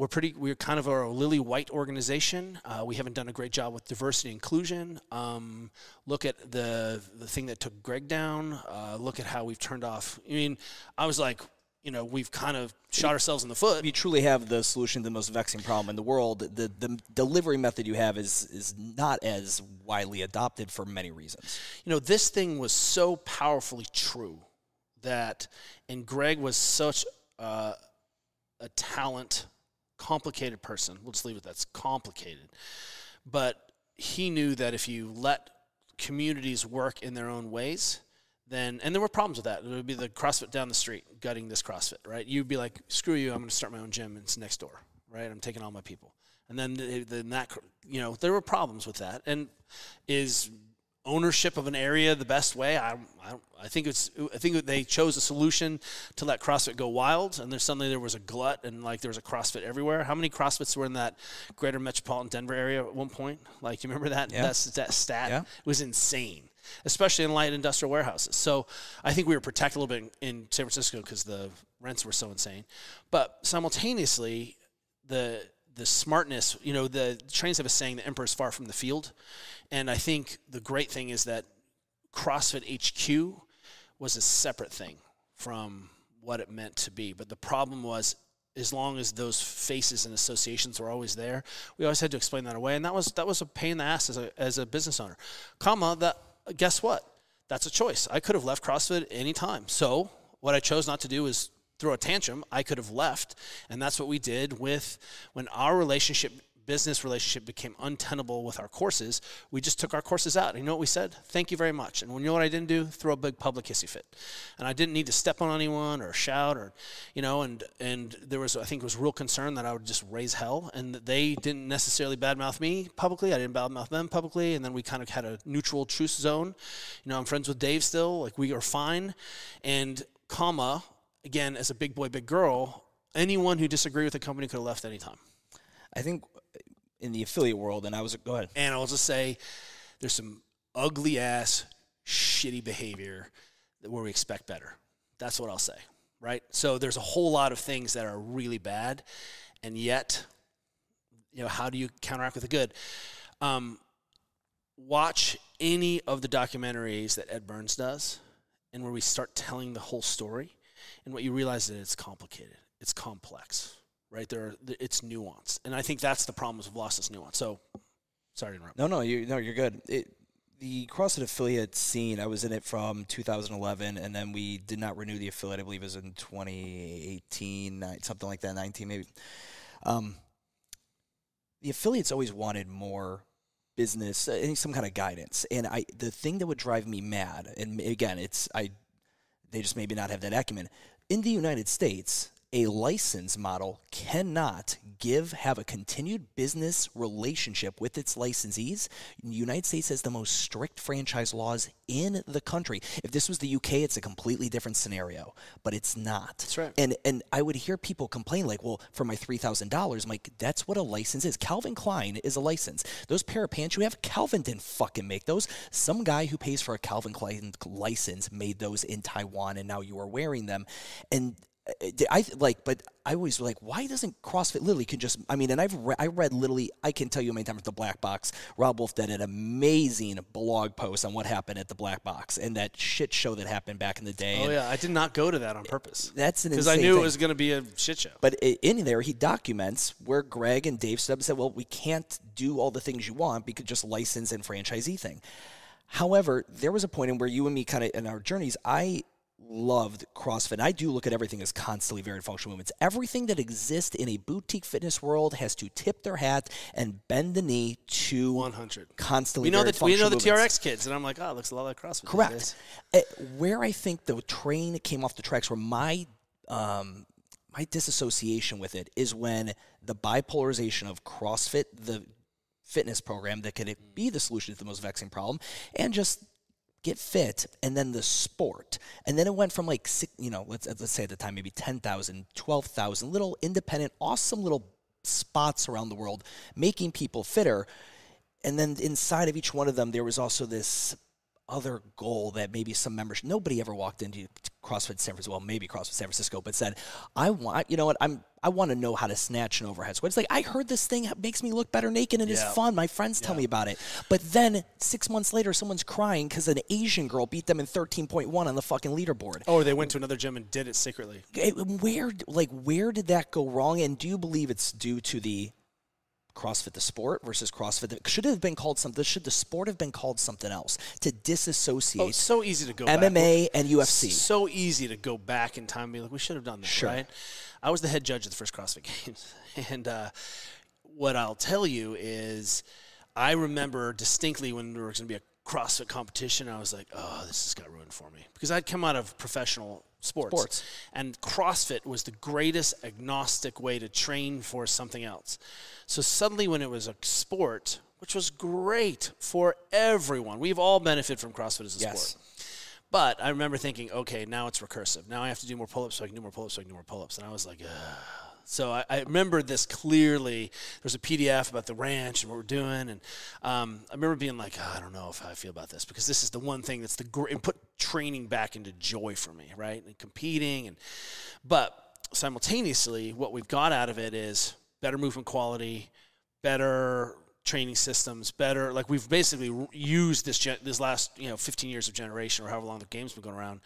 We're pretty. We're kind of a lily white organization. Uh, we haven't done a great job with diversity and inclusion. Um, look at the the thing that took Greg down. Uh, look at how we've turned off. I mean, I was like, you know, we've kind of shot ourselves in the foot. You truly have the solution to the most vexing problem in the world, the the delivery method you have is is not as widely adopted for many reasons. you know, this thing was so powerfully true that, and Greg was such uh, a talent, complicated person. We'll just leave it that's complicated. But he knew that if you let communities work in their own ways, then, and there were problems with that. It would be the CrossFit down the street gutting this CrossFit, right? You'd be like, screw you, I'm going to start my own gym. It's next door, right? I'm taking all my people. And then, then that, you know, there were problems with that. And is ownership of an area the best way? I, I, I think it's I think they chose a solution to let CrossFit go wild, and then suddenly there was a glut, and like there was a CrossFit everywhere. How many CrossFits were in that greater metropolitan Denver area at one point? Like you remember that Yeah. that, that stat? Yeah. It was insane. Especially in light industrial warehouses. So I think we were protected a little bit in, in San Francisco because the rents were so insane. But simultaneously, the the smartness, you know, the Chinese have a saying, "The emperor is far from the field," and I think the great thing is that CrossFit HQ was a separate thing from what it meant to be. But the problem was, as long as those faces and associations were always there, we always had to explain that away, and that was that was a pain in the ass as a as a business owner. Comma that guess what? That's a choice. I could have left CrossFit any time. So what I chose not to do is throw a tantrum. I could have left, and that's what we did with when our relationship business relationship became untenable with our courses, we just took our courses out. And you know what we said? Thank you very much. And you know what I didn't do? Throw a big public hissy fit. And I didn't need to step on anyone or shout or, you know, and and there was I think was real concern that I would just raise hell, and they didn't necessarily badmouth me publicly. I didn't badmouth them publicly, and then we kind of had a neutral truce zone. You know, I'm friends with Dave still. Like we are fine, and comma again as a big boy, big girl. Anyone who disagreed with the company could have left anytime. I think in the affiliate world, and I was go ahead. And I'll just say there's some ugly ass, shitty behavior where we expect better. That's what I'll say, right? So there's a whole lot of things that are really bad, and yet, you know, how do you counteract with the good? Um, watch any of the documentaries that Ed Burns does, and where we start telling the whole story, and what you realize is that it's complicated, it's complex, right? There, are, it's nuanced, and I think that's the problem is we've lost nuance. So, sorry to interrupt. No, no, you no, you're good. It, the CrossFit affiliate scene, I was in it from 2011, and then we did not renew the affiliate. I believe it was in 2018, something like that, 19 maybe. Um, the affiliates always wanted more business, uh, some kind of guidance. And I, the thing that would drive me mad, and again, it's I, they just maybe not have that acumen. In the United States, a license model cannot give have a continued business relationship with its licensees. The United States has the most strict franchise laws in the country. If this was the UK, it's a completely different scenario, but it's not. That's right. And and I would hear people complain like, "Well, for my three thousand dollars, like that's what a license is. Calvin Klein is a license. Those pair of pants you have, Calvin didn't fucking make those. Some guy who pays for a Calvin Klein license made those in Taiwan, and now you are wearing them. And I like, but I always like, why doesn't CrossFit literally can just? I mean, and I've re- I read literally, I can tell you many times the Black Box. Robb Wolf did an amazing blog post on what happened at the Black Box and that shit show that happened back in the day. Oh and yeah, I did not go to that on purpose. That's an because I knew thing. it was going to be a shit show. But in there, he documents where Greg and Dave stood up and said, "Well, we can't do all the things you want because just license and franchisee thing." However, there was a point in where you and me kind of in our journeys, I loved CrossFit. And I do look at everything as constantly varied functional movements. Everything that exists in a boutique fitness world has to tip their hat and bend the knee to 100. constantly. We know that we know the movements. TRX kids, and I'm like, oh, it looks a lot like CrossFit. Correct. days. Uh, where I think the train came off the tracks, where my um, my disassociation with it is when the bipolarization of CrossFit, the fitness program that could be the solution to the most vexing problem, and just get fit and then the sport. And then it went from like you know let's let's say at the time maybe 10,000 12,000 little independent awesome little spots around the world making people fitter. And then inside of each one of them there was also this other goal that maybe some members nobody ever walked into CrossFit San Francisco well maybe CrossFit San Francisco but said I want you know what? I'm I want to know how to snatch an overhead squat it's like I heard this thing makes me look better naked and Yeah. it's fun. My friends tell me about it. But then 6 months later someone's crying cuz an Asian girl beat them in 13.1 on the fucking leaderboard. Or they went to another gym and did it secretly. it- where like where did that go wrong? And do you believe it's due to the CrossFit the sport versus CrossFit the, should have been called something should the sport have been called something else to disassociate Oh, it's so easy to go back. MMA and UFC So easy to go back in time and be like, we should have done that, Sure. right? I was the head judge of the first CrossFit Games, and uh, what I'll tell you is, I remember distinctly when there was going to be a CrossFit competition. I was like, oh, this has got ruined for me because I'd come out of professional sports, Sports. and CrossFit was the greatest agnostic way to train for something else. So suddenly, when it was a sport, which was great for everyone, we've all benefited from CrossFit as a Yes. sport. But I remember thinking, okay, now it's recursive. Now I have to do more pull-ups so I can do more pull-ups so I can do more pull-ups. And I was like, Ugh. So I, I remember this clearly. There's a PDF about the ranch and what we're doing, and um, I remember being like, "Oh, I don't know if I feel about this because this is the one thing that's the gr- and put training back into joy for me, right? And competing, and but simultaneously, what we've got out of it is better movement quality, better training systems, better like we've basically used this gen- this last you know 15 years of generation or however long the game's been going around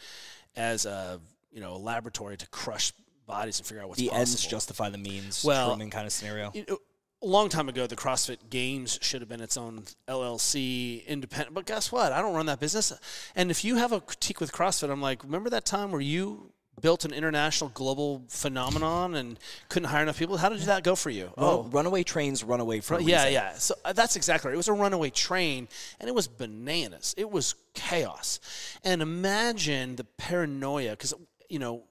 as a you know a laboratory to crush bodies and figure out what's the possible. ends justify the means Well, Truman kind of scenario know, a long time ago, the CrossFit Games should have been its own LLC, independent. But guess what? I don't run that business. And if you have a critique with CrossFit, I'm like, remember that time where you built an international global phenomenon and couldn't hire enough people? How did that go for you? oh runaway trains run away from yeah, yeah. So uh, that's exactly right. It was a runaway train, and it was bananas. It was chaos. And imagine the paranoia, because you know,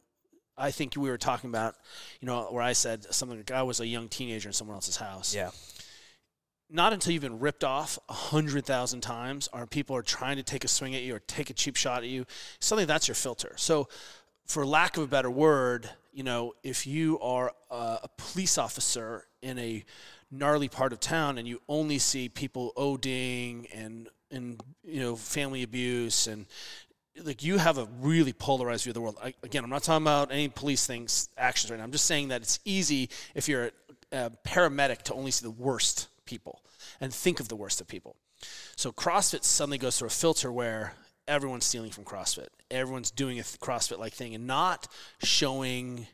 I think we were talking about, you know, where I said something like I was a young teenager in someone else's house. yeah Not until you've been ripped off a hundred thousand times, or people are trying to take a swing at you or take a cheap shot at you. Suddenly, that's your filter. So, for lack of a better word, you know, if you are a, a police officer in a gnarly part of town and you only see people ODing and and you know family abuse and like you have a really polarized view of the world. I, again, I'm not talking about any police things actions right now. I'm just saying that it's easy if you're a, a paramedic to only see the worst people and think of the worst of people. So CrossFit suddenly goes through a filter where everyone's stealing from CrossFit. Everyone's doing a CrossFit like thing and not showing,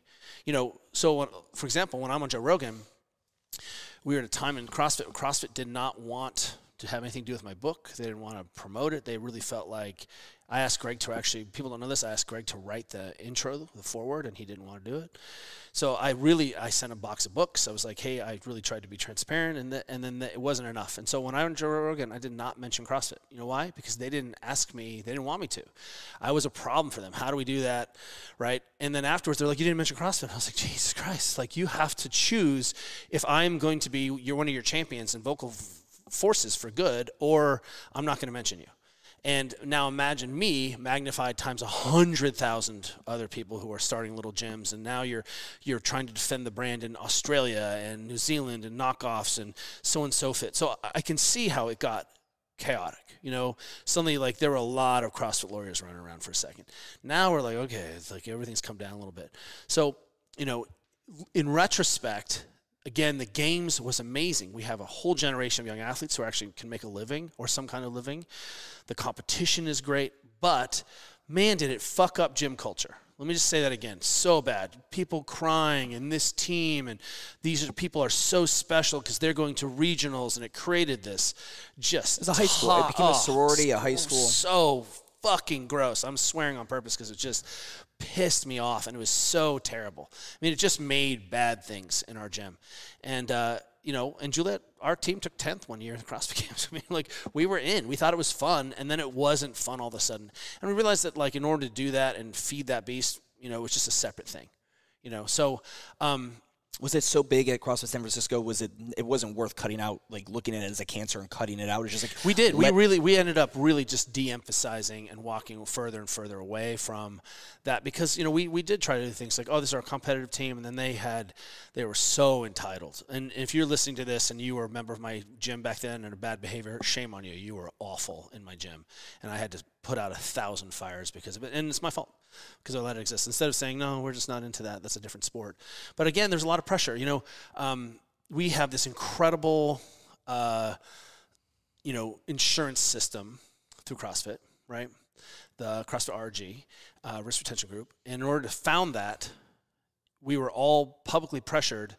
you know. So, when, for example, when I'm on Joe Rogan, we were at a time in CrossFit where CrossFit did not want to have anything to do with my book. They didn't want to promote it. They really felt like I asked Greg to actually, people don't know this, I asked Greg to write the intro, the forward, and he didn't want to do it. So I really, I sent a box of books. I was like, hey, I really tried to be transparent, and, the, and then the, it wasn't enough. And so when I went to Joe Rogan, I did not mention CrossFit. You know why? Because they didn't ask me, they didn't want me to. I was a problem for them. How do we do that? Right? And then afterwards, they're like, you didn't mention CrossFit. I was like, Jesus Christ, like you have to choose if I'm going to be, you're one of your champions and vocal forces for good, or I'm not going to mention you. And now imagine me magnified times a hundred thousand other people who are starting little gyms, and now you're you're trying to defend the brand in Australia and New Zealand and knockoffs and so and so fit. So I can see how it got chaotic. You know, suddenly like there were a lot of CrossFit lawyers running around for a second. Now we're like, okay, it's like everything's come down a little bit. So you know, in retrospect, again, the games was amazing. We have a whole generation of young athletes who actually can make a living or some kind of living. The competition is great, but man, did it fuck up gym culture. Let me just say that again. So bad. People crying and this team and these are, people are so special because they're going to regionals and it created this just It's a high school. It became a oh, sorority, a high oh, school. So fucking gross. I'm swearing on purpose because it just pissed me off and it was so terrible. I mean, it just made bad things in our gym. And, uh, you know, and Juliet, our team took 10th one year in the CrossFit Games. I mean, like, we were in. We thought it was fun, and then it wasn't fun all of a sudden. And we realized that, like, in order to do that and feed that beast, you know, it was just a separate thing, you know. So, um, was it so big at CrossFit San Francisco? Was it? It wasn't worth cutting out, like looking at it as a cancer and cutting it out. It's just like we did. we really we ended up really just de-emphasizing and walking further and further away from that because you know we we did try to do things like oh this is our competitive team and then they had they were so entitled and if you're listening to this and you were a member of my gym back then and a bad behavior, shame on you. You were awful in my gym, and I had to put out a thousand fires because of it, and it's my fault because I let it exist. Instead of saying, no, we're just not into that, that's a different sport. But again, there's a lot of pressure. You know, um, we have this incredible, uh, you know, insurance system through CrossFit, right? The CrossFit RG, uh, Risk Retention Group. And in order to found that, we were all publicly pressured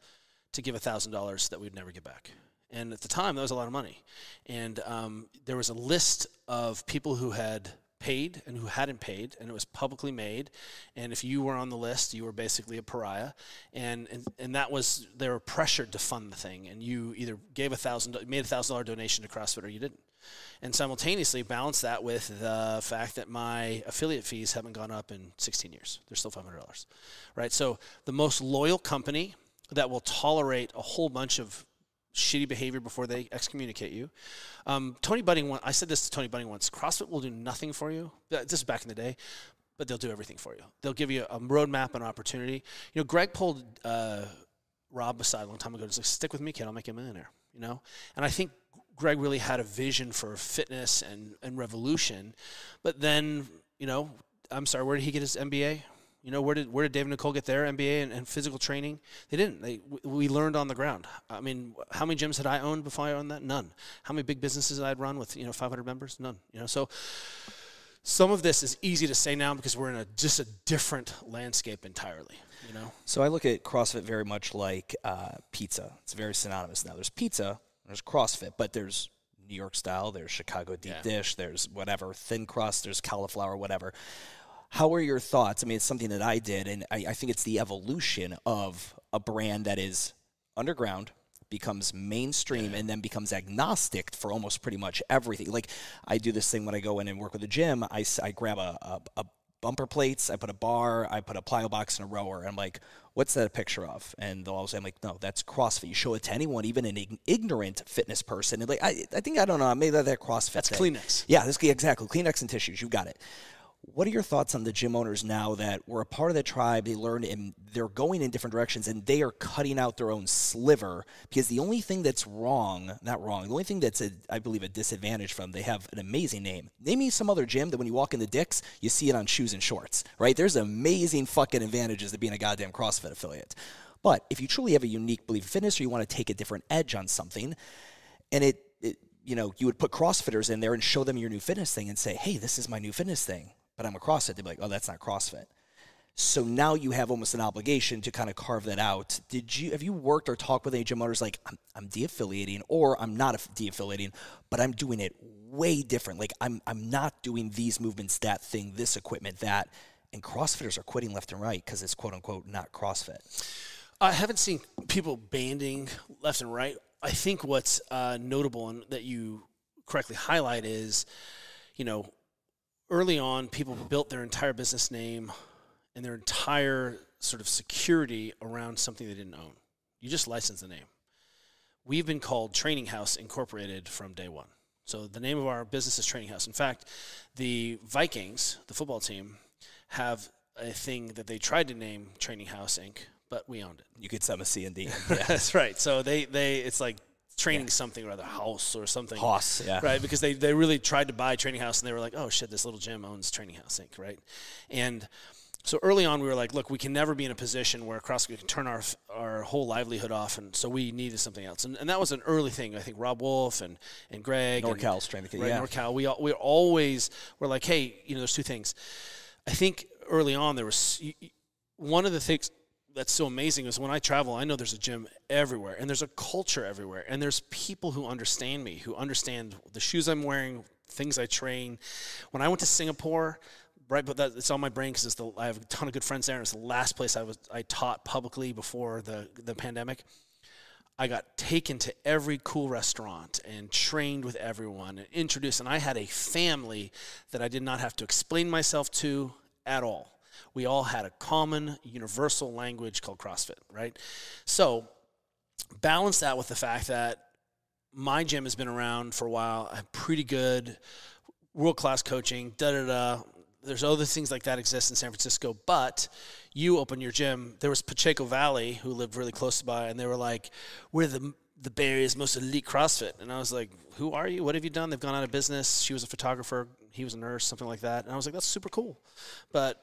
to give $1,000 that we'd never get back. And at the time, that was a lot of money. And um, there was a list of people who had paid and who hadn't paid, and it was publicly made. And if you were on the list, you were basically a pariah. And and, and that was they were pressured to fund the thing, and you either gave a thousand, made a thousand dollar donation to CrossFit, or you didn't. And simultaneously balance that with the fact that my affiliate fees haven't gone up in 16 years; they're still $500, right? So the most loyal company that will tolerate a whole bunch of shitty behavior before they excommunicate you. Um, Tony Budding, I said this to Tony Budding once CrossFit will do nothing for you. This is back in the day, but they'll do everything for you. They'll give you a roadmap and opportunity. You know, Greg pulled uh, Robb aside a long time ago. He's like, stick with me, kid. I'll make you a millionaire. You know? And I think Greg really had a vision for fitness and, and revolution. But then, you know, I'm sorry, where did he get his MBA? You know, where did where did Dave Nicole get their MBA and, and, physical training? They didn't. They we learned on the ground. I mean, how many gyms had I owned before I owned that? None. How many big businesses I'd run with you know 500 members? None. You know, so some of this is easy to say now because we're in a just a different landscape entirely. You know. So I look at CrossFit very much like uh, pizza. It's very synonymous now. There's pizza, there's CrossFit, but there's New York style, there's Chicago deep yeah. dish, there's whatever thin crust, there's cauliflower, whatever. How are your thoughts? I mean, it's something that I did, and I, I think it's the evolution of a brand that is underground, becomes mainstream and then becomes agnostic for almost pretty much everything. Like I do this thing when I go in and work with a gym. I, I grab a, a, a bumper plates, I put a bar, I put a plyo box and a rower. And I'm like, what's that a picture of? And they'll all say, I'm like, no, that's CrossFit. You show it to anyone, even an ignorant fitness person. And like, I, I think, I don't know, maybe that, that CrossFit. That's thing. Kleenex. Yeah, this, exactly. Kleenex and tissues. You got it. What are your thoughts on the gym owners now that were a part of the tribe? They learned and they're going in different directions and they are cutting out their own sliver because the only thing that's wrong, not wrong, the only thing that's, a, I believe, a disadvantage from they have an amazing name. Name me some other gym that when you walk in the Dicks, you see it on shoes and shorts, right? There's amazing fucking advantages to being a goddamn CrossFit affiliate. But if you truly have a unique belief in fitness or you want to take a different edge on something, and it, it you know, you would put CrossFitters in there and show them your new fitness thing and say, hey, this is my new fitness thing but I'm a CrossFit, they'd be like, oh, that's not CrossFit. So now you have almost an obligation to kind of carve that out. Did you have you worked or talked with any gym owners like I'm, I'm de-affiliating or I'm not de-affiliating, but I'm doing it way different. Like I'm I'm not doing these movements, that thing, this equipment, that. And CrossFitters are quitting left and right because it's quote unquote not CrossFit. I haven't seen people banding left and right. I think what's uh, notable and that you correctly highlight is, you know, early on, people built their entire business name and their entire sort of security around something they didn't own. You just license the name. We've been called Training House Incorporated from day one. So the name of our business is Training House. In fact, the Vikings, the football team, have a thing that they tried to name Training House Inc., but we owned it. You could send a C and D. Yeah. That's right. So they, they it's like training yeah. something or other house or something. House, yeah. Right, because they, they really tried to buy Training House and they were like, oh shit, this little gym owns Training House Inc., right? And so early on, we were like, look, we can never be in a position where CrossFit can turn our our whole livelihood off, and so we needed something else. And, and that was an early thing. I think Robb Wolf and and Greg, NorCal and, right, yeah, NorCal. We we always were like, hey, you know, there's two things. I think early on there was one of the things that's so amazing is when I travel, I know there's a gym everywhere, and there's a culture everywhere, and there's people who understand me, who understand the shoes I'm wearing, things I train. When I went to Singapore right? But that, it's on my brain because I have a ton of good friends there, and it's the last place I was I taught publicly before the the pandemic. I got taken to every cool restaurant and trained with everyone and introduced, and I had a family that I did not have to explain myself to at all. We all had a common, universal language called CrossFit, right? So balance that with the fact that my gym has been around for a while. I'm pretty good, world class coaching, da da da there's other things like that exist in San Francisco, but you open your gym. There was Pacheco Valley who lived really close by, and they were like, "We're the the Bay Area's most elite CrossFit." And I was like, "Who are you? What have you done?" They've gone out of business. She was a photographer. He was a nurse, something like that. And I was like, "That's super cool," but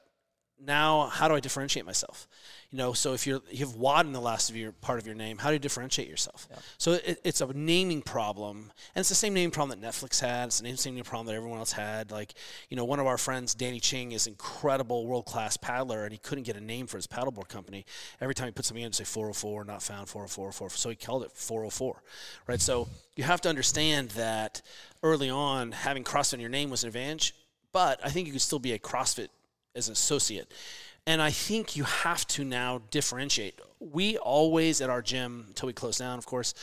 now how do I differentiate myself? You know, so if you're you have WOD in the last of your part of your name, how do you differentiate yourself? Yeah. So it, it's a naming problem, and it's the same naming problem that Netflix had. It's the same naming problem that everyone else had. Like, you know, one of our friends, Danny Ching, is incredible world class paddler, and he couldn't get a name for his paddleboard company. Every time he put something in, say 404, not found, 404, so he called it 404, right? So you have to understand that early on, having CrossFit in your name was an advantage. But I think you could still be a CrossFit as an associate. And I think you have to now differentiate. We always at our gym, until we close down, of course,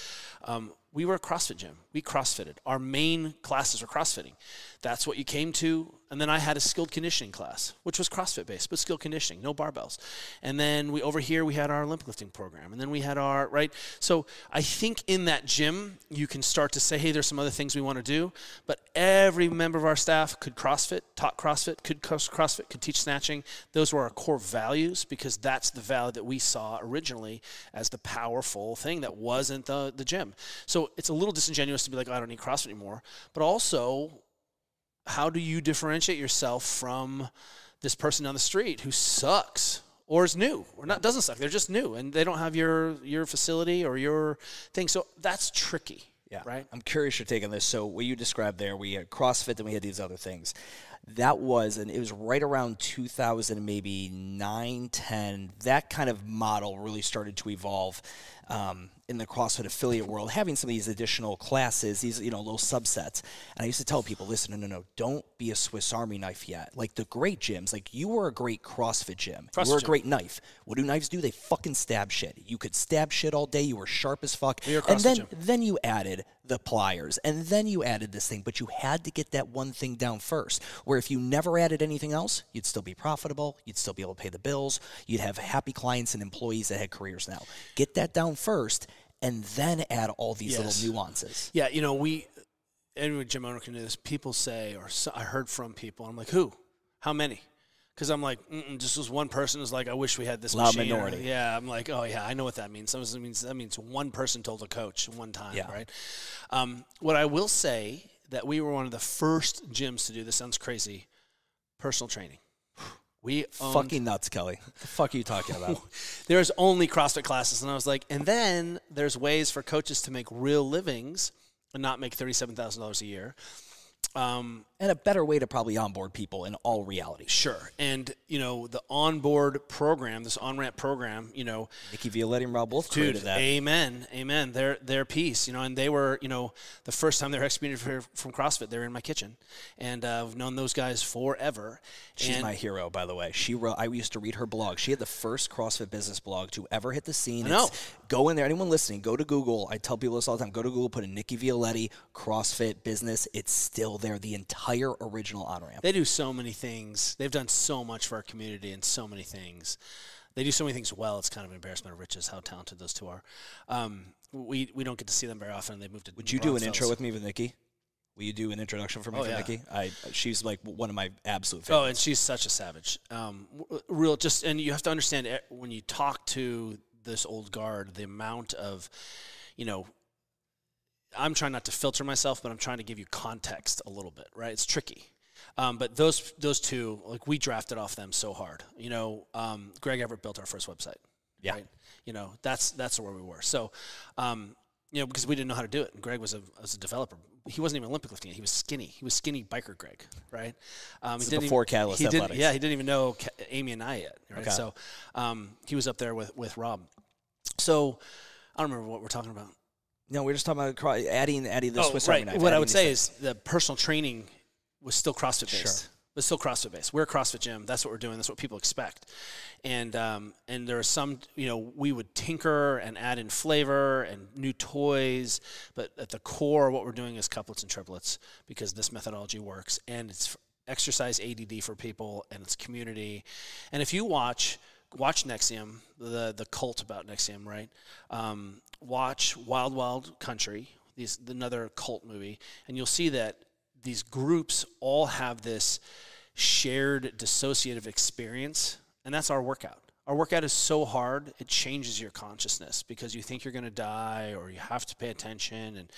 um, we were a CrossFit gym. We CrossFitted. Our main classes were CrossFitting. That's what you came to. And then I had a skilled conditioning class, which was CrossFit based, but skilled conditioning, no barbells. And then we over here we had our Olympic lifting program. And then we had our right. So I think in that gym you can start to say, hey, there's some other things we want to do. But every member of our staff could CrossFit, taught CrossFit, could CrossFit, could teach snatching. Those were our core values because that's the value that we saw originally as the powerful thing that wasn't the, the gym. So it's a little disingenuous to be like, oh, I don't need CrossFit anymore. But also, how do you differentiate yourself from this person down the street who sucks or is new or not doesn't suck? They're just new and they don't have your your facility or your thing. So that's tricky. Yeah. Right. I'm curious your take on this. So what you described there, we had CrossFit, then we had these other things. That was, and it was right around 2000, maybe 9, 10. That kind of model really started to evolve. Um, in the CrossFit affiliate world, having some of these additional classes, these you know little subsets. And I used to tell people, listen, no, no, no, don't be a Swiss Army knife yet. Like the great gyms, like you were a great CrossFit gym. CrossFit you were a great knife. What do knives do? They fucking stab shit. You could stab shit all day. You were sharp as fuck. and then gym. then you added the pliers, and then you added this thing, but you had to get that one thing down first. Where if you never added anything else, you'd still be profitable. You'd still be able to pay the bills. You'd have happy clients and employees that had careers now. Get that down first and then add all these yes. little nuances. Yeah, you know, we, and gym owner can do this. People say, or I heard from people, I'm like, who? How many? Because I'm like, just as one person is like, I wish we had this loud machine. minority. yeah, I'm like, oh yeah, I know what that means. Sometimes it means that means one person told a coach one time, yeah. right? Um, what I will say that we were one of the first gyms to do this. Sounds crazy. Personal training. We owned, fucking nuts, Kelly. What the fuck are you talking about? there's only CrossFit classes, and I was like, and then there's ways for coaches to make real livings and not make thirty-seven thousand dollars a year. Um, and a better way to probably onboard people in all reality. Sure. And, you know, the onboard program, this on ramp program, you know, Nikki Violetti and Rob both dude, created that. amen. Amen. Their, their piece, you know, and they were, you know, the first time they were excommunicated from CrossFit, they were in my kitchen. And uh, I've known those guys forever. She's and my hero, by the way. She wrote. I used to read her blog. She had the first CrossFit business blog to ever hit the scene. It's- Go in there. Anyone listening, go to Google. I tell people this all the time. Go to Google. Put in Nikki Violetti CrossFit business. It's still there. The entire original on ramp. They do so many things. They've done so much for our community and so many things. They do so many things well. It's kind of an embarrassment of riches how talented those two are. Um, we we don't get to see them very often. They moved to. Would you do an intro with me with Nikki? Will you do an introduction for me Oh, for yeah. Nikki? I she's like one of my absolute favorites. Oh, and she's such a savage. Um, real, just and you have to understand eh, when you talk to this old guard, the amount of, you know, I'm trying not to filter myself, but I'm trying to give you context a little bit, right? It's tricky. Um, but those those two, like we drafted off them so hard. You know, um, Greg Everett built our first website. Yeah. Right? You know, that's that's where we were. So, um, you know, because we didn't know how to do it. And Greg was a was a developer. He wasn't even Olympic lifting. He was skinny. He was skinny biker Greg, right? Um, This he is didn't before even, Catalyst he didn't, Yeah, he didn't even know Amy and I yet. Right? Okay. So, um, he was up there with with Robb. So, I don't remember what we're talking about. No, we're just talking about adding adding the Swiss Army Oh, knife. What I would say things. is the personal training was still CrossFit based. Sure. But still CrossFit based. We're a CrossFit gym. That's what we're doing. That's what people expect. And um, and there are some, you know, we would tinker and add in flavor and new toys, but at the core, what we're doing is couplets and triplets because this methodology works and it's exercise ADD for people and it's community. And if you watch watch NXIVM, the the cult about NXIVM, right? Um, watch Wild Wild Country, these another cult movie, and you'll see that these groups all have this shared dissociative experience, and that's our workout. Our workout is so hard, it changes your consciousness because you think you're going to die or you have to pay attention. And,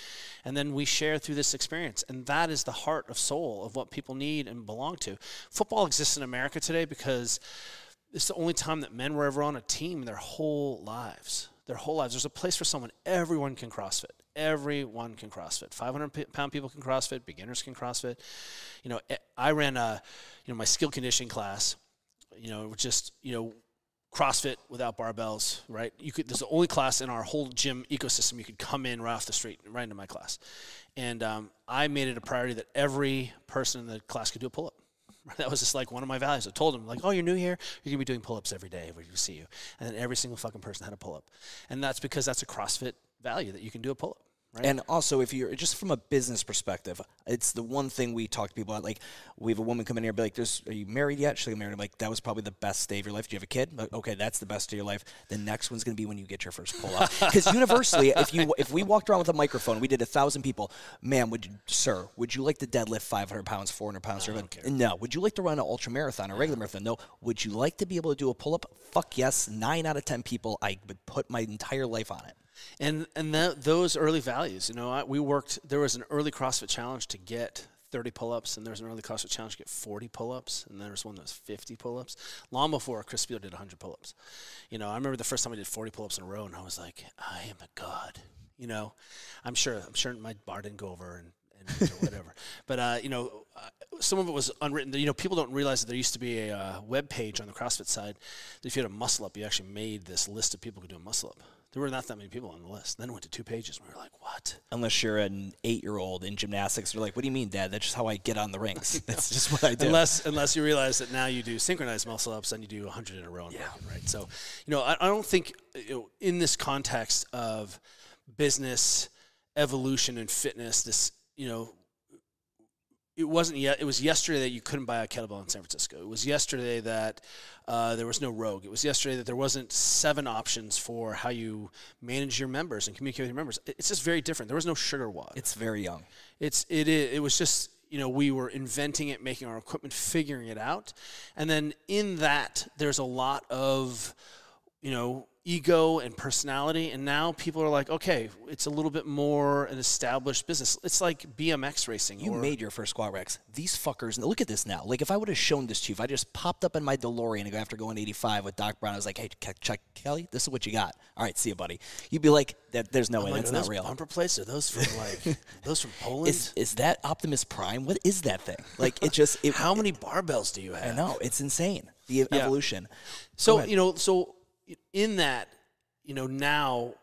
and then we share through this experience. And that is the heart of soul of what people need and belong to. Football exists in America today because it's the only time that men were ever on a team in their whole lives. Their whole lives. There's a place for someone. Everyone can CrossFit. Everyone can CrossFit. 500 pound people can CrossFit. Beginners can CrossFit. You know, eh, I ran a, you know, my skill conditioning class. You know, just you know, CrossFit without barbells. Right? You could. There's the only class in our whole gym ecosystem you could come in right off the street, right into my class. And um, I made it a priority that every person in the class could do a pull up. That was just like one of my values. I told them, like, oh, you're new here, you're gonna be doing pull-ups every day when we see you. And then every single fucking person had a pull-up, and that's because that's a CrossFit value that you can do a pull-up. Right? And also, if you're just from a business perspective, it's the one thing we talk to people about. Like, we have a woman come in here, and be like, "There's, are you married yet?" She's like, "Married." I'm like, "That was probably the best day of your life." Do you have a kid? Like, okay, that's the best day of your life. The next one's going to be when you get your first pull up. Because universally, if you if we walked around with a microphone, we did a thousand people. Man, would you, sir, would you like to deadlift 500 pounds, 400 pounds? or No. Would you like to run an ultra marathon, a regular marathon? No. Would you like to be able to do a pull up? Fuck yes. Nine out of ten people, I would put my entire life on it. And and that, those early values, you know, I, we worked. There was an early CrossFit challenge to get 30 pull-ups, and there was an early CrossFit challenge to get 40 pull-ups, and there was one that was 50 pull-ups. Long before Chris Field did 100 pull-ups. You know, I remember the first time I did 40 pull-ups in a row, and I was like, I am a god. You know, I'm sure. I'm sure my bar didn't go over and. or whatever, but uh, you know, uh, some of it was unwritten. You know, people don't realize that there used to be a uh, web page on the CrossFit side. That if you had a muscle up, you actually made this list of people who could do a muscle up. There were not that many people on the list. Then it went to two pages. And we were like, what? unless you're an eight year old in gymnastics. You're like, what do you mean, Dad? That's just how I get on the rings. That's just what I do. Unless unless you realize that now you do synchronized muscle ups and you do 100 in a row, yeah. right? So, you know, I, I don't think you know, in this context of business evolution and fitness, this you know. It wasn't yet. It was yesterday that you couldn't buy a kettlebell in San Francisco. It was yesterday that uh, there was no Rogue. It was yesterday that there wasn't seven options for how you manage your members and communicate with your members. It's just very different. There was no SugarWOD. it's very young. It's it is it was just you know we were inventing it, making our equipment, figuring it out, and then in that there's a lot of you know ego and personality and now people are like okay it's a little bit more an established business it's like bmx racing You made your first squat rex. These fuckers. Look at this now. Like if I would have shown this to you, if I just popped up in my DeLorean after going 85 with Doc Brown, I was like, "Hey, check Kelly, this is what you got. All right, see you, buddy." You'd be like, "That there's no way. like, That's not real." bumper plates are those from like those from poland Is is that Optimus Prime? What is that thing? Like it just it, how many barbells do you have I know it's insane. The evolution. So you know, so in that, you know, now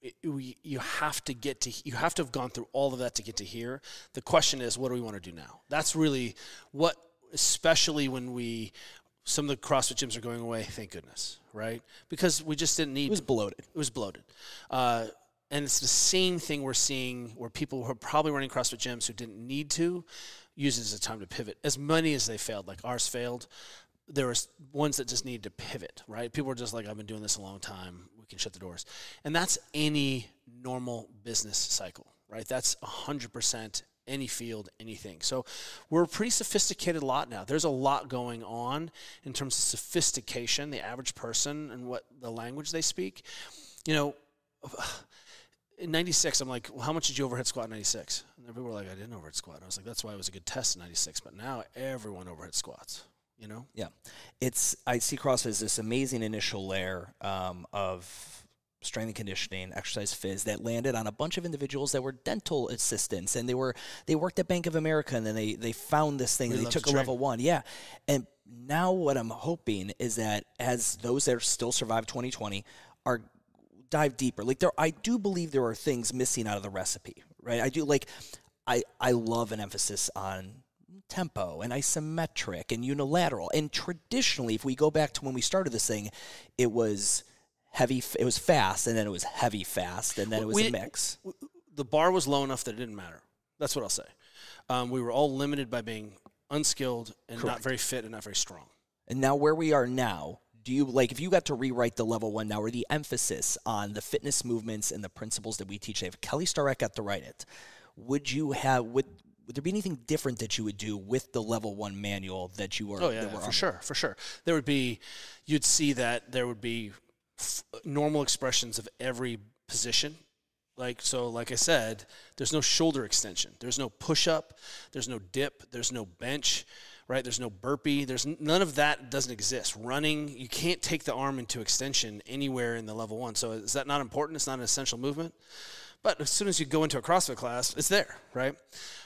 it, we, you have to get to you have to have gone through all of that to get to here. The question is, what do we want to do now? That's really what, especially when we some of the CrossFit gyms are going away. Thank goodness, right? Because we just didn't need. It was bloated. It was bloated. Uh, and it's the same thing we're seeing where people who are probably running CrossFit gyms who didn't need to use it as a time to pivot. As many as they failed, like ours failed, there was ones that just needed to pivot, right? People were just like, I've been doing this a long time. We can shut the doors. And that's any normal business cycle, right? That's 100% any field, anything. So we're a pretty sophisticated lot now. There's a lot going on in terms of sophistication, the average person and what the language they speak. You know, in 96, I'm like, well, how much did you overhead squat in 96? And people were like, I didn't overhead squat. And I was like, that's why it was a good test in 96. But now everyone overhead squats, you know? Yeah, it's I see CrossFit as this amazing initial layer um, of strength and conditioning, exercise phys that landed on a bunch of individuals that were dental assistants and they were they worked at Bank of America and then they they found this thing and they took to a level one. Yeah, and now what I'm hoping is that as those that still survive 2020 are dive deeper. Like there, I do believe there are things missing out of the recipe, right? I do like, I I love an emphasis on tempo and isometric and unilateral. And traditionally, if we go back to when we started this thing, it was heavy. It was fast, and then it was heavy fast, and then it was a mix. the bar was low enough that it didn't matter. That's what I'll say. Um, we were all limited by being unskilled and not very fit and not very strong. And now where we are now, do you like if you got to rewrite the level one now or the emphasis on the fitness movements and the principles that we teach? If Kelly Starrett got to write it, would you have would would there be anything different that you would do with the level one manual that you were? Oh yeah, that yeah, were for on? sure, for sure. There would be, you'd see that there would be f- normal expressions of every position. Like so, like I said, there's no shoulder extension. There's no push up. There's no dip. There's no bench. Right? There's no burpee. There's none of that doesn't exist. Running, you can't take the arm into extension anywhere in the level one. So is that not important? It's not an essential movement. But as soon as you go into a CrossFit class, it's there, right?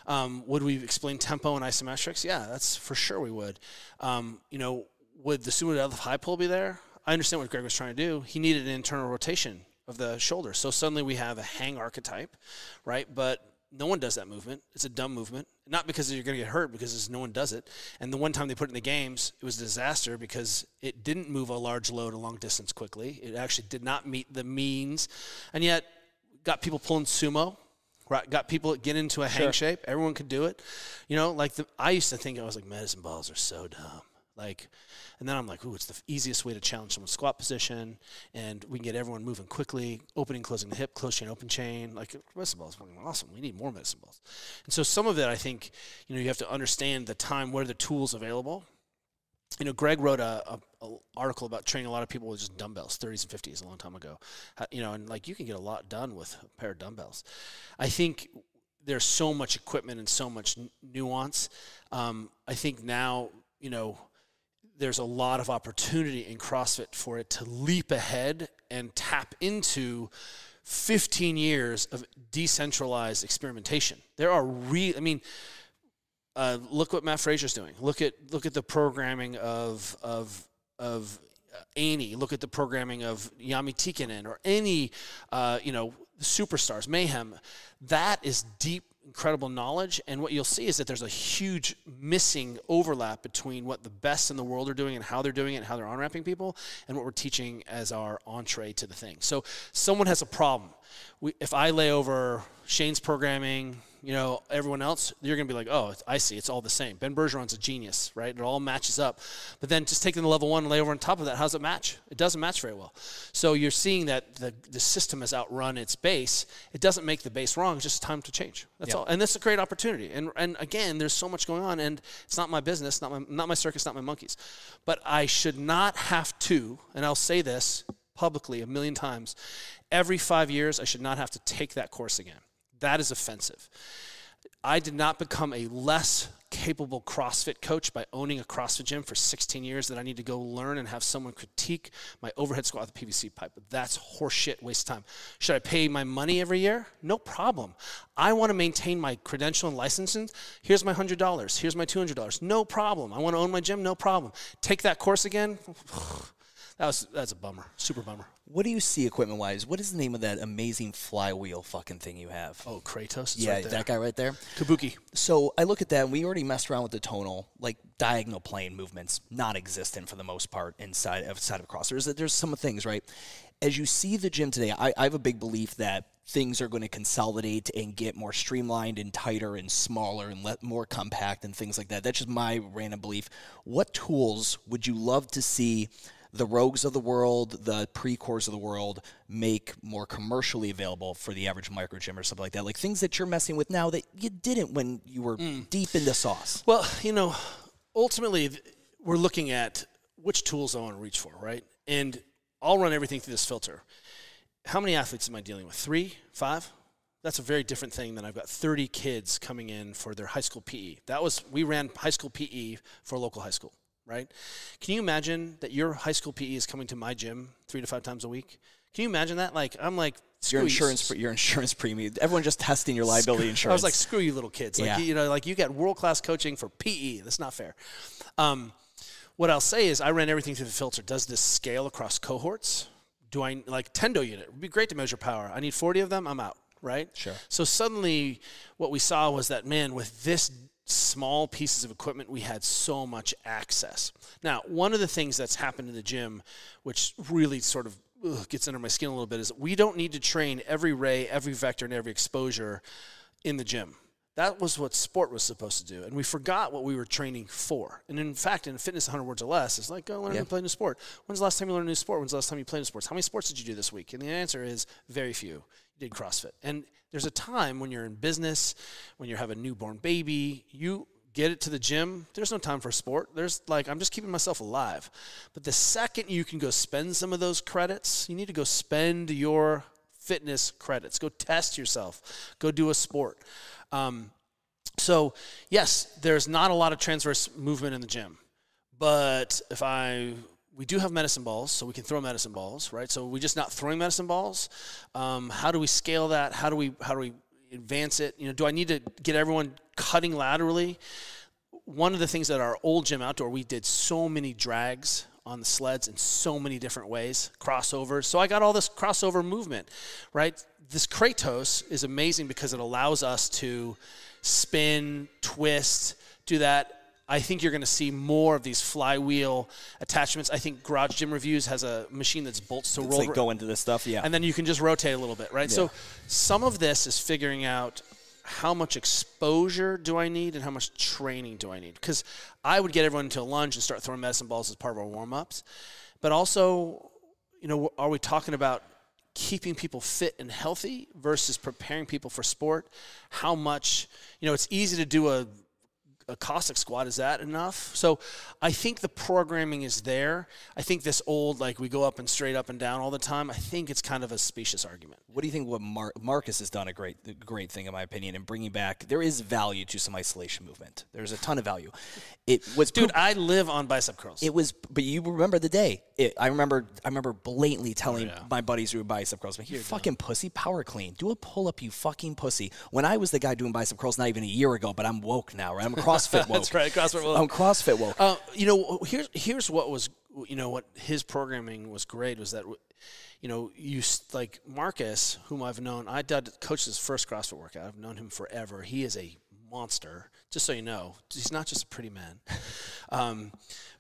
Um, would we explain tempo and isometrics? Yeah, that's for sure we would. Um, you know, would the sumo deadlift high pull be there? I understand what Greg was trying to do. He needed an internal rotation of the shoulder. So suddenly we have a hang archetype, right? But no one does that movement. It's a dumb movement. Not because you're going to get hurt, because no one does it. And the one time they put it in the games, it was a disaster because it didn't move a large load a long distance quickly. It actually did not meet the means. And yet, got people pulling sumo, right? Got people get into a hang shape. Everyone could do it. You know, like the, I used to think I was like medicine balls are so dumb. Like, and then I'm like, ooh, it's the easiest way to challenge someone's squat position, and we can get everyone moving quickly, opening, closing the hip, close chain, open chain. Like medicine balls, fucking awesome. We need more medicine balls. And so some of it, I think, you know, you have to understand the time. What are the tools available? You know, Greg wrote a, a, a article about training a lot of people with just dumbbells, 30s and 50s, a long time ago. How- you know, and like you can get a lot done with a pair of dumbbells. I think there's so much equipment and so much n- nuance. Um, I think now, you know, there's a lot of opportunity in CrossFit for it to leap ahead and tap into 15 years of decentralized experimentation. There are real, I mean, uh, look what Matt Fraser's doing. Look at look at the programming of of of Annie. Look at the programming of Jami Tikkanen or any uh, you know superstars, Mayhem. That is deep, incredible knowledge. And what you'll see is that there's a huge missing overlap between what the best in the world are doing and how they're doing it and how they're on ramping people, and what we're teaching as our entree to the thing. So someone has a problem. We, if I lay over Shane's programming, you know, everyone else, you're going to be like, oh, I see, it's all the same. Ben Bergeron's a genius, right? It all matches up. But then just taking the level one and lay over on top of that, how does it match? It doesn't match very well. So you're seeing that the, the system has outrun its base. It doesn't make the base wrong. It's just time to change. That's Yeah. all. And that's a great opportunity. And, and again, there's so much going on, and it's not my business, not my, not my circus, not my monkeys. But I should not have to, and I'll say this, publicly a million times. Every five years, I should not have to take that course again. That is offensive. I did not become a less capable CrossFit coach by owning a CrossFit gym for 16 years that I need to go learn and have someone critique my overhead squat with PVC pipe. That's horseshit, waste of time. Should I pay my money every year? No problem. I want to maintain my credential and licensing. Here's my $100. Here's my $200. No problem. I want to own my gym? No problem. Take that course again? That was that's a bummer. Super bummer. What do you see equipment wise? What is the name of that amazing flywheel fucking thing you have? Oh, Kratos. It's yeah, right that guy right there. Kabuki. So I look at that, and we already messed around with the tonal, like diagonal plane movements, non-existent for the most part inside outside of cross. There's there's some things right. As you see the gym today, I, I have a big belief that things are going to consolidate and get more streamlined and tighter and smaller and more compact and things like that. That's just my random belief. What tools would you love to see? The rogues of the world, the Precors of the world make more commercially available for the average micro gym or something like that? Like things that you're messing with now that you didn't when you were hmm. deep in the sauce. Well, you know, ultimately, we're looking at which tools I want to reach for, right? And I'll run everything through this filter. How many athletes am I dealing with? Three, five? That's a very different thing than I've got 30 kids coming in for their high school PE. That was, we ran high school PE for a local high school, right? Can you imagine that your high school PE is coming to my gym three to five times a week? Can you imagine that? Like, I'm like, Your screw you, insurance, your insurance premium. Everyone just testing your liability insurance. I was like, screw you, little kids. Like, Yeah. you know, like you got world class coaching for PE. That's not fair. Um, what I'll say is, I ran everything through the filter. Does this scale across cohorts? Do I like tendo unit? It would be great to measure power. I need 40 of them. I'm out. Right. Sure. So suddenly, what we saw was that man, with this small pieces of equipment, we had so much access. Now, one of the things that's happened in the gym, which really sort of ugh, gets under my skin a little bit, is we don't need to train every ray, every vector, and every exposure in the gym. That was what sport was supposed to do. And we forgot what we were training for. And in fact, in fitness 100 words or less, it's like, go learn Yeah. to play a new sport. When's the last time you learned a new sport? When's the last time you played new sports? How many sports did you do this week? And the answer is very few. You did CrossFit. And there's a time when you're in business, when you have a newborn baby, you get it to the gym. There's no time for sport. There's like, I'm just keeping myself alive. But the second you can go spend some of those credits, you need to go spend your fitness credits. Go test yourself. Go do a sport. Um, so yes, there's not a lot of transverse movement in the gym, but if I we do have medicine balls, so we can throw medicine balls, right? So we're just not throwing medicine balls. Um, how do we scale that? How do we how do we advance it? You know, do I need to get everyone cutting laterally? One of the things that our old gym outdoor, we did so many drags on the sleds in so many different ways, crossovers. So I got all this crossover movement, right? This Kratos is amazing because it allows us to spin, twist, do that. I think you're going to see more of these flywheel attachments. I think Garage Gym Reviews has a machine that's bolts to it's roll like go into this stuff. Yeah. and then you can just rotate a little bit, right? So some of this is figuring out how much exposure do I need and how much training do I need? Because I would get everyone into a lunge and start throwing medicine balls as part of our warm ups, but also, you know, are we talking about keeping people fit and healthy versus preparing people for sport? How much, you know, it's easy to do a a Cossack squat. Is that enough? So I think the programming is there. I think this old, like we go up and straight up and down all the time, I think it's kind of a specious argument. What do you think? What Mar- Marcus has done a great, great thing, in my opinion, in bringing back. There is value to some isolation movement. There's a ton of value. It was Dude, I live on bicep curls. It was, but you remember the day. It, I remember, I remember blatantly telling yeah. my buddies who were bicep curls, "You fucking pussy, power clean, do a pull up, you fucking pussy." When I was the guy doing bicep curls, not even a year ago, but I'm woke now, right? I'm CrossFit woke. That's right, CrossFit woke. I'm CrossFit woke. Uh, you know, here's here's what was you know what his programming was great was that you know you like Marcus, whom I've known. I did coached his first CrossFit workout. I've known him forever. He is a monster. Just so you know, he's not just a pretty man. Um,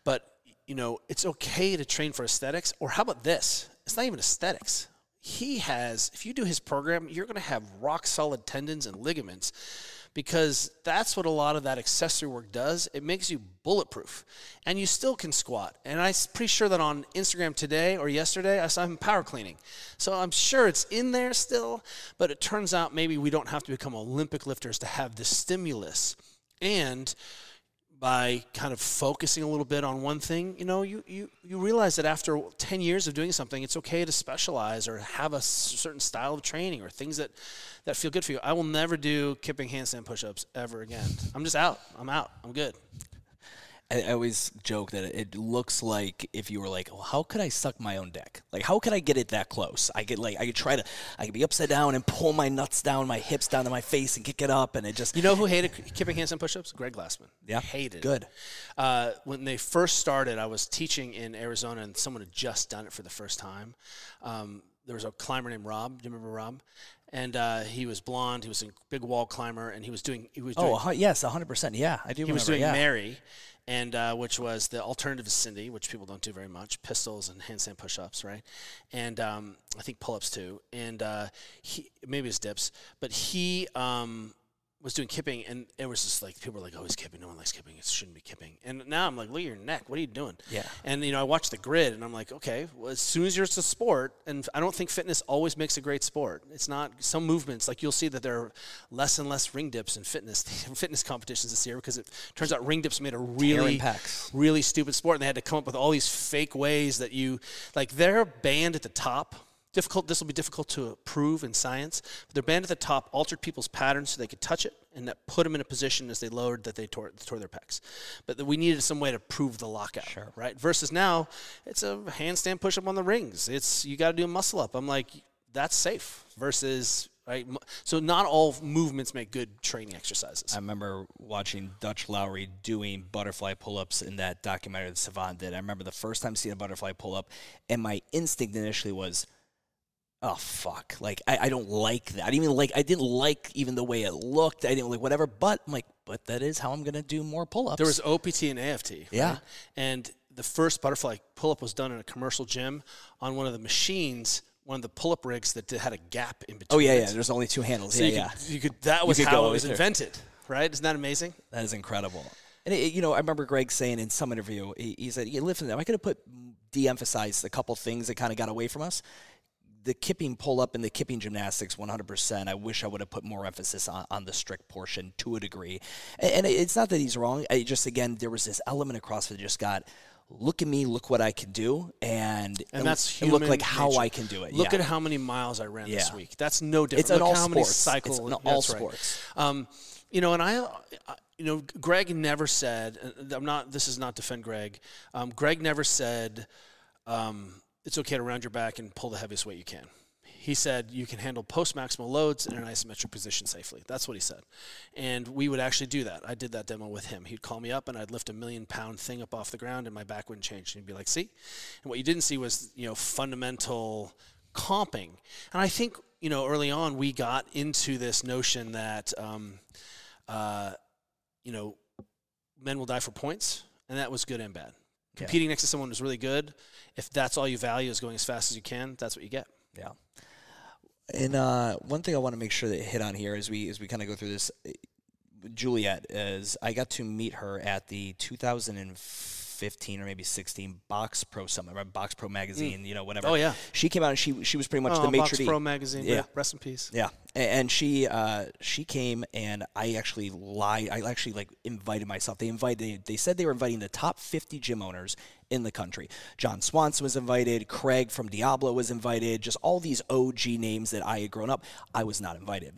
but you know, it's okay to train for aesthetics. Or how about this? It's not even aesthetics. He has, if you do his program, you're going to have rock solid tendons and ligaments because that's what a lot of that accessory work does. It makes you bulletproof and you still can squat. And I'm pretty sure that on Instagram today or yesterday, I saw him power cleaning. So I'm sure it's in there still, but it turns out maybe we don't have to become Olympic lifters to have the stimulus. And by kind of focusing a little bit on one thing, you know, you, you, you realize that after 10 years of doing something, it's okay to specialize or have a certain style of training or things that, that feel good for you. I will never do kipping handstand push ups ever again. I'm just out. I'm out. I'm good. I, I always joke that it looks like if you were like, well, how could I suck my own dick? Like, how could I get it that close? I could like, I could try to, I could be upside down and pull my nuts down, my hips down to my face and kick it up, and it just. You know who hated kipping handstand push ups? Greg Glassman. Yeah. Hated. Good. Uh, when they first started, I was teaching in Arizona, and someone had just done it for the first time. Um, there was a climber named Rob. Do you remember Rob? And uh, he was blonde. He was a big wall climber, and he was doing. He was doing. Oh, a yes, hundred percent. Yeah, I do. he was doing yeah. Mary, and uh, which was the alternative Cindy, which people don't do very much, pistols and handstand push-ups, right? And um, I think pull-ups too. And uh, he maybe dips, but he um, was doing kipping, and it was just like people were like, "Oh, he's kipping. No one likes kipping. It shouldn't be kipping." And now I'm like, "Look at your neck. What are you doing?" Yeah. And you know, I watched the grid, and I'm like, "Okay, well, as soon as you're a sport, and I don't think fitness always makes a great sport. It's not some movements like you'll see that there are less and less ring dips in fitness fitness competitions this year because it turns out ring dips made a really really stupid sport, and they had to come up with all these fake ways that you like. They're banned at the top. Difficult. This will be difficult to prove in science. But they're banned at the top, altered people's patterns so they could touch it, and that put them in a position as they lowered that they tore, tore their pecs. But that we needed some way to prove the lockout, right? Versus now, it's a handstand push-up on the rings. It's you got to do a muscle up. I'm like, that's safe. Versus right. So not all movements make good training exercises. I remember watching Dutch Lowy doing butterfly pull-ups in that documentary that Sevan did. I remember the first time seeing a butterfly pull-up, and my instinct initially was, "Oh fuck!" Like I, I don't like that. I didn't even like. I didn't like even the way it looked. I didn't like whatever. But I'm like, but that is how I'm gonna do more pull-ups. There was OPT and AFT. Yeah. right? And the first butterfly pull up was done in a commercial gym on one of the machines, one of the pull up rigs that did, had a gap in between. oh yeah, it. yeah. There's only two handles. So yeah, you, yeah. Could, you could. That was could how it was either. invented, right? Isn't that amazing? That is incredible. And it, you know, I remember Greg saying in some interview, he, he said, "Yeah, listen, I could have put de-emphasized a couple things that kind of got away from us. The kipping pull up and the kipping gymnastics, 100%. I wish I would have put more emphasis on, on the strict portion to a degree. And, and it's not that he's wrong. I just again, there was this element of CrossFit that just got." Look at me! Look what I can do, and And that's and look like how nature. I can do it. Look yeah. at how many miles I ran this week. That's no different. It's Look all how many sports. cycles. It's in all right. sports. Um, you know, and I, I- you know, Greg never said. I'm not. This is not defend Greg. Um, Greg never said um, it's okay to round your back and pull the heaviest weight you can. He said you can handle post maximal loads in an isometric position safely. That's what he said. And we would actually do that. I did that demo with him. He'd call me up and I'd lift a million pound thing up off the ground and my back wouldn't change. And he'd be like, see? And what you didn't see was, you know, fundamental comping. And I think, you know, early on we got into this notion that, um, uh, you know, men will die for points. And that was good and bad. Competing next to someone who's really good, if that's all you value is going as fast as you can, that's what you get. Yeah. And uh, one thing I want to make sure that hit on here as we as we kind of go through this, Juliet is I got to meet her at the 2015 or maybe 16 Box Pro right? Box Pro magazine, you know, whatever. Oh, yeah. She came out and she she was pretty much Oh, the maitre Box d'. Pro magazine. Yeah. Yeah. Rest in peace. Yeah, and she uh, she came and I actually lied. I actually like invited myself. They invited. They, They said they were inviting the top 50 gym owners in the country. John Swanson was invited. Craig from Diablo was invited. Just all these OG names that I had grown up. I was not invited.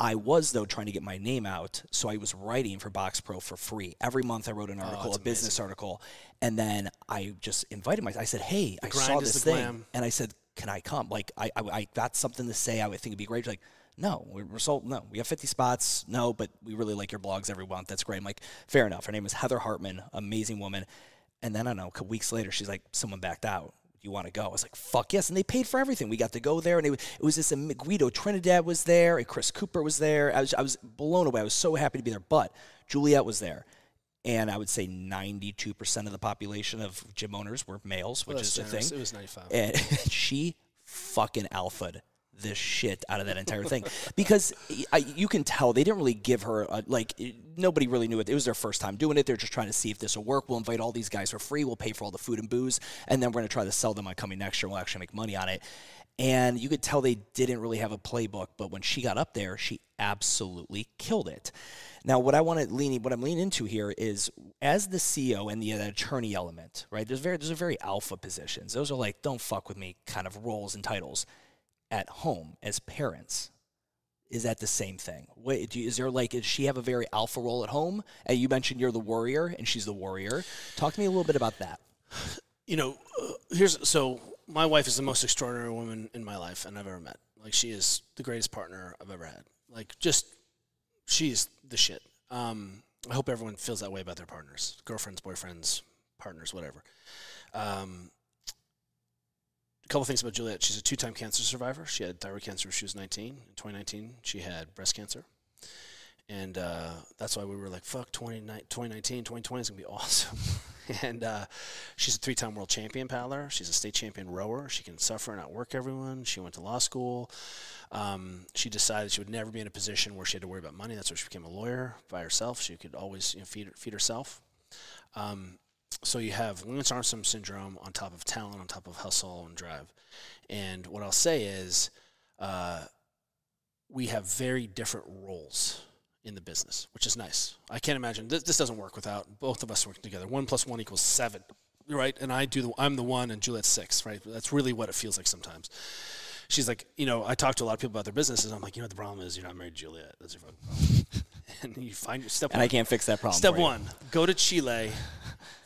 I was though trying to get my name out, so I was writing for Box Pro for free every month. I wrote an article, a business article, and then I just invited myself. I said, "Hey, I saw this thing," glam. and I said, "Can I come? Like, I, I, I got something to say. I would think it'd be great." She's like, "No, we're, we're sold. No, we have 50 spots. No, but we really like your blogs every month. That's great." I'm like, "Fair enough." Her name is Heather Hartman, amazing woman. And then I don't know, a couple weeks later, she's like, "Someone backed out." You want to go? I was like, "Fuck yes!" And they paid for everything. We got to go there, and it, was- it was this. um, Guido Trinidad was there, and Chris Cooper was there. I was, I was blown away. I was so happy to be there. But Juliet was there, and I would say 92% of the population of gym owners were males, which That's is the thing It was 95. and she fucking alphaed the shit out of that entire thing because I, you can tell they didn't really give her a, like nobody really knew it. It was their first time doing it. They're just trying to see if this will work. We'll invite all these guys for free. We'll pay for all the food and booze, and then we're going to try to sell them on coming next year. We'll actually make money on it. And you could tell they didn't really have a playbook, but when she got up there, she absolutely killed it. Now, what I want to lean, what I'm leaning into here is as the CEO and the, the attorney element, right? There's very, there's a very alpha positions. Those are like, don't fuck with me kind of roles and titles. At home, as parents, is that the same thing? Wait, you, is there like, does she have a very alpha role at home? And you mentioned you're the warrior, and she's the warrior. Talk to me a little bit about that. You know, uh, here's so my wife is the most extraordinary woman in my life and I've ever met. Like she is the greatest partner I've ever had. Like just she's the shit. Um, I hope everyone feels that way about their partners, girlfriends, boyfriends, partners, whatever. Um, a couple things about Juliet. She's a two-time cancer survivor. She had thyroid cancer when she was 19. In 2019, she had breast cancer. And uh, that's why we were like, fuck, 2019, 2020 is going to be awesome. and uh, she's a three-time world champion paddler. She's a state champion rower. She can suffer and outwork everyone. She went to law school. Um, she decided she would never be in a position where she had to worry about money. That's why she became a lawyer by herself. She could always you know, feed feed herself. Um, so you have Lance Armstrong syndrome on top of talent, on top of hustle and drive. And what I'll say is, uh, we have very different roles in the business, which is nice. I can't imagine this, this doesn't work without both of us working together. One plus one equals seven, right? And I do the I'm the one, and Juliet's six, right? That's really what it feels like sometimes. She's like, you know, I talk to a lot of people about their businesses. I'm like, you know, the problem is you're not married to Juliet. That's your problem. and you find your step. And one. I can't fix that problem. Step one: go to Chile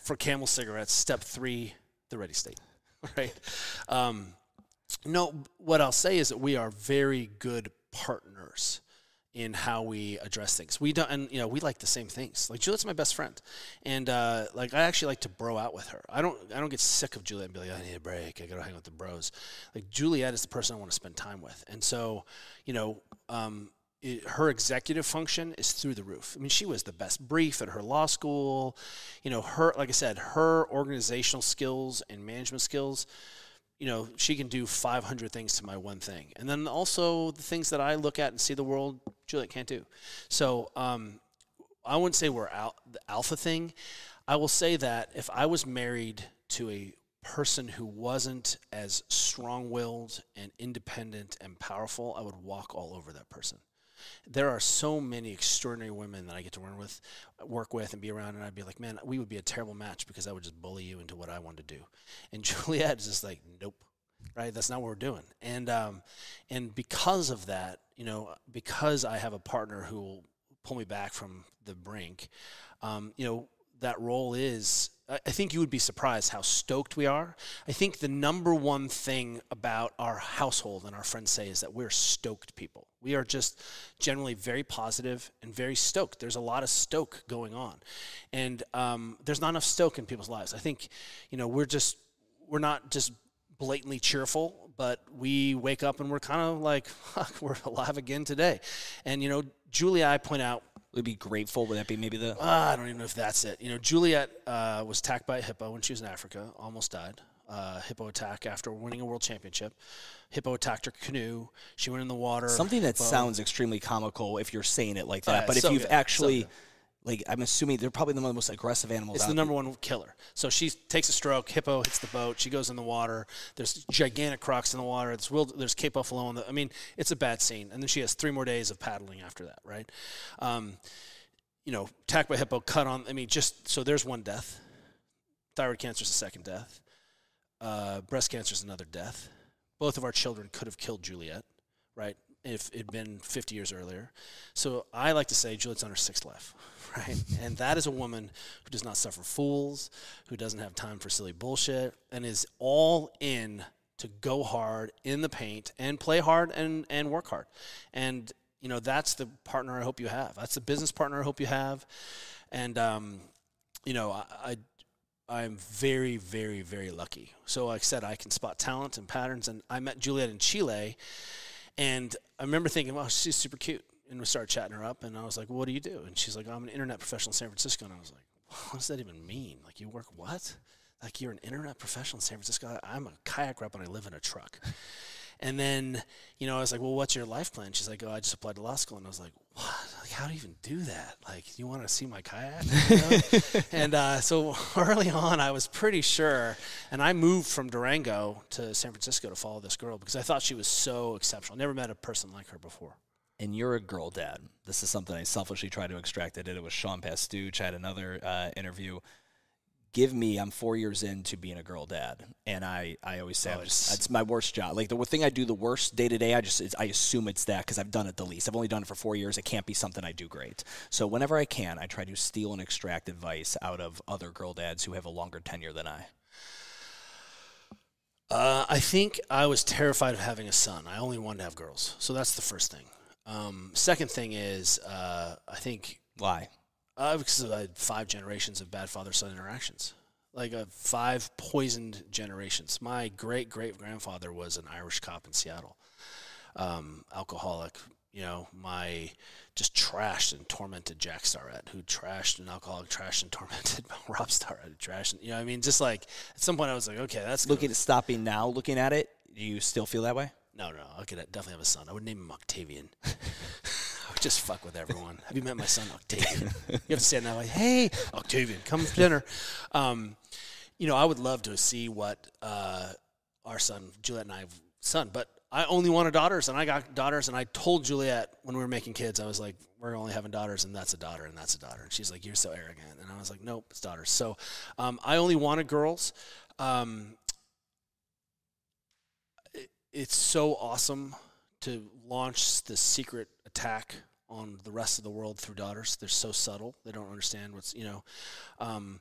for Camel cigarettes. Step three: the ready state. Right. Um, no, what I'll say is that we are very good partners in how we address things. We don't, and you know, we like the same things. Like Juliet's my best friend, and uh, like I actually like to bro out with her. I don't, I don't get sick of Juliet and be like, I need a break. I gotta hang out with the bros. Like Juliet is the person I want to spend time with, and so, you know, um, it, her executive function is through the roof. I mean, she was the best brief at her law school. You know, her, like I said, her organizational skills and management skills you know, she can do 500 things to my one thing. And then also the things that I look at and see the world, Juliet can't do. So um, I wouldn't say we're out the alpha thing. I will say that if I was married to a person who wasn't as strong willed and independent and powerful, I would walk all over that person there are so many extraordinary women that I get to work with, work with, and be around, and I'd be like, man, we would be a terrible match because I would just bully you into what I want to do. And Juliet is just like, nope, right? That's not what we're doing. And um, and because of that, you know, because I have a partner who will pull me back from the brink, um, you know, that role is I think you would be surprised how stoked we are. I think the number one thing about our household and our friends say is that we're stoked people. We are just generally very positive and very stoked. There's a lot of stoke going on, and um, there's not enough stoke in people's lives. I think, you know, we're just we're not just blatantly cheerful, but we wake up and we're kind of like, we're alive again today. And you know, Julia, I point out would be grateful. Would that be maybe the? Uh, I don't even know if that's it. You know, Juliet uh, was attacked by a hippo when she was in Africa, almost died. Uh, hippo attack after winning a world championship. Hippo attacked her canoe. She went in the water. Something that sounds extremely comical if you're saying it like that. Uh, but if so you've good, actually, so like, I'm assuming they're probably the one of the most aggressive animals. It's the number one killer. So she takes a stroke. Hippo hits the boat. She goes in the water. There's gigantic crocs in the water. There's, real, there's Cape Buffalo. On the, I mean, it's a bad scene. And then she has three more days of paddling after that, right? Um, you know, attacked by hippo, cut on. I mean, just so there's one death. Thyroid cancer is the second death. Uh, breast cancer is another death. Both of our children could have killed Juliet, right? If it had been 50 years earlier. So I like to say Juliet's on her sixth life, right? and that is a woman who does not suffer fools, who doesn't have time for silly bullshit, and is all in to go hard in the paint and play hard and, and work hard. And you know that's the partner I hope you have. That's the business partner I hope you have, and um, you know I, I am very very very lucky. So like I said, I can spot talent and patterns, and I met Juliet in Chile, and I remember thinking, wow, she's super cute, and we started chatting her up, and I was like, well, what do you do? And she's like, I'm an internet professional in San Francisco, and I was like, what does that even mean? Like you work what? Like you're an internet professional in San Francisco? I'm a kayak rep and I live in a truck. And then, you know, I was like, well, what's your life plan? She's like, oh, I just applied to law school. And I was like, what? Like, how do you even do that? Like, you want to see my kayak? You know? and uh, so early on, I was pretty sure. And I moved from Durango to San Francisco to follow this girl because I thought she was so exceptional. Never met a person like her before. And you're a girl dad. This is something I selfishly tried to extract. I did it with Sean Pastuch. I had another uh, interview give me i'm four years into being a girl dad. And i i always say Oh, just, it's- my worst job. Like the thing i do the worst day to day i just it's, i assume it's that because i've done it the least. I've only done it for four years. It can't be something i do great. So whenever i can i try to steal and extract advice out of other girl dads who have a longer tenure than i. Uh, I think I was terrified of having a son. I only wanted to have girls. So that's the first thing. Um, second thing is, uh, I think why uh, because I had five generations of bad father son interactions, like uh, five poisoned generations. My great great grandfather was an Irish cop in Seattle, um, alcoholic. You know, my just trashed and tormented Jack Starrett, who trashed an alcoholic, trashed and tormented Rob Starrett, trashed. And, you know, I mean, just like at some point I was like, okay, that's looking at stopping now looking at it do you still feel that way No, no, I could definitely have a son. I would name him Octavian. Just fuck with everyone. Have you met my son, Octavian? You have to stand there like, hey, Octavian, come for dinner. Um, you know, I would love to see what uh, our son, Juliet and I, have son, but I only wanted daughters, and I got daughters, and I told Juliet when we were making kids, I was like, we're only having daughters, and that's a daughter, and that's a daughter. And she's like, you're so arrogant. And I was like, nope, it's daughters. So um, I only wanted girls. Um, it- it's so awesome to launch the secret attack on the rest of the world through daughters. They're so subtle; they don't understand what's you know. Um,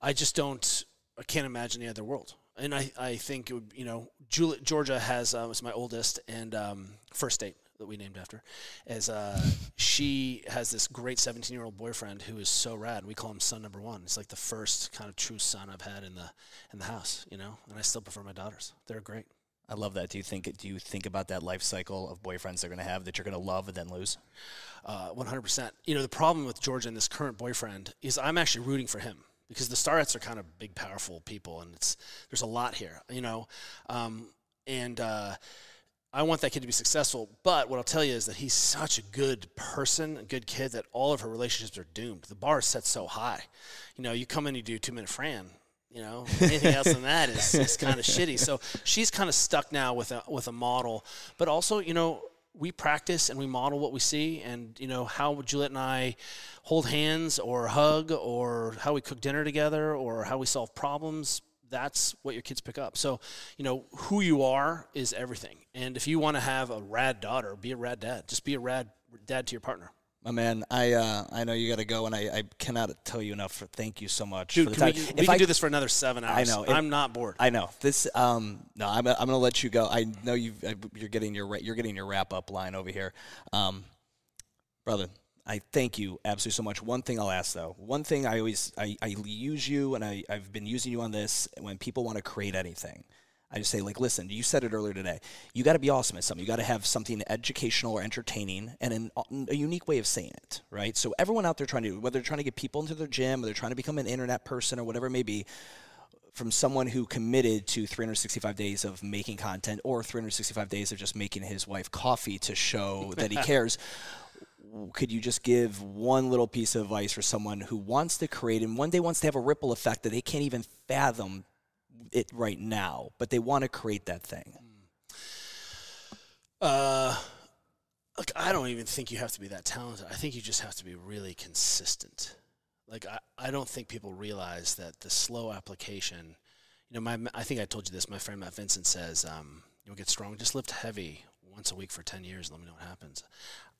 I just don't. I can't imagine the other world. And I, I think it would, you know, Georgia has uh, was my oldest and um, first date that we named after, as uh, she has this great 17 year old boyfriend who is so rad. We call him son number one. It's like the first kind of true son I've had in the in the house, you know. And I still prefer my daughters. They're great. I love that do you think do you think about that life cycle of boyfriends they're going to have that you're going to love and then lose Uh, 100%. You know, the problem with Georgia and this current boyfriend is I'm actually rooting for him because the Starretts are kind of big, powerful people, and it's there's a lot here, you know. Um, and uh, I want that kid to be successful. But what I'll tell you is that he's such a good person, a good kid, that all of her relationships are doomed. The bar is set so high. You know, you come in, you do two minute Fran. You know, anything else than that is, is kind of shitty. So she's kind of stuck now with a with a model, but also, you know, we practice and we model what we see, and you know how Juliet and I hold hands or hug, or how we cook dinner together, or how we solve problems. That's what your kids pick up. So, you know, who you are is everything. And if you want to have a rad daughter, be a rad dad. Just be a rad dad to your partner. My man, I uh, I know you got to go, and I, I cannot tell you enough for thank you so much Dude, for the can we, time. we If can I- do this for another seven hours. I know. If- I'm not bored. I know this. Um, no, I'm, I'm going to let you go. I know you you're getting your you're getting your wrap up line over here, um, brother. I thank you absolutely so much. One thing I'll ask though, one thing I always I, I use you, and I I've been using you on this when people want to create anything. I just say like, listen, you said it earlier today. You got to be awesome at something. You got to have something educational or entertaining, and an, uh, a unique way of saying it, right? So everyone out there trying to, whether they're trying to get people into their gym, or they're trying to become an internet person, or whatever it may be, from someone who committed to 365 days of making content or 365 days of just making his wife coffee to show that he cares could you just give one little piece of advice for someone who wants to create and one day wants to have a ripple effect that they can't even fathom it right now but they want to create that thing Uh, look, I don't even think you have to be that talented. I think you just have to be really consistent. Like I, I don't think people realize that the slow application. You know, my I think I told you this. My friend Matt Vincent says, um, "You'll get strong. Just lift heavy once a week for ten years, and let me know what happens."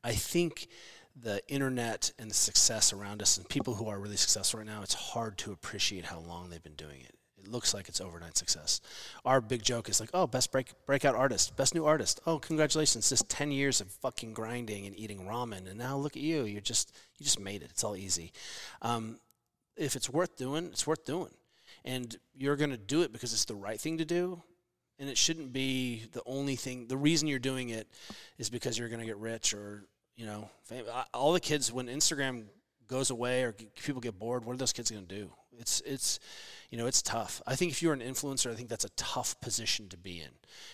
I think the internet and the success around us, and people who are really successful right now, it's hard to appreciate how long they've been doing it. Looks like it's overnight success. Our big joke is like, oh, best break breakout artist, best new artist. Oh, congratulations! Just ten years of fucking grinding and eating ramen, and now look at you. You're just you just made it. It's all easy. Um, if it's worth doing, it's worth doing, and you're gonna do it because it's the right thing to do. And it shouldn't be the only thing. The reason you're doing it is because you're gonna get rich or you know, all the kids when Instagram goes away or people get bored, what are those kids going to do? It's it's you know it's tough. I think if you're an influencer, I think that's a tough position to be in.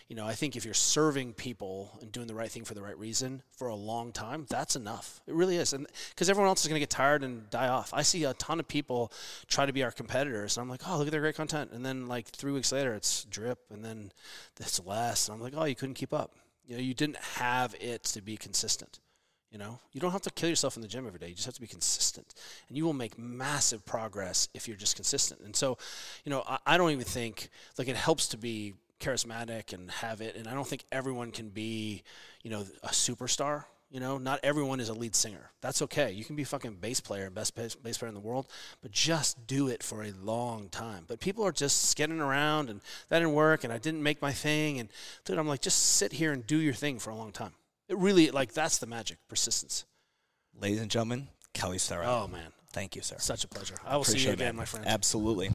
You know, I think if you're serving people and doing the right thing for the right reason for a long time, that's enough. It really is, and because everyone else is going to get tired and die off. I see a ton of people try to be our competitors, and I'm like, oh, look at their great content, and then like three weeks later, it's drip, and then it's less, and I'm like, oh, you couldn't keep up. You know, you didn't have it to be consistent. You know, you don't have to kill yourself in the gym every day. You just have to be consistent, and you will make massive progress if you're just consistent. And so, you know, I, I don't even think like it helps to be charismatic and have it. And I don't think everyone can be, you know, a superstar. You know, not everyone is a lead singer. That's okay. You can be fucking bass player, best bass, bass player in the world, but just do it for a long time. But people are just skidding around, and that didn't work, and I didn't make my thing. And dude, I'm like, just sit here and do your thing for a long time. It really like that's the magic, persistence. Ladies and gentlemen, Kelly Starrett. Oh man, Thank you, sir. such a pleasure. I will see you Appreciate it, again, my friend. Absolutely.